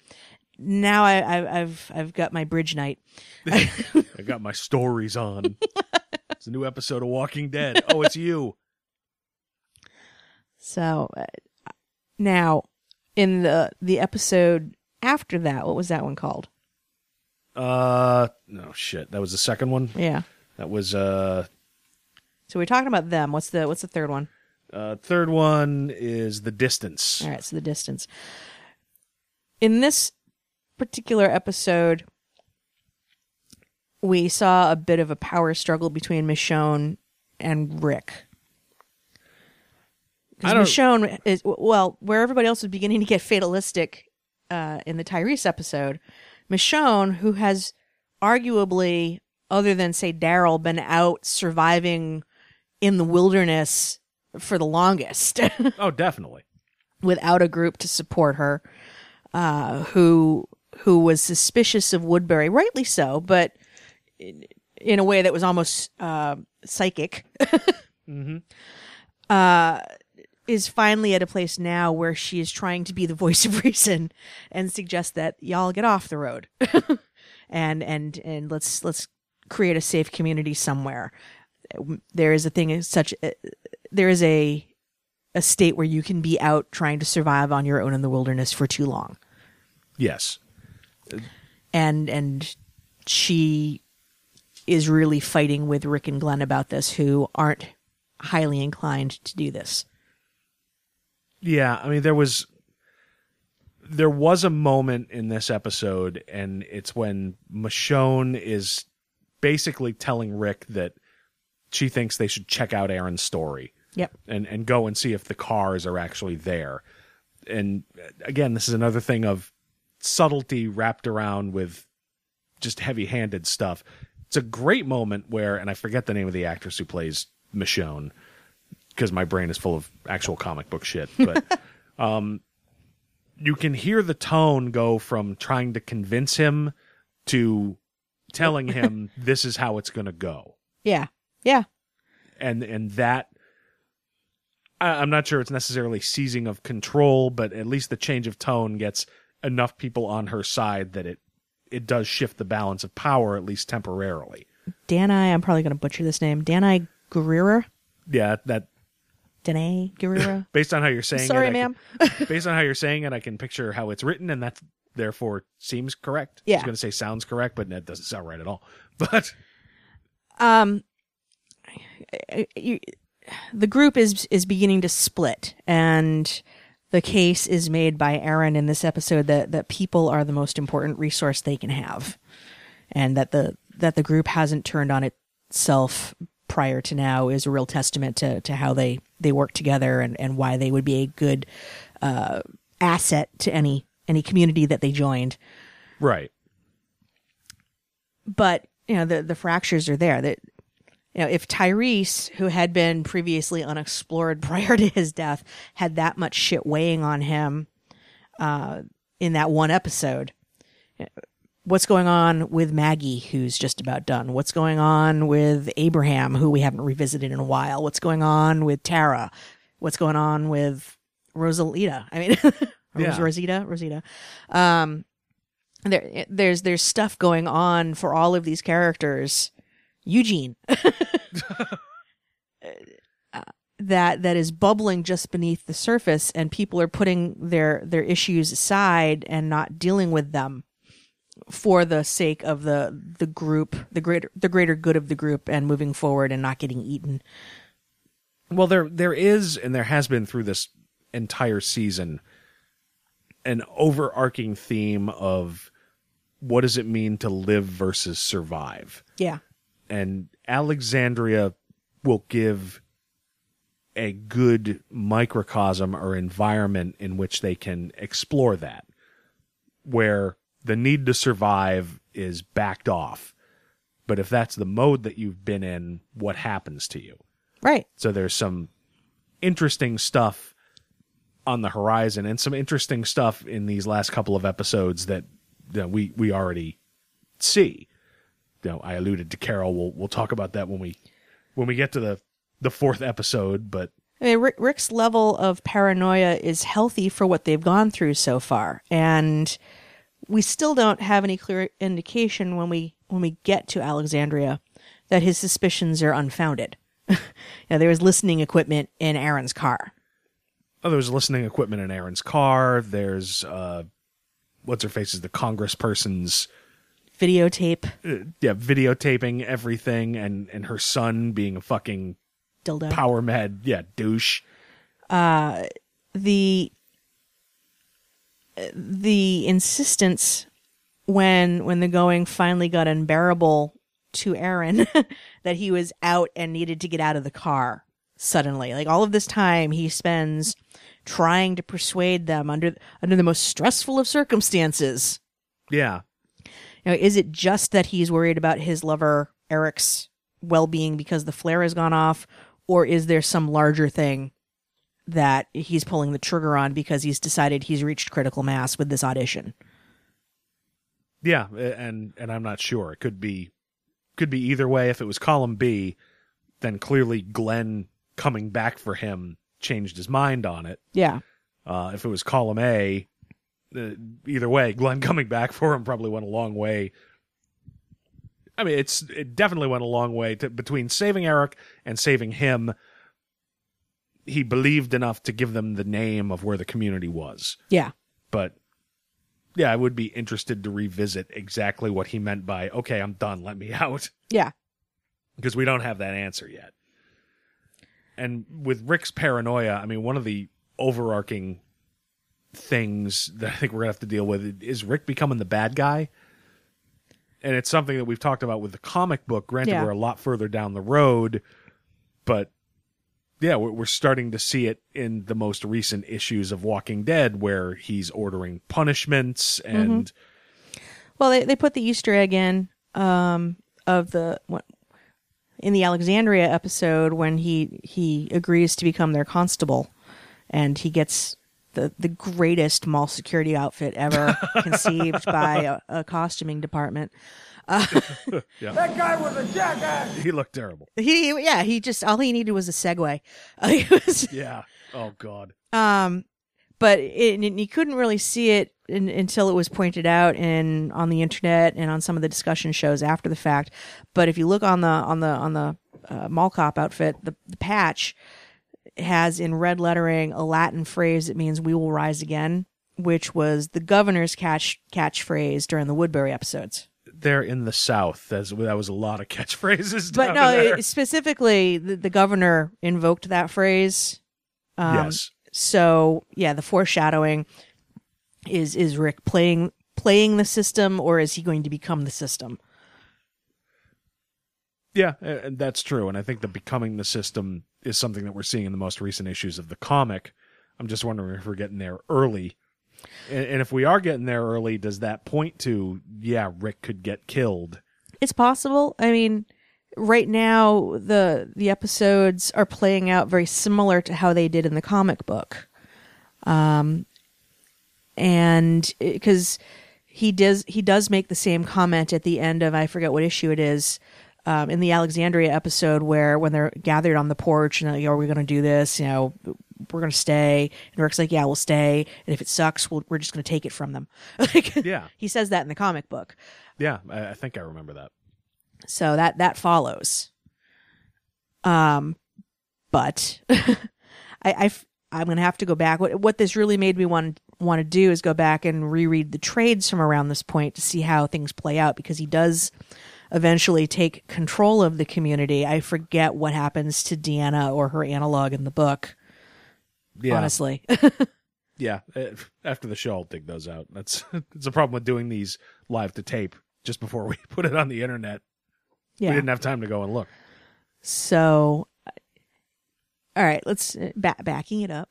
Now I, I I've I've got my bridge night. I got my stories on. it's a new episode of Walking Dead. Oh, it's you. So uh, now, in the the episode after that, what was that one called? Uh, no shit. That was the second one. Yeah. That was uh, So we're talking about them. What's the what's the third one? uh, third one is the distance. All right, so the distance. in this particular episode, we saw a bit of a power struggle between Michonne and Rick. Because Michonne is well, where everybody else was beginning to get fatalistic uh, in the Tyrese episode, Michonne, who has arguably, other than say Daryl, been out surviving in the wilderness for the longest. Oh, definitely. without a group to support her, uh, who who was suspicious of Woodbury, rightly so, but in, in a way that was almost uh, psychic. Uh, is finally at a place now where she is trying to be the voice of reason and suggest that y'all get off the road and and and let's let's create a safe community somewhere. There is a thing such. uh, There is a a state where you can be out trying to survive on your own in the wilderness for too long. Yes. And and she is really fighting with Rick and Glenn about this who aren't highly inclined to do this. Yeah, I mean there was there was a moment in this episode and it's when Michonne is basically telling Rick that she thinks they should check out Aaron's story Yep. and and go and see if the cars are actually there. And again, this is another thing of subtlety wrapped around with just heavy-handed stuff. It's a great moment where and I forget the name of the actress who plays Michonne because my brain is full of actual comic book shit, but um you can hear the tone go from trying to convince him to telling him this is how it's going to go Yeah. Yeah. and and that I, I'm not sure it's necessarily seizing of control, but at least the change of tone gets enough people on her side that it it does shift the balance of power at least temporarily. Danai, I'm probably going to butcher this name. Danai Gurira? Yeah, that Danai Gurira? based on how you're saying Sorry, it, I ma'am. can- based on how you're saying it, I can picture how it's written, and that therefore seems correct. Yeah, I was going to say sounds correct, but that doesn't sound right at all. But um you, the group is is beginning to split and the case is made by Aaron in this episode that that people are the most important resource they can have. And that the that the group hasn't turned on itself prior to now is a real testament to to how they they work together and and why they would be a good uh asset to any any community that they joined. Right, but you know the the fractures are there. That you know if Tyrese who had been previously unexplored prior to his death had that much shit weighing on him uh in that one episode what's going on with Maggie who's just about done? What's going on with Abraham who we haven't revisited in a while? What's going on with Tara? What's going on with Rosalita? I mean Yeah. Rosita? Rosita. Um there there's there's stuff going on for all of these characters eugene. Uh, that that is bubbling just beneath the surface and people are putting their their issues aside and not dealing with them for the sake of the the group the greater the greater good of the group and moving forward and not getting eaten. Well, there there is, and there has been through this entire season, an overarching theme of what does it mean to live versus survive, yeah and Alexandria will give a good microcosm or environment in which they can explore that, where the need to survive is backed off. But if that's the mode that you've been in, what happens to you? right So there's some interesting stuff on the horizon and some interesting stuff in these last couple of episodes that, that we we already see. You know, I alluded to Carol. We'll we'll talk about that when we when we get to the the fourth episode, but I mean, Rick, Rick's level of paranoia is healthy for what they've gone through so far, and we still don't have any clear indication when we when we get to Alexandria that his suspicions are unfounded. you know, there was listening equipment in Aaron's car. oh, there's listening equipment in Aaron's car. There's uh, what's her face is the congressperson's Videotape, uh, yeah videotaping everything, and and her son being a fucking dildo. power mad yeah douche. Uh, the the insistence when when the going finally got unbearable to Aaron that he was out and needed to get out of the car suddenly. Like all of this time he spends trying to persuade them under under the most stressful of circumstances. Yeah. Know, is it just that he's worried about his lover Eric's well-being because the flare has gone off or is there some larger thing that he's pulling the trigger on because he's decided he's reached critical mass with this audition? Yeah, and and I'm not sure. It could be could be either way. If it was column B, then clearly Glenn coming back for him changed his mind on it. Yeah. Uh, if it was column A, uh, either way, Glenn coming back for him probably went a long way. I mean, it's it definitely went a long way to between saving Eric and saving him. He believed enough to give them the name of where the community was. Yeah. But yeah, I would be interested to revisit exactly what he meant by "Okay, I'm done. Let me out." Yeah. because we don't have that answer yet. And with Rick's paranoia, I mean, one of the overarching things that I think we're gonna have to deal with is Rick becoming the bad guy. And it's something that we've talked about with the comic book. Granted, Yeah. we're a lot further down the road, but yeah, we're, we're starting to see it in the most recent issues of Walking Dead, where he's ordering punishments and Well, they they put the Easter egg in um of the what in the Alexandria episode when he he agrees to become their constable and he gets the the greatest mall security outfit ever conceived by a, a costuming department. That guy was a jackass. he looked terrible. He yeah, he just all he needed was a Segway. Uh, was Yeah. Oh God. Um, but it, and you couldn't really see it in, until it was pointed out in on the internet and on some of the discussion shows after the fact. But if you look on the on the on the uh, mall cop outfit, the, the patch has in red lettering a Latin phrase that means "We will rise again," which was the governor's catch catchphrase during the Woodbury episodes. They're in the South. That's, that was a lot of catchphrases. But no, it- specifically, the, the governor invoked that phrase. Um, yes. So yeah, the foreshadowing is is Rick playing playing the system, or is he going to become the system? Yeah, and that's true. And I think the becoming the system is something that we're seeing in the most recent issues of the comic. I'm just wondering if we're getting there early. And, if we are getting there early, does that point to, yeah, Rick could get killed? It's possible. I mean, right now the the episodes are playing out very similar to how they did in the comic book. Um and because he does he does make the same comment at the end of I forget what issue it is um, in the Alexandria episode where when they're gathered on the porch and like, are we going to do this you know we're going to stay. And Rick's like yeah we'll stay. And if it sucks we'll, we're just going to take it from them. Like Yeah. he says that in the comic book. Yeah, I, I think I remember that. so that that follows. Um but i i am gonna have to go back. What what this really made me want want to do is go back and reread the trades from around this point to see how things play out because he does eventually take control of the community i forget what happens to deanna or her analog in the book Yeah. honestly Yeah. uh, After the show, I'll dig those out. That's it's a problem with doing these live to tape just before we put it on the internet. yeah We didn't have time to go and look. so all right let's uh, back backing it up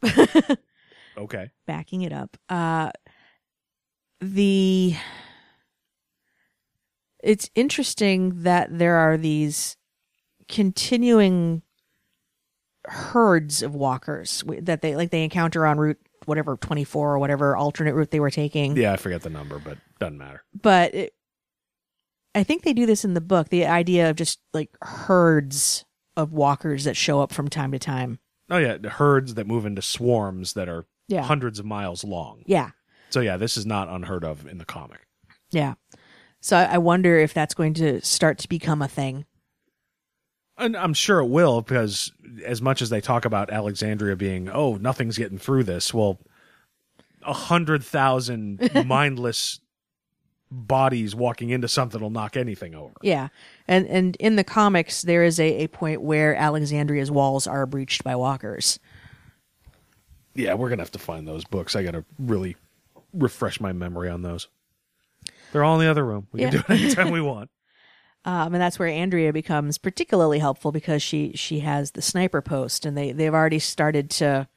Okay. backing it up. Uh, the it's interesting that there are these continuing herds of walkers that they like they encounter on route whatever 24 or whatever alternate route they were taking Yeah, I forget the number, but doesn't matter. but it, i think they do this in the book the idea of just like herds of walkers that show up from time to time Oh yeah, the herds that move into swarms that are Yeah. hundreds of miles long. yeah So yeah, this is not unheard of in the comic. yeah so I, wonder if that's going to start to become a thing And I'm sure it will because as much as they talk about Alexandria being, oh, nothing's getting through this, well, a hundred thousand mindless bodies walking into something will knock anything over. Yeah, and and in the comics, there is a, a point where Alexandria's walls are breached by walkers. Yeah, we're gonna have to find those books. I gotta really refresh my memory on those. They're all in the other room. We Yeah. can do it anytime we want. Um, and that's where Andrea becomes particularly helpful because she she has the sniper post, and they they've already started to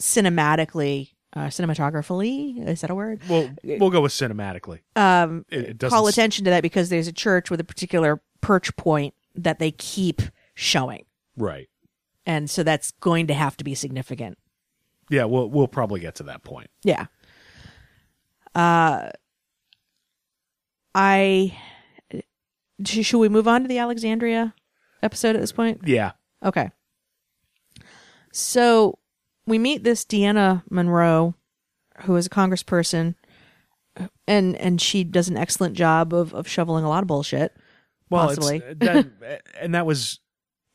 cinematically, uh, cinematographically is that a word? We'll we'll go with cinematically. Um, It, it call attention to that because there's a church with a particular perch point that they keep showing, right. and so that's going to have to be significant. Yeah, we'll we'll probably get to that point. Yeah. Uh, I should we move on to the Alexandria episode at this point? Yeah. Okay. So we meet this Deanna Monroe, who is a congressperson, and and she does an excellent job of of shoveling a lot of bullshit. Well, possibly. that, and that was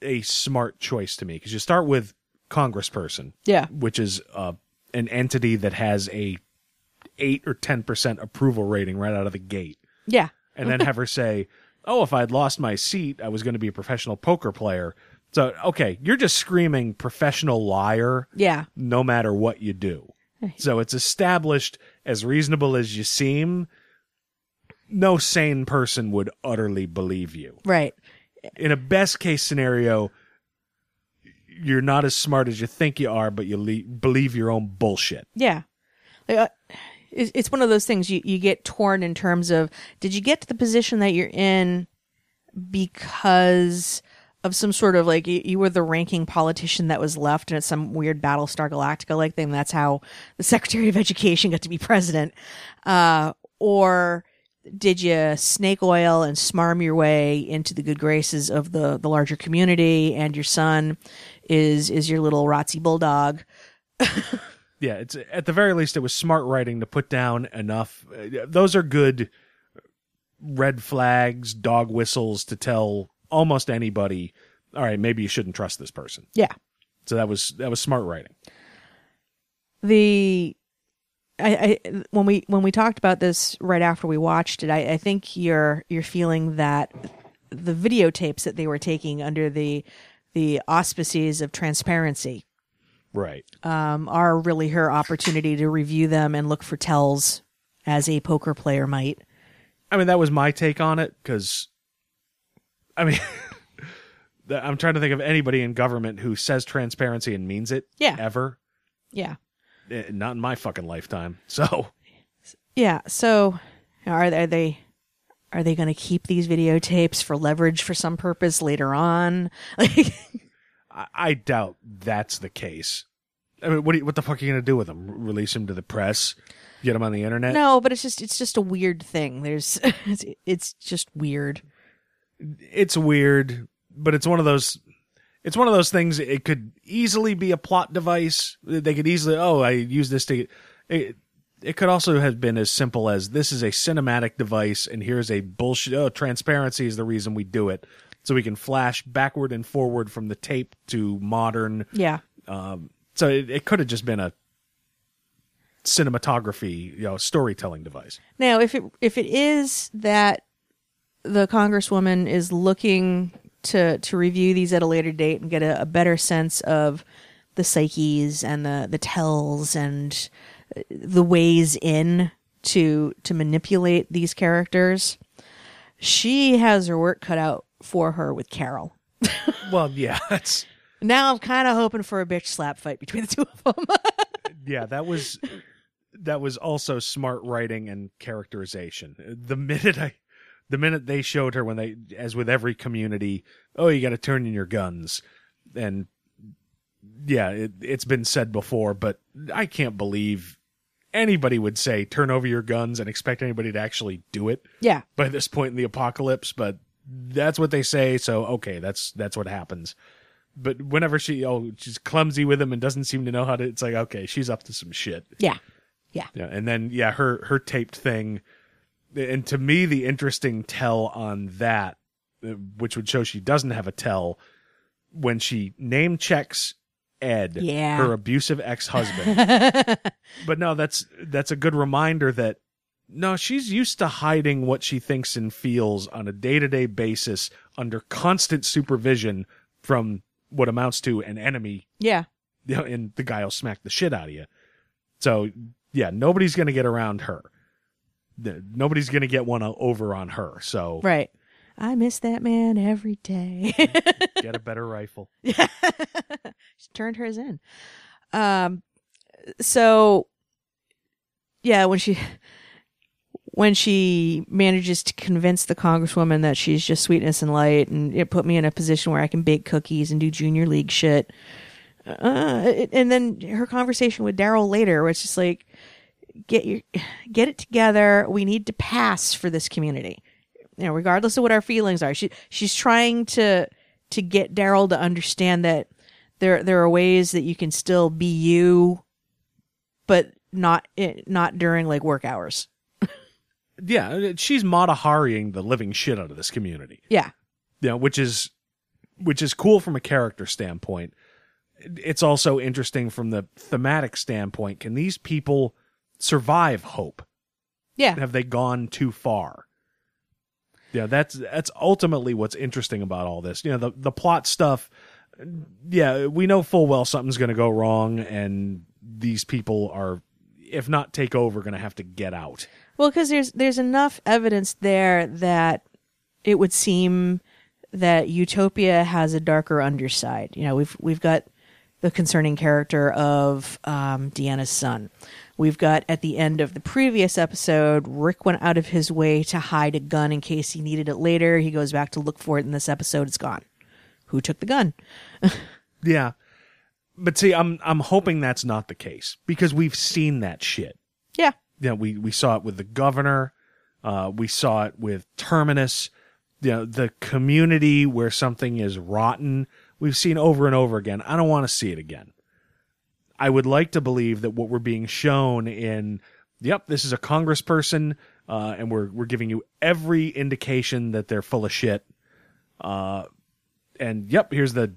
a smart choice to me because you start with congressperson, Yeah. which is uh, an entity that has a eight or ten percent approval rating right out of the gate, Yeah. and then have her say, "Oh, if I'd lost my seat, I was going to be a professional poker player." So, okay, you're just screaming professional liar, Yeah. no matter what you do. So it's established as reasonable as you seem. No sane person would utterly believe you Right. in a best case scenario, you're not as smart as you think you are, but you le- believe your own bullshit. Yeah. Like, uh, it's one of those things you, you get torn in terms of did you get to the position that you're in because of some sort of like you, you were the ranking politician that was left and it's some weird Battlestar Galactica like thing. That's how the Secretary of Education got to be president. Uh, or did you snake oil and smarm your way into the good graces of the, the larger community and your son is, is your little Rotzi bulldog? Yeah, it's at the very least it was smart writing to put down enough. Uh, those are good red flags, dog whistles to tell almost anybody. All right, maybe you shouldn't trust this person. Yeah. So that was that was smart writing. the I, I when we when we talked about this right after we watched it, I, I think you're you're feeling that the videotapes that they were taking under the the auspices of transparency Right. um, are really her opportunity to review them and look for tells as a poker player might. I mean, that was my take on it because, I mean, I'm trying to think of anybody in government who says transparency and means it. Yeah. Ever. Yeah. Eh, Not in my fucking lifetime. So, Yeah. So are they, are they are they going to keep these videotapes for leverage for some purpose later on? Like, I, I doubt that's the case. I mean, what, do you, what the fuck are you going to do with them? Release them to the press? Get them on the internet? no, but it's just it's just a weird thing. There's it's, it's just weird. It's weird, but it's one of those. It's one of those things. It could easily be a plot device. They could easily, oh, I use this to. It, it could also have been as simple as this is a cinematic device, and here's a bullshit. Oh, transparency is the reason we do it, so we can flash backward and forward from the tape to modern. Yeah. Um, so it, it could have just been a cinematography, you know, storytelling device. Now, if it if it is that the congresswoman is looking to to review these at a later date and get a, a better sense of the psyches and the the tells and uh, the ways in to to manipulate these characters, she has her work cut out for her with Carol. Well, yeah, that's Now I'm kind of hoping for a bitch slap fight between the two of them. yeah, that was that was also smart writing and characterization. The minute I the minute they showed her when they as with every community, oh, you got to turn in your guns and yeah, it, it's been said before, but I can't believe anybody would say turn over your guns and expect anybody to actually do it yeah. by this point in the apocalypse, but that's what they say, so okay, that's that's what happens. But whenever she oh she's clumsy with him and doesn't seem to know how to it's like okay, she's up to some shit. Yeah. Yeah. Yeah, and then yeah, her her taped thing and to me the interesting tell on that uh, which would show she doesn't have a tell when she name checks Ed, Yeah. her abusive ex-husband. but no, that's that's a good reminder that no, she's used to hiding what she thinks and feels on a day-to-day basis under constant supervision from what amounts to an enemy, Yeah. you know, and the guy will smack the shit out of you. So yeah, nobody's going to get around her. Nobody's going to get one over on her. So Right. I miss that man every day. get a better rifle. Yeah. she turned hers in. Um, so yeah, when she when she manages to convince the congresswoman that she's just sweetness and light, and it put me in a position where I can bake cookies and do junior league shit. Uh, it- and then her conversation with Daryl later, it's just like, get your get it together. We need to pass for this community. You know, regardless of what our feelings are. She she's trying to to get Daryl to understand that there there are ways that you can still be you, but not eh, not during like work hours. Yeah, she's Matahariing the living shit out of this community. Yeah. Yeah, which is which is cool from a character standpoint. It's also interesting from the thematic standpoint. Can these people survive hope? Yeah. Have they gone too far? Yeah, that's that's ultimately what's interesting about all this. You know, the the plot stuff. Yeah, we know full well something's going to go wrong, and these people are, if not take over, going to have to get out. Well, because there's there's enough evidence there that it would seem that Utopia has a darker underside. You know, we've we've got the concerning character of um, Deanna's son. We've got at the end of the previous episode, Rick went out of his way to hide a gun in case he needed it later. He goes back to look for it in this episode. It's gone. Who took the gun? Yeah. But see, I'm I'm hoping that's not the case because we've seen that shit. Yeah. You know, we we saw it with the governor, uh, we saw it with Terminus. You know, the community where something is rotten, we've seen over and over again. I don't want to see it again. I would like to believe that what we're being shown in, yep, this is a congressperson, uh, and we're we're giving you every indication that they're full of shit. Uh, and yep, here's the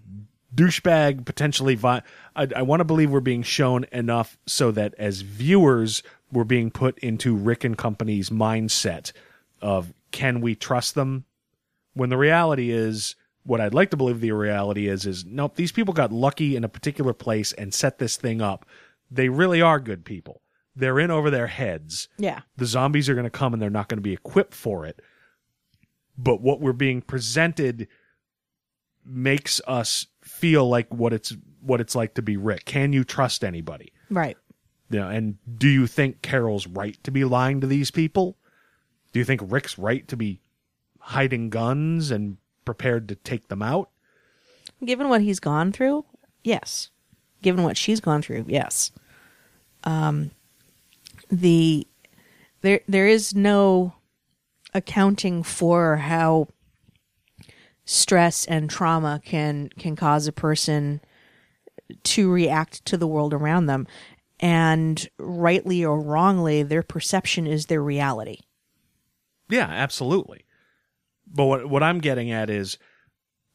douchebag potentially. Vi- I, I want to believe we're being shown enough so that as viewers, we're being put into Rick and Company's mindset of can we trust them? When the reality is, what I'd like to believe the reality is, is nope, these people got lucky in a particular place and set this thing up. They really are good people. They're in over their heads. Yeah. The zombies are going to come and they're not going to be equipped for it. But what we're being presented makes us feel like what it's what it's like to be Rick. Can you trust anybody? Right. You know, and do you think Carol's right to be lying to these people? Do you think Rick's right to be hiding guns and prepared to take them out? Given what he's gone through, yes. Given what she's gone through, yes. Um, the there there is no accounting for how stress and trauma can can cause a person to react to the world around them and rightly or wrongly their perception is their reality Yeah, absolutely. But what what I'm getting at is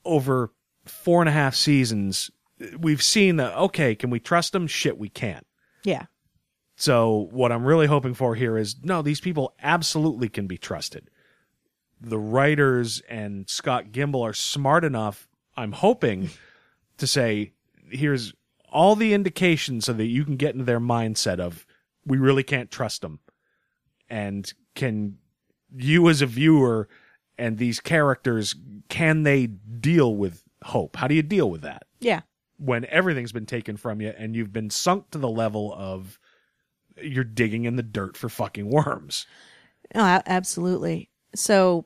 over four and a half seasons, we've seen that okay, can we trust them? Shit, we can't. yeah So what I'm really hoping for here is no, these people absolutely can be trusted. The writers and Scott Gimple are smart enough, I'm hoping, to say, here's all the indications so that you can get into their mindset of we really can't trust them. And can you as a viewer and these characters can they deal with hope? How do you deal with that? yeah when everything's been taken from you and you've been sunk to the level of you're digging in the dirt for fucking worms. Oh, a- absolutely. So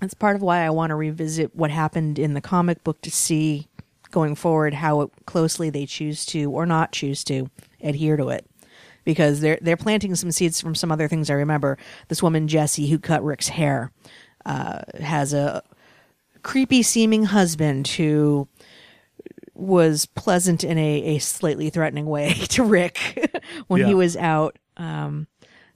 that's part of why I want to revisit what happened in the comic book to see going forward how closely they choose to or not choose to adhere to it. Because they're they're planting some seeds from some other things I remember. This woman Jessie who cut Rick's hair uh, has a creepy seeming husband who was pleasant in a, a slightly threatening way to Rick when he was out um,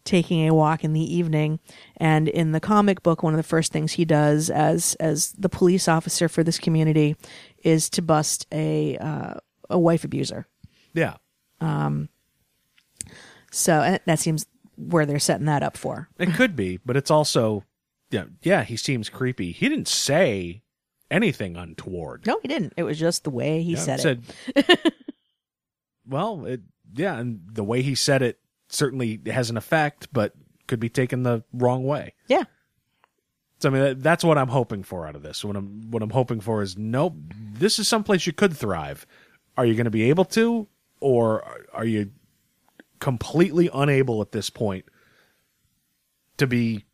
taking a walk in the evening. And in the comic book, one of the first things he does as as the police officer for this community is to bust a uh, a wife abuser. Yeah. Um. So that seems where they're setting that up for. It could be, but it's also yeah, yeah, he seems creepy. He didn't say anything untoward. No, he didn't. It was just the way he Yeah, said it. well, it, yeah, and the way he said it certainly has an effect, but could be taken the wrong way. Yeah. So I mean, that, that's what I'm hoping for out of this. What I'm what I'm hoping for is nope. This is someplace you could thrive. Are you going to be able to, or are you completely unable at this point to be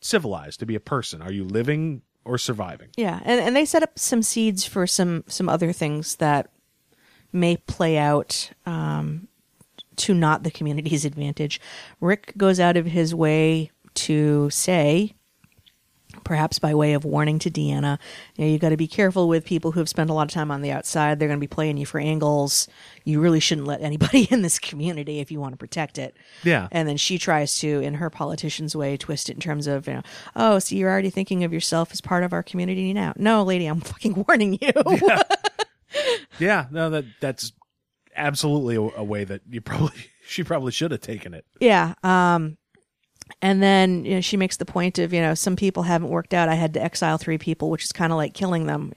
civilized, to be a person? Are you living or surviving? Yeah, and and they set up some seeds for some some other things that may play out um, to not the community's advantage. Rick goes out of his way to say, perhaps by way of warning to Deanna, you know, you got to be careful with people who have spent a lot of time on the outside. They're going to be playing you for angles. You really shouldn't let anybody in this community if you want to protect it. Yeah. And then she tries to, in her politician's way, twist it in terms of, you know, oh, so you're already thinking of yourself as part of our community now. No, lady, I'm fucking warning you. Yeah, no, that that's absolutely a, a way that you probably she probably should have taken it. Yeah. Um, and then you know, she makes the point of, you know, some people haven't worked out. I had to exile three people, which is kind of like killing them.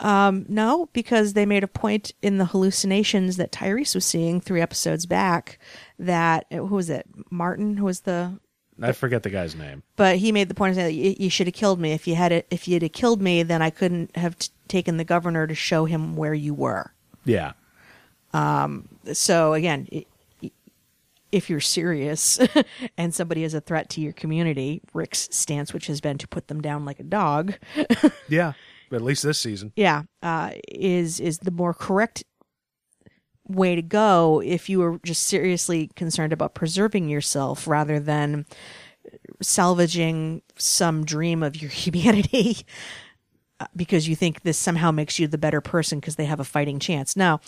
Um, no, because they made a point in the hallucinations that Tyrese was seeing three episodes back that, who was it? Martin, who was the, I forget the guy's name. but he made the point of saying, you, you should have killed me. If you had it, if you'd have killed me, then I couldn't have t- taken the governor to show him where you were. Yeah, Um. so again if you're serious and somebody is a threat to your community rick's stance which has been to put them down like a dog yeah. At least this season. yeah uh, is is the more correct way to go if you were just seriously concerned about preserving yourself rather than salvaging some dream of your humanity uh, because you think this somehow makes you the better person because they have a fighting chance. Now,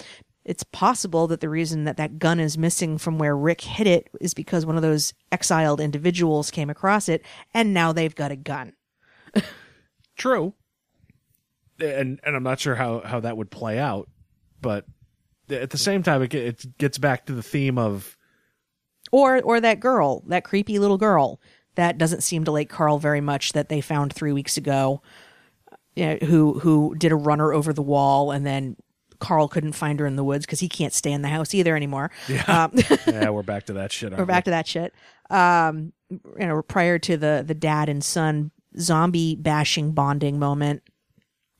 it's possible that the reason that that gun is missing from where Rick hit it is because one of those exiled individuals came across it and now they've got a gun. True. And and I'm not sure how how that would play out, but at the same time, it, it gets back to the theme of Or or that girl, that creepy little girl that doesn't seem to like Carl very much that they found 3 weeks ago. You know, who who did a runner over the wall and then Carl couldn't find her in the woods because he can't stay in the house either anymore. yeah, Um, yeah we're back to that shit. We're back to that shit. Um, you know, prior to the the dad and son zombie bashing bonding moment.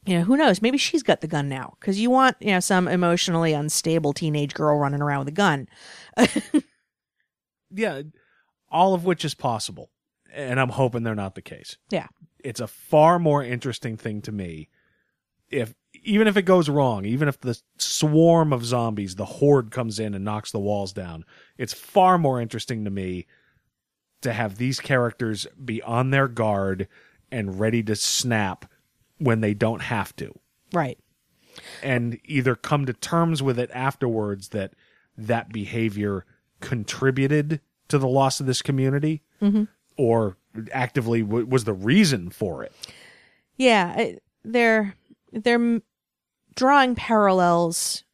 You know, who knows? Maybe she's got the gun now because you want you know some emotionally unstable teenage girl running around with a gun. yeah, all of which is possible, and I'm hoping they're not the case. Yeah, It's a far more interesting thing to me if even if it goes wrong, even if the swarm of zombies, the horde comes in and knocks the walls down, it's far more interesting to me to have these characters be on their guard and ready to snap when they don't have to right. and either come to terms with it afterwards that that behavior contributed to the loss of this community mm-hmm. or actively w- was the reason for it. Yeah, I- they're they're drawing parallels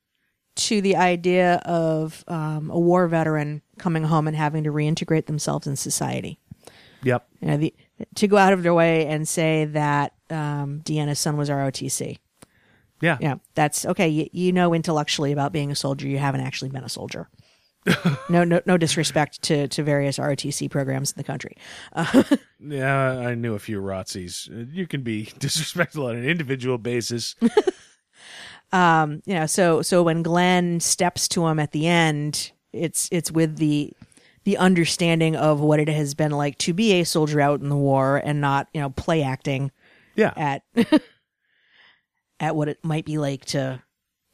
to the idea of um, a war veteran coming home and having to reintegrate themselves in society. Yep. You know, the, to go out of their way and say that um, Deanna's son was ROTC. Yeah. Yeah, that's okay. You, you know intellectually about being a soldier. You haven't actually been a soldier. no, no, no disrespect to, to various ROTC programs in the country. Yeah, I knew a few Rotsies. You can be disrespectful on an individual basis. Um, you know, so so when Glenn steps to him at the end, it's it's with the the understanding of what it has been like to be a soldier out in the war and not you know play acting Yeah. at at what it might be like to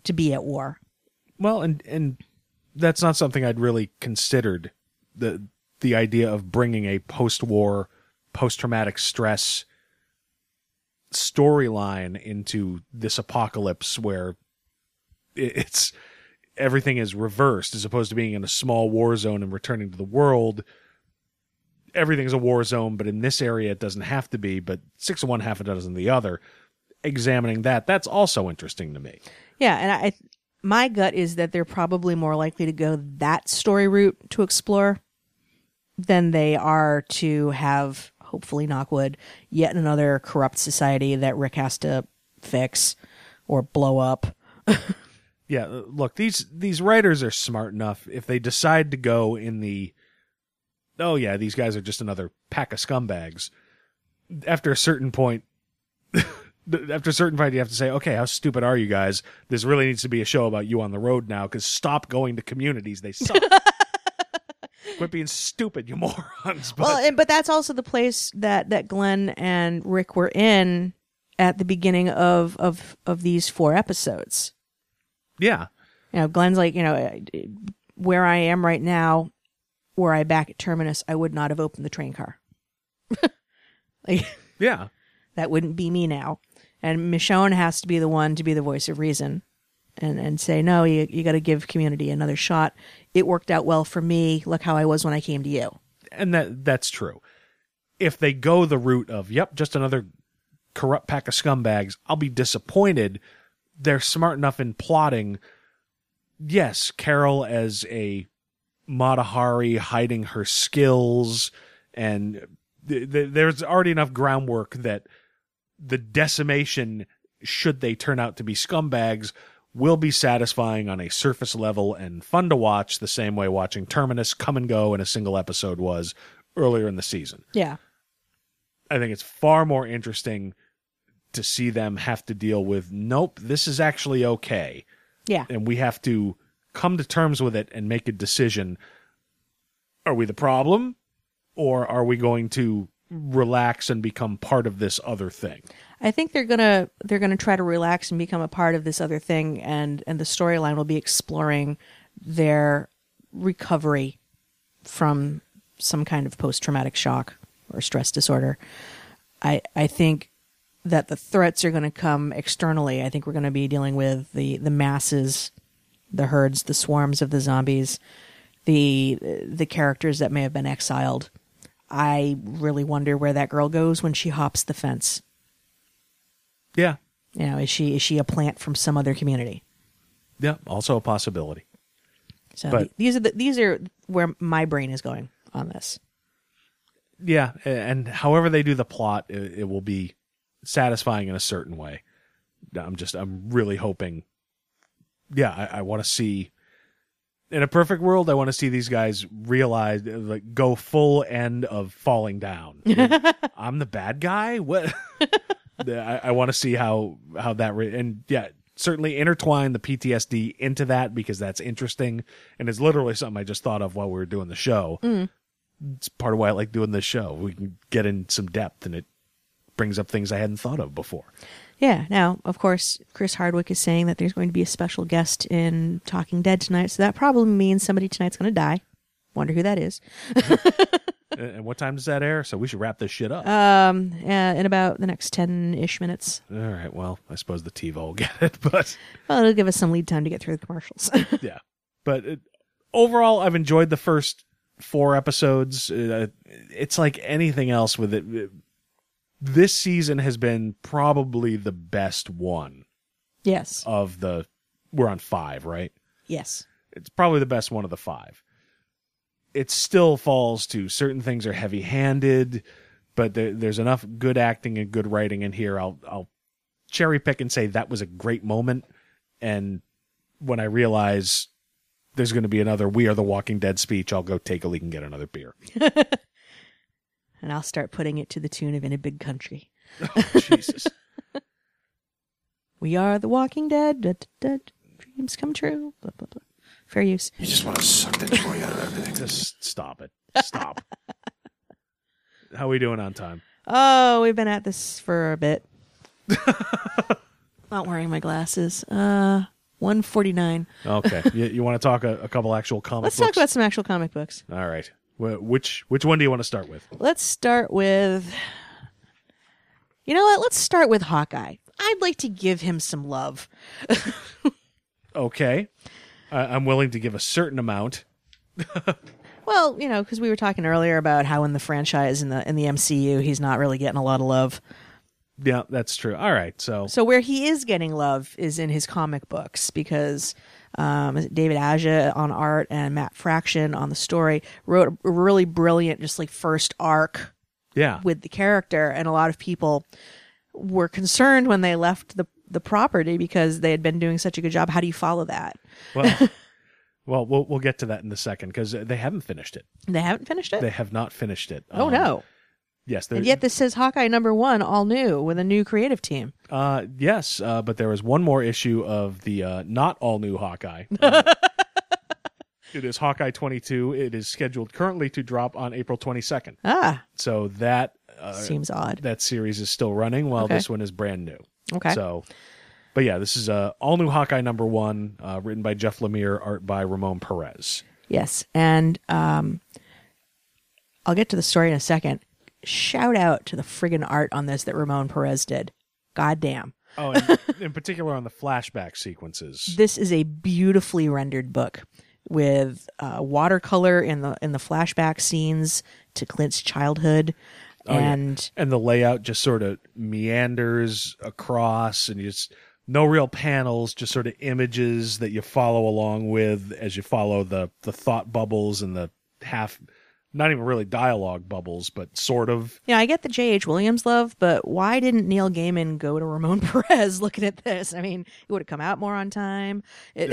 to be at war. Well, and and that's not something I'd really considered the the idea of bringing a post-war post-traumatic stress storyline into this apocalypse where it's everything is reversed as opposed to being in a small war zone and returning to the world. Everything's a war zone but in this area it doesn't have to be but six of one half a dozen of the other. Examining that that's also interesting to me. Yeah, and I my gut is that they're probably more likely to go that story route to explore than they are to have hopefully knockwood yet another corrupt society that Rick has to fix or blow up. Yeah, look, these these writers are smart enough if they decide to go in the oh yeah, these guys are just another pack of scumbags. After a certain point after a certain point you have to say, "Okay, how stupid are you guys? This really needs to be a show about you on the road now cuz stop going to communities. They suck." Quit being stupid, you morons. But well, and, but that's also the place that that Glenn and Rick were in at the beginning of of of these four episodes. yeah. You know, Glenn's like, you know, where I am right now, were I back at Terminus, I would not have opened the train car. like Yeah. that wouldn't be me now. And Michonne has to be the one to be the voice of reason and, and say, no, you, you got to give community another shot. It worked out well for me. Look how I was when I came to you. and that that's true. If they go the route of, yep, just another corrupt pack of scumbags, I'll be disappointed. They're smart enough in plotting. Yes, Carol as a Mata Hari hiding her skills, and th- th- there's already enough groundwork that the decimation, should they turn out to be scumbags, will be satisfying on a surface level and fun to watch the same way watching Terminus come and go in a single episode was earlier in the season. Yeah. I think it's far more interesting to see them have to deal with nope, this is actually okay. Yeah. And we have to come to terms with it and make a decision. Are we the problem? Or are we going to relax and become part of this other thing? I think they're gonna they're gonna try to relax and become a part of this other thing, and and the storyline will be exploring their recovery from some kind of post traumatic shock or stress disorder. I I think that the threats are going to come externally. I think we're going to be dealing with the the masses, the herds, the swarms of the zombies, the the characters that may have been exiled. I really wonder where that girl goes when she hops the fence. Yeah. You know, is she is she a plant from some other community? Yeah. Also a possibility. So But- th- these are the, these are where my brain is going on this. Yeah. And however they do the plot, it, it will be satisfying in a certain way. I'm just, I'm really hoping. Yeah. I, I want to see. In a perfect world, I want to see these guys realize, like, go full end of falling down. I'm the bad guy. What? I, I want to see how how that re- and yeah, certainly intertwine the PTSD into that because that's interesting and it's literally something I just thought of while we were doing the show. Mm. It's part of why I like doing this show. We can get in some depth and it brings up things I hadn't thought of before. Yeah. Now, of course, Chris Hardwick is saying that there's going to be a special guest in Talking Dead tonight, so that probably means somebody tonight's going to die. Wonder who that is. And what time does that air? So we should wrap this shit up. Um, uh, in about the next ten ish minutes. All right. Well, I suppose the TiVo will get it, but Well, it'll give us some lead time to get through the commercials. yeah. But it, overall, I've enjoyed the first four episodes. Uh, it's like anything else with it. This season has been probably the best one yes. of the. We're on five, right? Yes. It's probably the best one of the five. It still falls to certain things are heavy handed, but there, there's enough good acting and good writing in here. I'll I'll cherry pick and say that was a great moment. And when I realize there's going to be another "We Are the Walking Dead" speech, I'll go take a leak and get another beer. And I'll start putting it to the tune of In a Big Country. Oh, Jesus, We are the Walking Dead. Da, da, da, dreams come true. Blah, blah, blah. Fair use. You just want to suck the joy out of everything. just stop it. Stop. How are we doing on time? Oh, we've been at this for a bit. Not wearing my glasses. Uh, one forty nine. Okay, you, you want to talk a, a couple actual comic Let's books? talk about some actual comic books. All right. Wh- Which which one do you want to start with? Let's start with. You know what? Let's start with Hawkeye. I'd like to give him some love. Okay. I I'm willing to give a certain amount. Well, you know, because we were talking earlier about how in the franchise in the in the MCU he's not really getting a lot of love. Yeah, that's true. All right. So, So where he is getting love is in his comic books because um, David Aja on art and Matt Fraction on the story wrote a really brilliant, just like first arc yeah. with the character, and a lot of people were concerned when they left the the property because they had been doing such a good job. How do you follow that? Well, well, we'll we'll get to that in a second because they haven't finished it. They haven't finished it. They have not finished it. oh Um, no! Yes, And yet this says Hawkeye number one, all new with a new creative team. Uh, yes, uh, but there was one more issue of the uh, not all new Hawkeye. Uh, it is Hawkeye 22. It is scheduled currently to drop on April 22nd. Ah, So that uh, seems odd. that series is still running while Okay. this one is brand new. Okay. So, but yeah, this is uh, all new Hawkeye number one, uh, written by Jeff Lemire, art by Ramon Perez. Yes, and um, I'll get to the story in a second. Shout out to the friggin' art on this that Ramon Perez did. Goddamn. Oh, and in particular on the flashback sequences. This is a beautifully rendered book with uh, watercolor in the in the flashback scenes to Clint's childhood, Oh, yeah. and and the layout just sort of meanders across and you just no real panels just sort of images that you follow along with as you follow the the thought bubbles and the half not even really dialogue bubbles but sort of yeah, I get the J.H. Williams love, but why didn't Neil Gaiman go to Ramon Perez looking at this? I mean, it would have come out more on time. It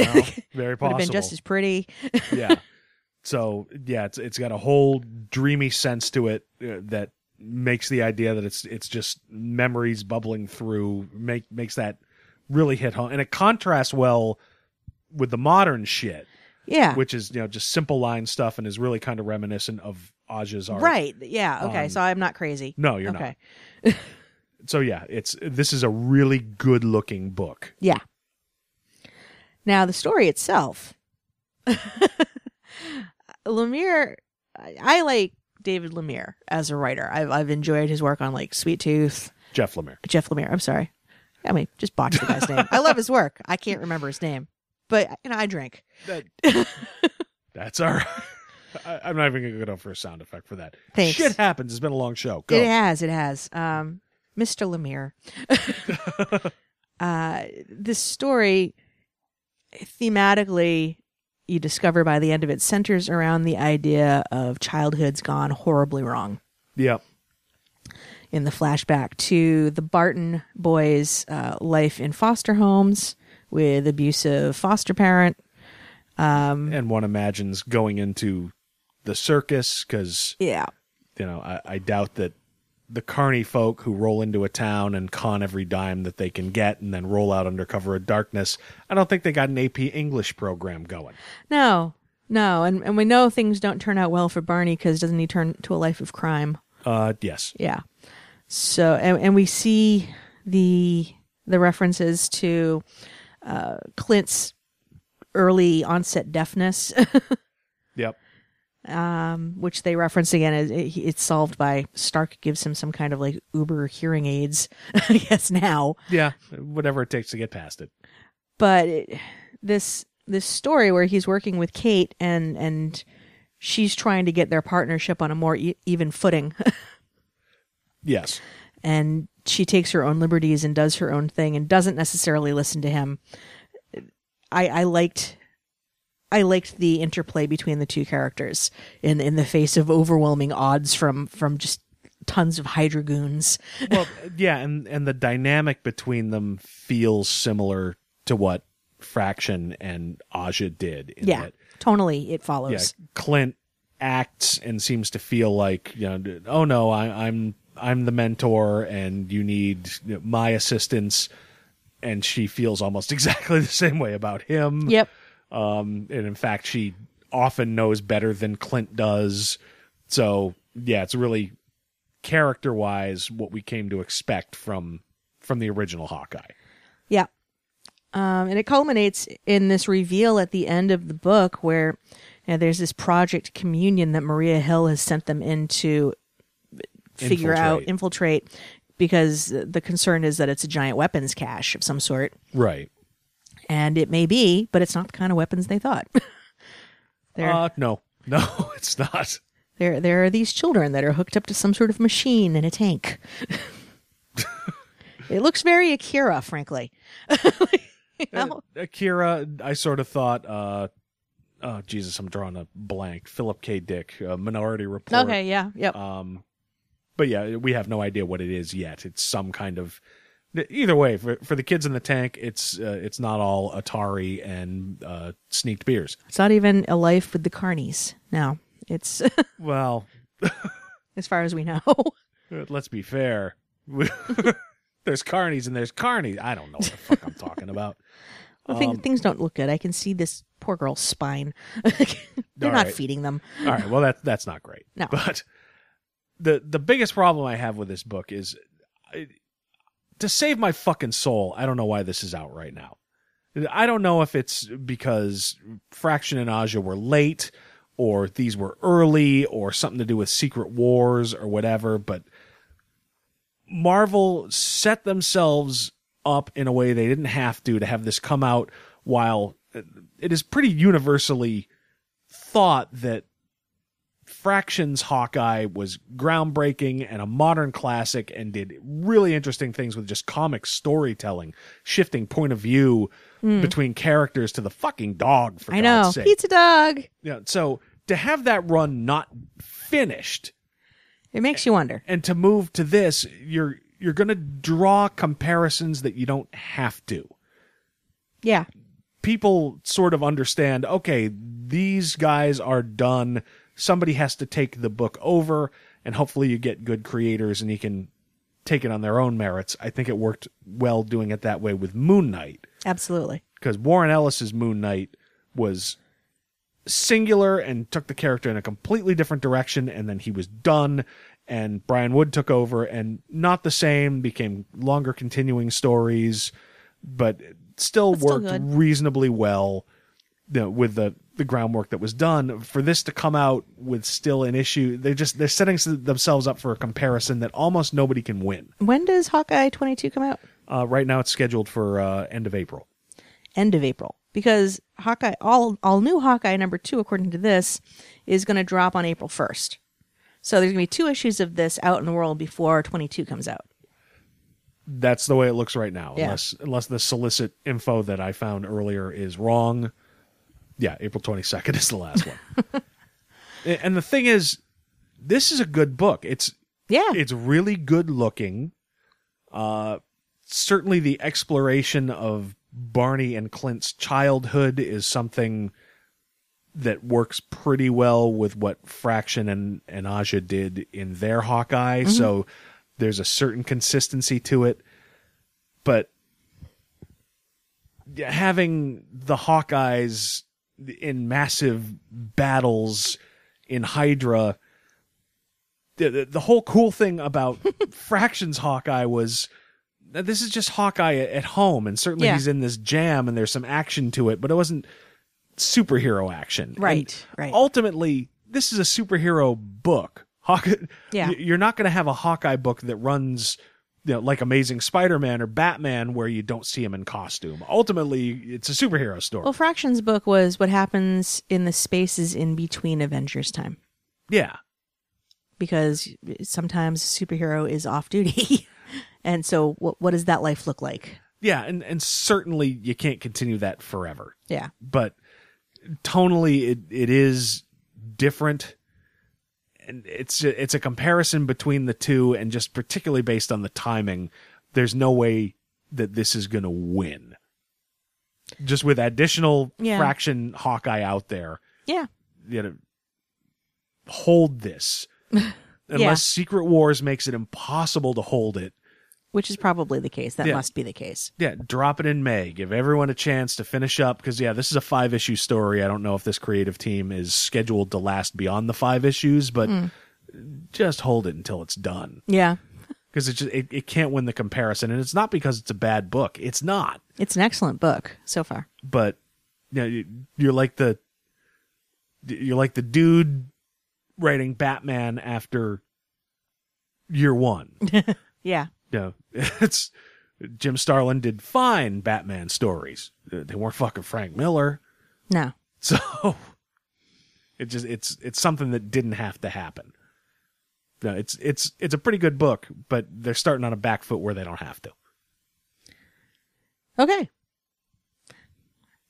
very would possible have been just as pretty. yeah so yeah it's it's got a whole dreamy sense to it uh, that makes the idea that it's it's just memories bubbling through make makes that really hit home and it contrasts well with the modern shit Yeah. which is you know just simple line stuff and is really kind of reminiscent of Aja's art. Right. Yeah. Okay. Um, so I'm not crazy. No, you're not. okay. not. So yeah, it's this is a really good looking book. Yeah. Now the story itself, Lemire, I, I like David Lemire as a writer. I've I've enjoyed his work on like Sweet Tooth. Jeff Lemire. Jeff Lemire. I'm sorry. I mean, just botched the guy's name. I love his work. I can't remember his name, but you know, I drink. That's all right. I, I'm not even gonna go for a sound effect for that. Thanks. Shit happens. It's been a long show. Go. It has. It has. Um, Mr. Lemire. uh, this story, thematically, you discover by the end of it, centers around the idea of childhoods gone horribly wrong. Yep. In the flashback to the Barton boys' uh, life in foster homes with abusive foster parent. Um, And one imagines going into the circus because Yeah. you know I, I doubt that the carny folk who roll into a town and con every dime that they can get and then roll out under cover of darkness. I don't think they got an AP English program going. No, no. And, and we know things don't turn out well for Barney because doesn't he turn to a life of crime? Uh, yes. Yeah. So and, and we see the the references to uh, Clint's early onset deafness. um, which they reference again. It, it's solved by Stark gives him some kind of like Uber hearing aids, I guess now. Yeah. Whatever it takes to get past it. But it, this this story where he's working with Kate and and she's trying to get their partnership on a more e- even footing. Yes. and she takes her own liberties and does her own thing and doesn't necessarily listen to him. I, I liked I liked the interplay between the two characters in in the face of overwhelming odds from from just tons of Hydra goons. well, yeah, and and the dynamic between them feels similar to what Fraction and Aja did. In Yeah, that, tonally it yeah. follows. Clint acts and seems to feel like you know, oh no, I, I'm I'm the mentor, and you need my assistance. And she feels almost exactly the same way about him. Yep. Um, and in fact, she often knows better than Clint does. So yeah, it's really character wise what we came to expect from from the original Hawkeye. Yeah. Um, and it culminates in this reveal at the end of the book where you know, there's this project communion that Maria Hill has sent them in to figure out, Infiltrate. infiltrate, because the concern is that it's a giant weapons cache of some sort. Right. And it may be, but it's not the kind of weapons they thought. there, Uh no. No, it's not. there, there are these children that are hooked up to some sort of machine in a tank. it looks very Akira, frankly. You know? Akira, I sort of thought uh oh Jesus, I'm drawing a blank. Philip K. Dick, uh, Minority Report. Okay, yeah, yep. Um, but yeah, we have no idea what it is yet. It's some kind of Either way, for for the kids in the tank, it's uh, it's not all Atari and uh, sneaked beers. It's not even a life with the carnies. now it's Well, as far as we know. Let's be fair. there's carnies and there's carnies. I don't know what the fuck I'm talking about. Well, Um, thing- things don't look good. I can see this poor girl's spine. They're not right. feeding them. All right, well that that's not great. No. But the the biggest problem I have with this book is I, to save my fucking soul. I don't know why this is out right now. I don't know if it's because Fraction and Aja were late or these were early or something to do with Secret Wars or whatever, but Marvel set themselves up in a way they didn't have to to have this come out while it is pretty universally thought that Fractions Hawkeye was groundbreaking and a modern classic and did really interesting things with just comic storytelling, shifting point of view hmm. between characters to the fucking dog for. I know. Sake. Pizza dog. Yeah, so to have that run not finished It makes you wonder. and to move to this, you're you're going to draw comparisons that you don't have to. Yeah. People sort of understand, okay, these guys are done. Somebody has to take the book over and hopefully you get good creators and you can take it on their own merits. I think it worked well doing it that way with Moon Knight Absolutely. because Warren Ellis's Moon Knight was singular and took the character in a completely different direction, and then he was done. And Brian Wood took over, and not the same. Became longer, continuing stories, but still worked reasonably well you know, with the the groundwork that was done. For this to come out with still an issue, they're just they're setting themselves up for a comparison that almost nobody can win. When does Hawkeye 22 come out? Uh, right now, it's scheduled for uh, end of April. End of April. Because Hawkeye, all, all new Hawkeye number two, according to this, is going to drop on April 1st. So there's going to be two issues of this out in the world before 22 comes out. that's the way it looks right now Yeah. unless unless the solicit info that i found earlier is wrong yeah april 22nd is the last one. And the thing is this is a good book. It's Yeah. it's really good looking. Uh certainly the exploration of barney and clint's childhood is something that works pretty well with what fraction and and aja did in their hawkeye. So there's a certain consistency to it. But having the hawkeyes in massive battles in hydra the, the, the whole cool thing about fractions hawkeye was that this is just hawkeye at, at home and certainly Yeah. he's in this jam and there's some action to it but it wasn't superhero action Right, And right. ultimately this is a superhero book Hawkeye, Yeah. you're not going to have a hawkeye book that runs you know, like amazing spider-man or batman where you don't see him in costume ultimately it's a superhero story Well, Fractions book was what happens in the spaces in between Avengers time. yeah Because sometimes superhero is off duty. and so what, what does that life look like? yeah and, and certainly you can't continue that forever Yeah. but tonally it, it is different it's it's a comparison between the two and just particularly based on the timing there's no way that this is going to win just with additional Yeah. fraction hawkeye out there Yeah. you know hold this unless secret wars makes it impossible to hold it Which is probably the case. That Yeah. must be the case. yeah, drop it in May. Give everyone a chance to finish up because yeah, this is a five issue story. I don't know if this creative team is scheduled to last beyond the five issues, but hmm. just hold it until it's done Yeah. because it just it, it can't win the comparison, and it's not because it's a bad book. It's not, It's an excellent book so far. but you know, you- you're like the you're like the dude writing Batman after year one. Yeah. know, it's Jim Starlin did fine Batman stories. They weren't fucking Frank Miller. No. So it just it's it's something that didn't have to happen. No, it's it's it's a pretty good book, but they're starting on a back foot where they don't have to. Okay.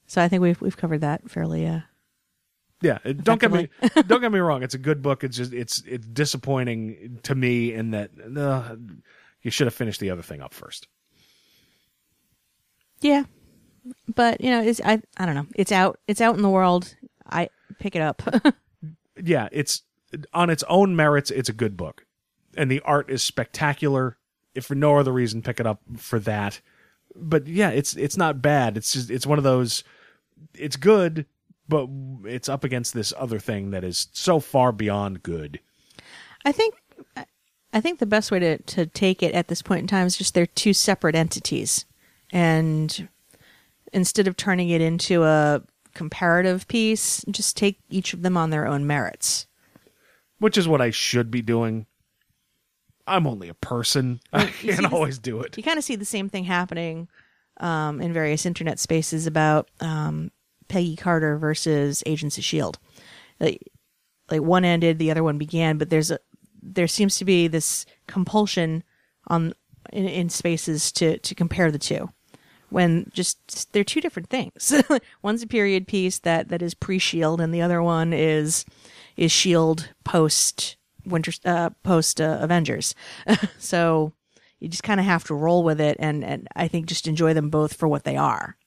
So I think we've we've covered that fairly uh Yeah, don't get me don't get me wrong. It's a good book. It's just it's it's disappointing to me in that uh, you should have finished the other thing up first. Yeah, but you know, it's I I don't know. It's out. It's out in the world. I pick it up. yeah, it's on its own merits, it's a good book, and the art is spectacular. If for no other reason, pick it up for that. But yeah, it's it's not bad. It's just it's one of those. It's good, but it's up against this other thing that is so far beyond good. I think I think the best way to to take it at this point in time is just they're two separate entities, and instead of turning it into a comparative piece, just take each of them on their own merits. Which is what I should be doing. I'm only a person. I you can't always do it. You kind of see the same thing happening um, in various internet spaces about um, Peggy Carter versus Agents of Shield. Like, like one ended, the other one began, but there's a there seems to be this compulsion on in, in spaces to to compare the two when just they're two different things. One's a period piece that that is pre-Shield, and the other one is is Shield post Winter uh, post uh, Avengers. so you just kind of have to roll with it, and and I think just enjoy them both for what they are.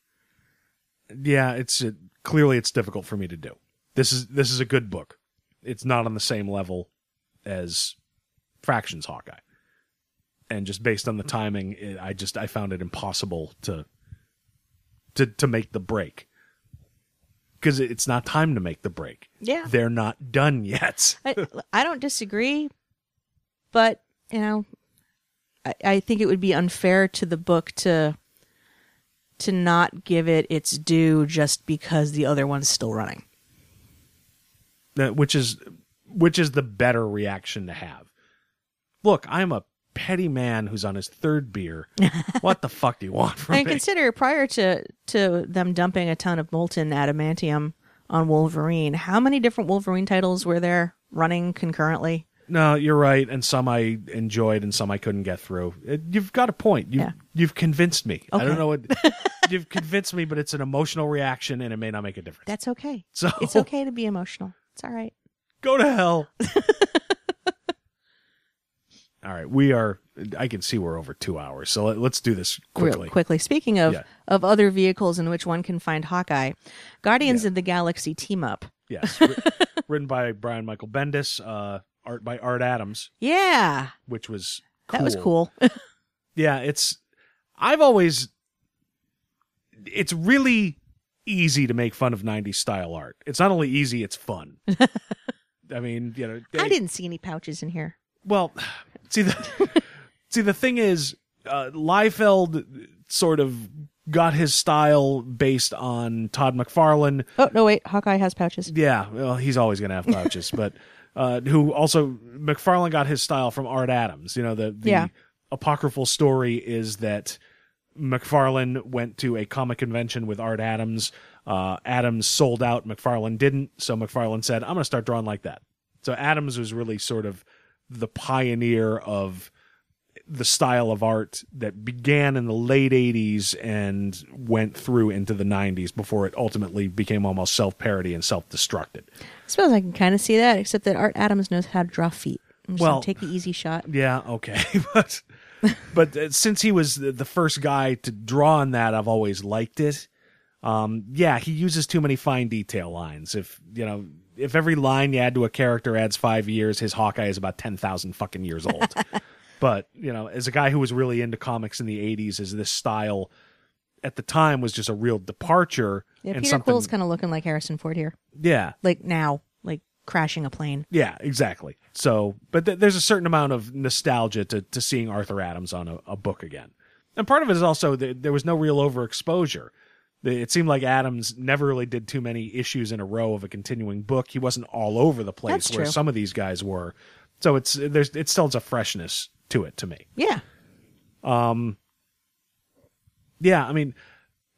Yeah, it's uh, clearly it's difficult for me to do. This is this is a good book. It's not on the same level as Fraction's Hawkeye, and just based on the timing, it, I just I found it impossible to to to make the break because it's not time to make the break. Yeah. they're not done yet. I, I don't disagree, but you know, I, I think it would be unfair to the book to to not give it its due just because the other one's still running. Uh, which is which is the better reaction to have. Look, I'm a petty man who's on his third beer. what the fuck do you want from and me? consider prior to to them dumping a ton of molten adamantium on Wolverine, how many different Wolverine titles were there running concurrently? No, you're right, and some I enjoyed, and some I couldn't get through. It, you've got a point. You, Yeah. You've convinced me. I don't know what you've convinced me, but it's an emotional reaction, and it may not make a difference. That's okay. So It's okay to be emotional. It's all right. Go to hell. All right, we are. I can see we're over two hours, so let, us do this quickly. Real quickly. Speaking of Yeah. of other vehicles in which one can find Hawkeye, Guardians of the Galaxy team up. Yes, wri- written by Brian Michael Bendis, uh, art by Art Adams, Yeah, which was that was cool. Yeah, it's. I've always. It's really easy to make fun of '90s style art. It's not only easy; it's fun. I mean, you know, I didn't see any pouches in here. Well, see the see the thing is, uh, Liefeld sort of got his style based on Todd McFarlane. Oh no, wait, Hawkeye has pouches. Yeah, well, he's always going to have pouches, but uh, who also McFarlane got his style from Art Adams. You know, the the Yeah. apocryphal story is that McFarlane went to a comic convention with Art Adams. Uh, Adams sold out, McFarlane didn't, so McFarlane said, "I'm going to start drawing like that." So Adams was really sort of the pioneer of the style of art that began in the late 80s and went through into the 90s before it ultimately became almost self-parody and self-destructed. I suppose I can kind of see that, except that Art Adams knows how to draw feet. I'm Well- take the easy shot. Yeah, okay, but but uh, since he was the, the first guy to draw on that, I've always liked it. Um, yeah, he uses too many fine detail lines. If you know, if every line you add to a character adds five years, his Hawkeye is about ten thousand fucking years old. but you know, as a guy who was really into comics in the '80s, as this style at the time was just a real departure Yeah, and Peter something. Quill's kind of looking like Harrison Ford here, yeah, like now, like crashing a plane. Yeah, exactly. So, but th- there's a certain amount of nostalgia to, to seeing Arthur Adams on a, a book again. And part of it is also that there was no real overexposure. It seemed like Adams never really did too many issues in a row of a continuing book. He wasn't all over the place That's where true. some of these guys were. So it's there's it still has a freshness to it to me. Yeah, Um Yeah, I mean,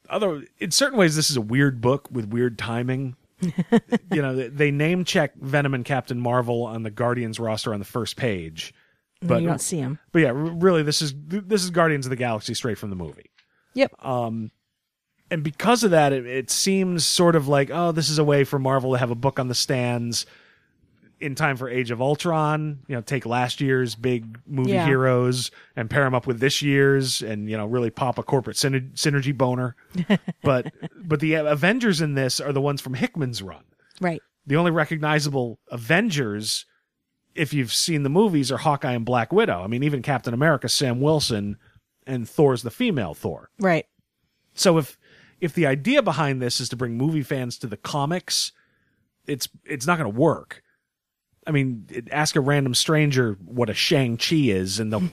other in certain ways, this is a weird book with weird timing. you know, they, they name check Venom and Captain Marvel on the Guardians roster on the first page, but you don't see him. but yeah, really, this is this is Guardians of the Galaxy straight from the movie, Yep. And because of that, it, it seems sort of like oh, this is a way for Marvel to have a book on the stands. in time for Age of Ultron, you know, take last year's big movie Yeah. heroes and pair them up with this year's, and you know, really pop a corporate syner- synergy boner. but but the Avengers in this are the ones from Hickman's run. Right. The only recognizable Avengers, if you've seen the movies, are Hawkeye and Black Widow. I mean, even Captain America, Sam Wilson, and Thor's the female Thor. Right. So if if the idea behind this is to bring movie fans to the comics, it's it's not going to work. I mean, ask a random stranger what a Shang Chi is, and they'll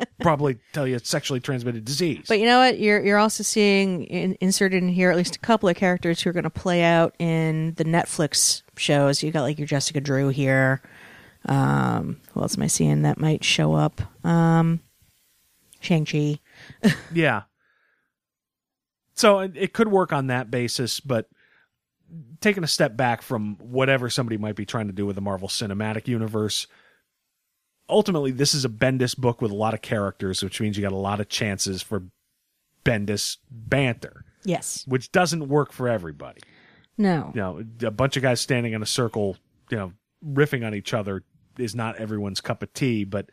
probably tell you it's sexually transmitted disease. But you know what? You're you're also seeing in, inserted in here at least a couple of characters who are going to play out in the Netflix shows. You got like your Jessica Drew here. Um, who else am I seeing that might show up? Um, Shang Chi. yeah. So it, could work on that basis, but taking a step back from whatever somebody might be trying to do with the Marvel Cinematic Universe, ultimately this is a Bendis book with a lot of characters, which means you got a lot of chances for Bendis banter, Yes. which doesn't work for everybody. No. You know, a bunch of guys standing in a circle, you know, riffing on each other is not everyone's cup of tea, but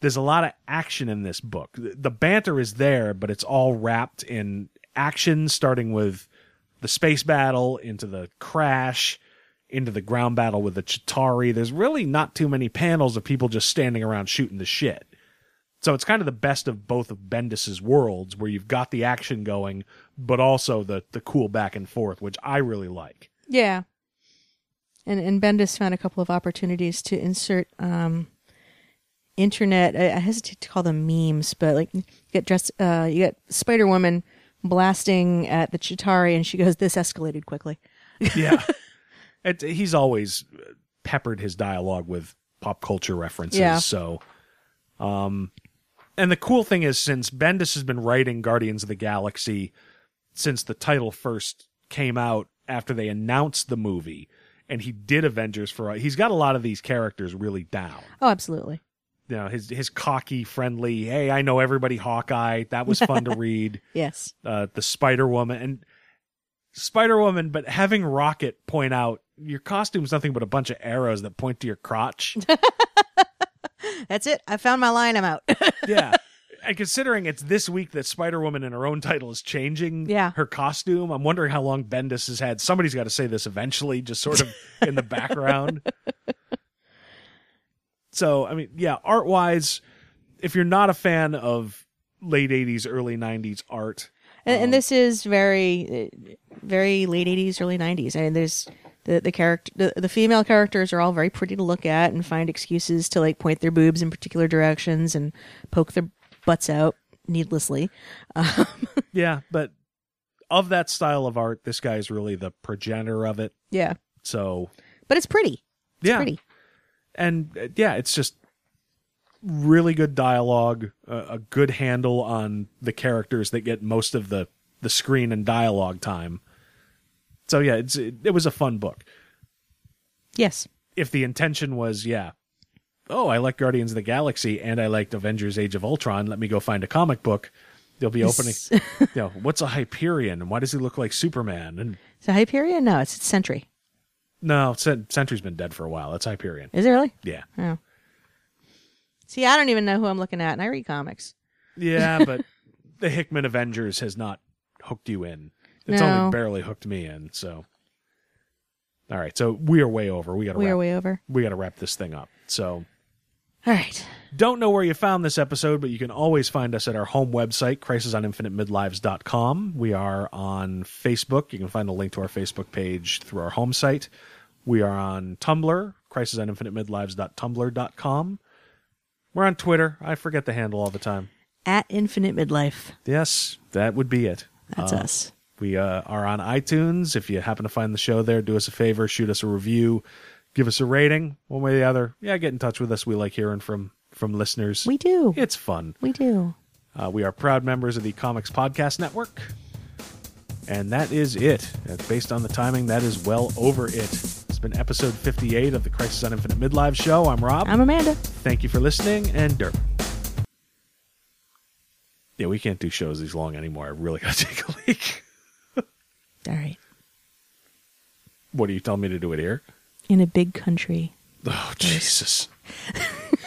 there's a lot of action in this book. The banter is there, but it's all wrapped in action, starting with the space battle into the crash, into the ground battle with the Chitauri. There's really not too many panels of people just standing around shooting the shit. So it's kind of the best of both of Bendis's worlds, where you've got the action going, but also the the cool back and forth, which I really like. Yeah. And and Bendis found a couple of opportunities to insert um internet I, I hesitate to call them memes, but like you get dressed uh you get Spider Woman blasting at the Chitauri and she goes, This escalated quickly. Yeah. it, he's always peppered his dialogue with pop culture references. Yeah. So, um, and the cool thing is, since Bendis has been writing Guardians of the Galaxy since the title first came out after they announced the movie, and he did Avengers for, he's got a lot of these characters really down. Oh, absolutely. You know, his his cocky, friendly, hey, I know everybody, Hawkeye. That was fun to read Yes. uh, the Spider Woman and Spider Woman, but having Rocket point out your costume's nothing but a bunch of arrows that point to your crotch. That's it. I found my line, I'm out. yeah. And considering it's this week that Spider Woman in her own title is changing Yeah. her costume, I'm wondering how long Bendis has had. Somebody's got to say this eventually, just sort of in the background. So, I mean, yeah, art wise, if you're not a fan of late 80s, early 90s art, and, and um, this is very very late 80s early 90s i mean there's the the character the, the female characters are all very pretty to look at and find excuses to like point their boobs in particular directions and poke their butts out needlessly. Yeah, but of that style of art, this guy is really the progenitor of it. yeah. So but it's pretty. It's yeah, pretty and uh, yeah, it's just really good dialogue, uh, a good handle on the characters that get most of the the screen and dialogue time. So yeah, it's it, it was a fun book. yes If the intention was yeah, oh, I like Guardians of the Galaxy and I liked Avengers: Age of Ultron, let me go find a comic book. They'll be opening, you know, what's a Hyperion and why does he look like Superman? And is it hyperion no it's, it's sentry No, Cent- Sentry's been dead for a while. That's Hyperion. is it really Yeah. oh see i don't even know who i'm looking at and i read comics Yeah, but the Hickman Avengers has not hooked you in. It's No. only barely hooked me in, so All right, so we are way over. We got to we wrap, are way over we got to wrap this thing up. So all right Don't know where you found this episode, but you can always find us at our home website, crisisoninfinitemidlives.com. We are on Facebook. You can find a link to our Facebook page through our home site. We are on Tumblr, crisisoninfinitemidlives.tumblr.com. We're on Twitter. I forget the handle all the time. at infinite midlife Yes, that would be it. that's Uh, us We uh, are on iTunes. If you happen to find the show there, do us a favor, shoot us a review, give us a rating, one way or the other. Yeah, get in touch with us. We like hearing from from listeners. we do It's fun. we do Uh, we are proud members of the Comics Podcast Network. And that is it. Based on the timing, that is well over it. Been episode 58 of the Crisis on Infinite Midlife show. I'm Rob. i'm amanda Thank you for listening, and Derp. Yeah, we can't do shows these long anymore. I really got to take a leak. all right What are you telling me to do it here? in a big country Oh Jesus!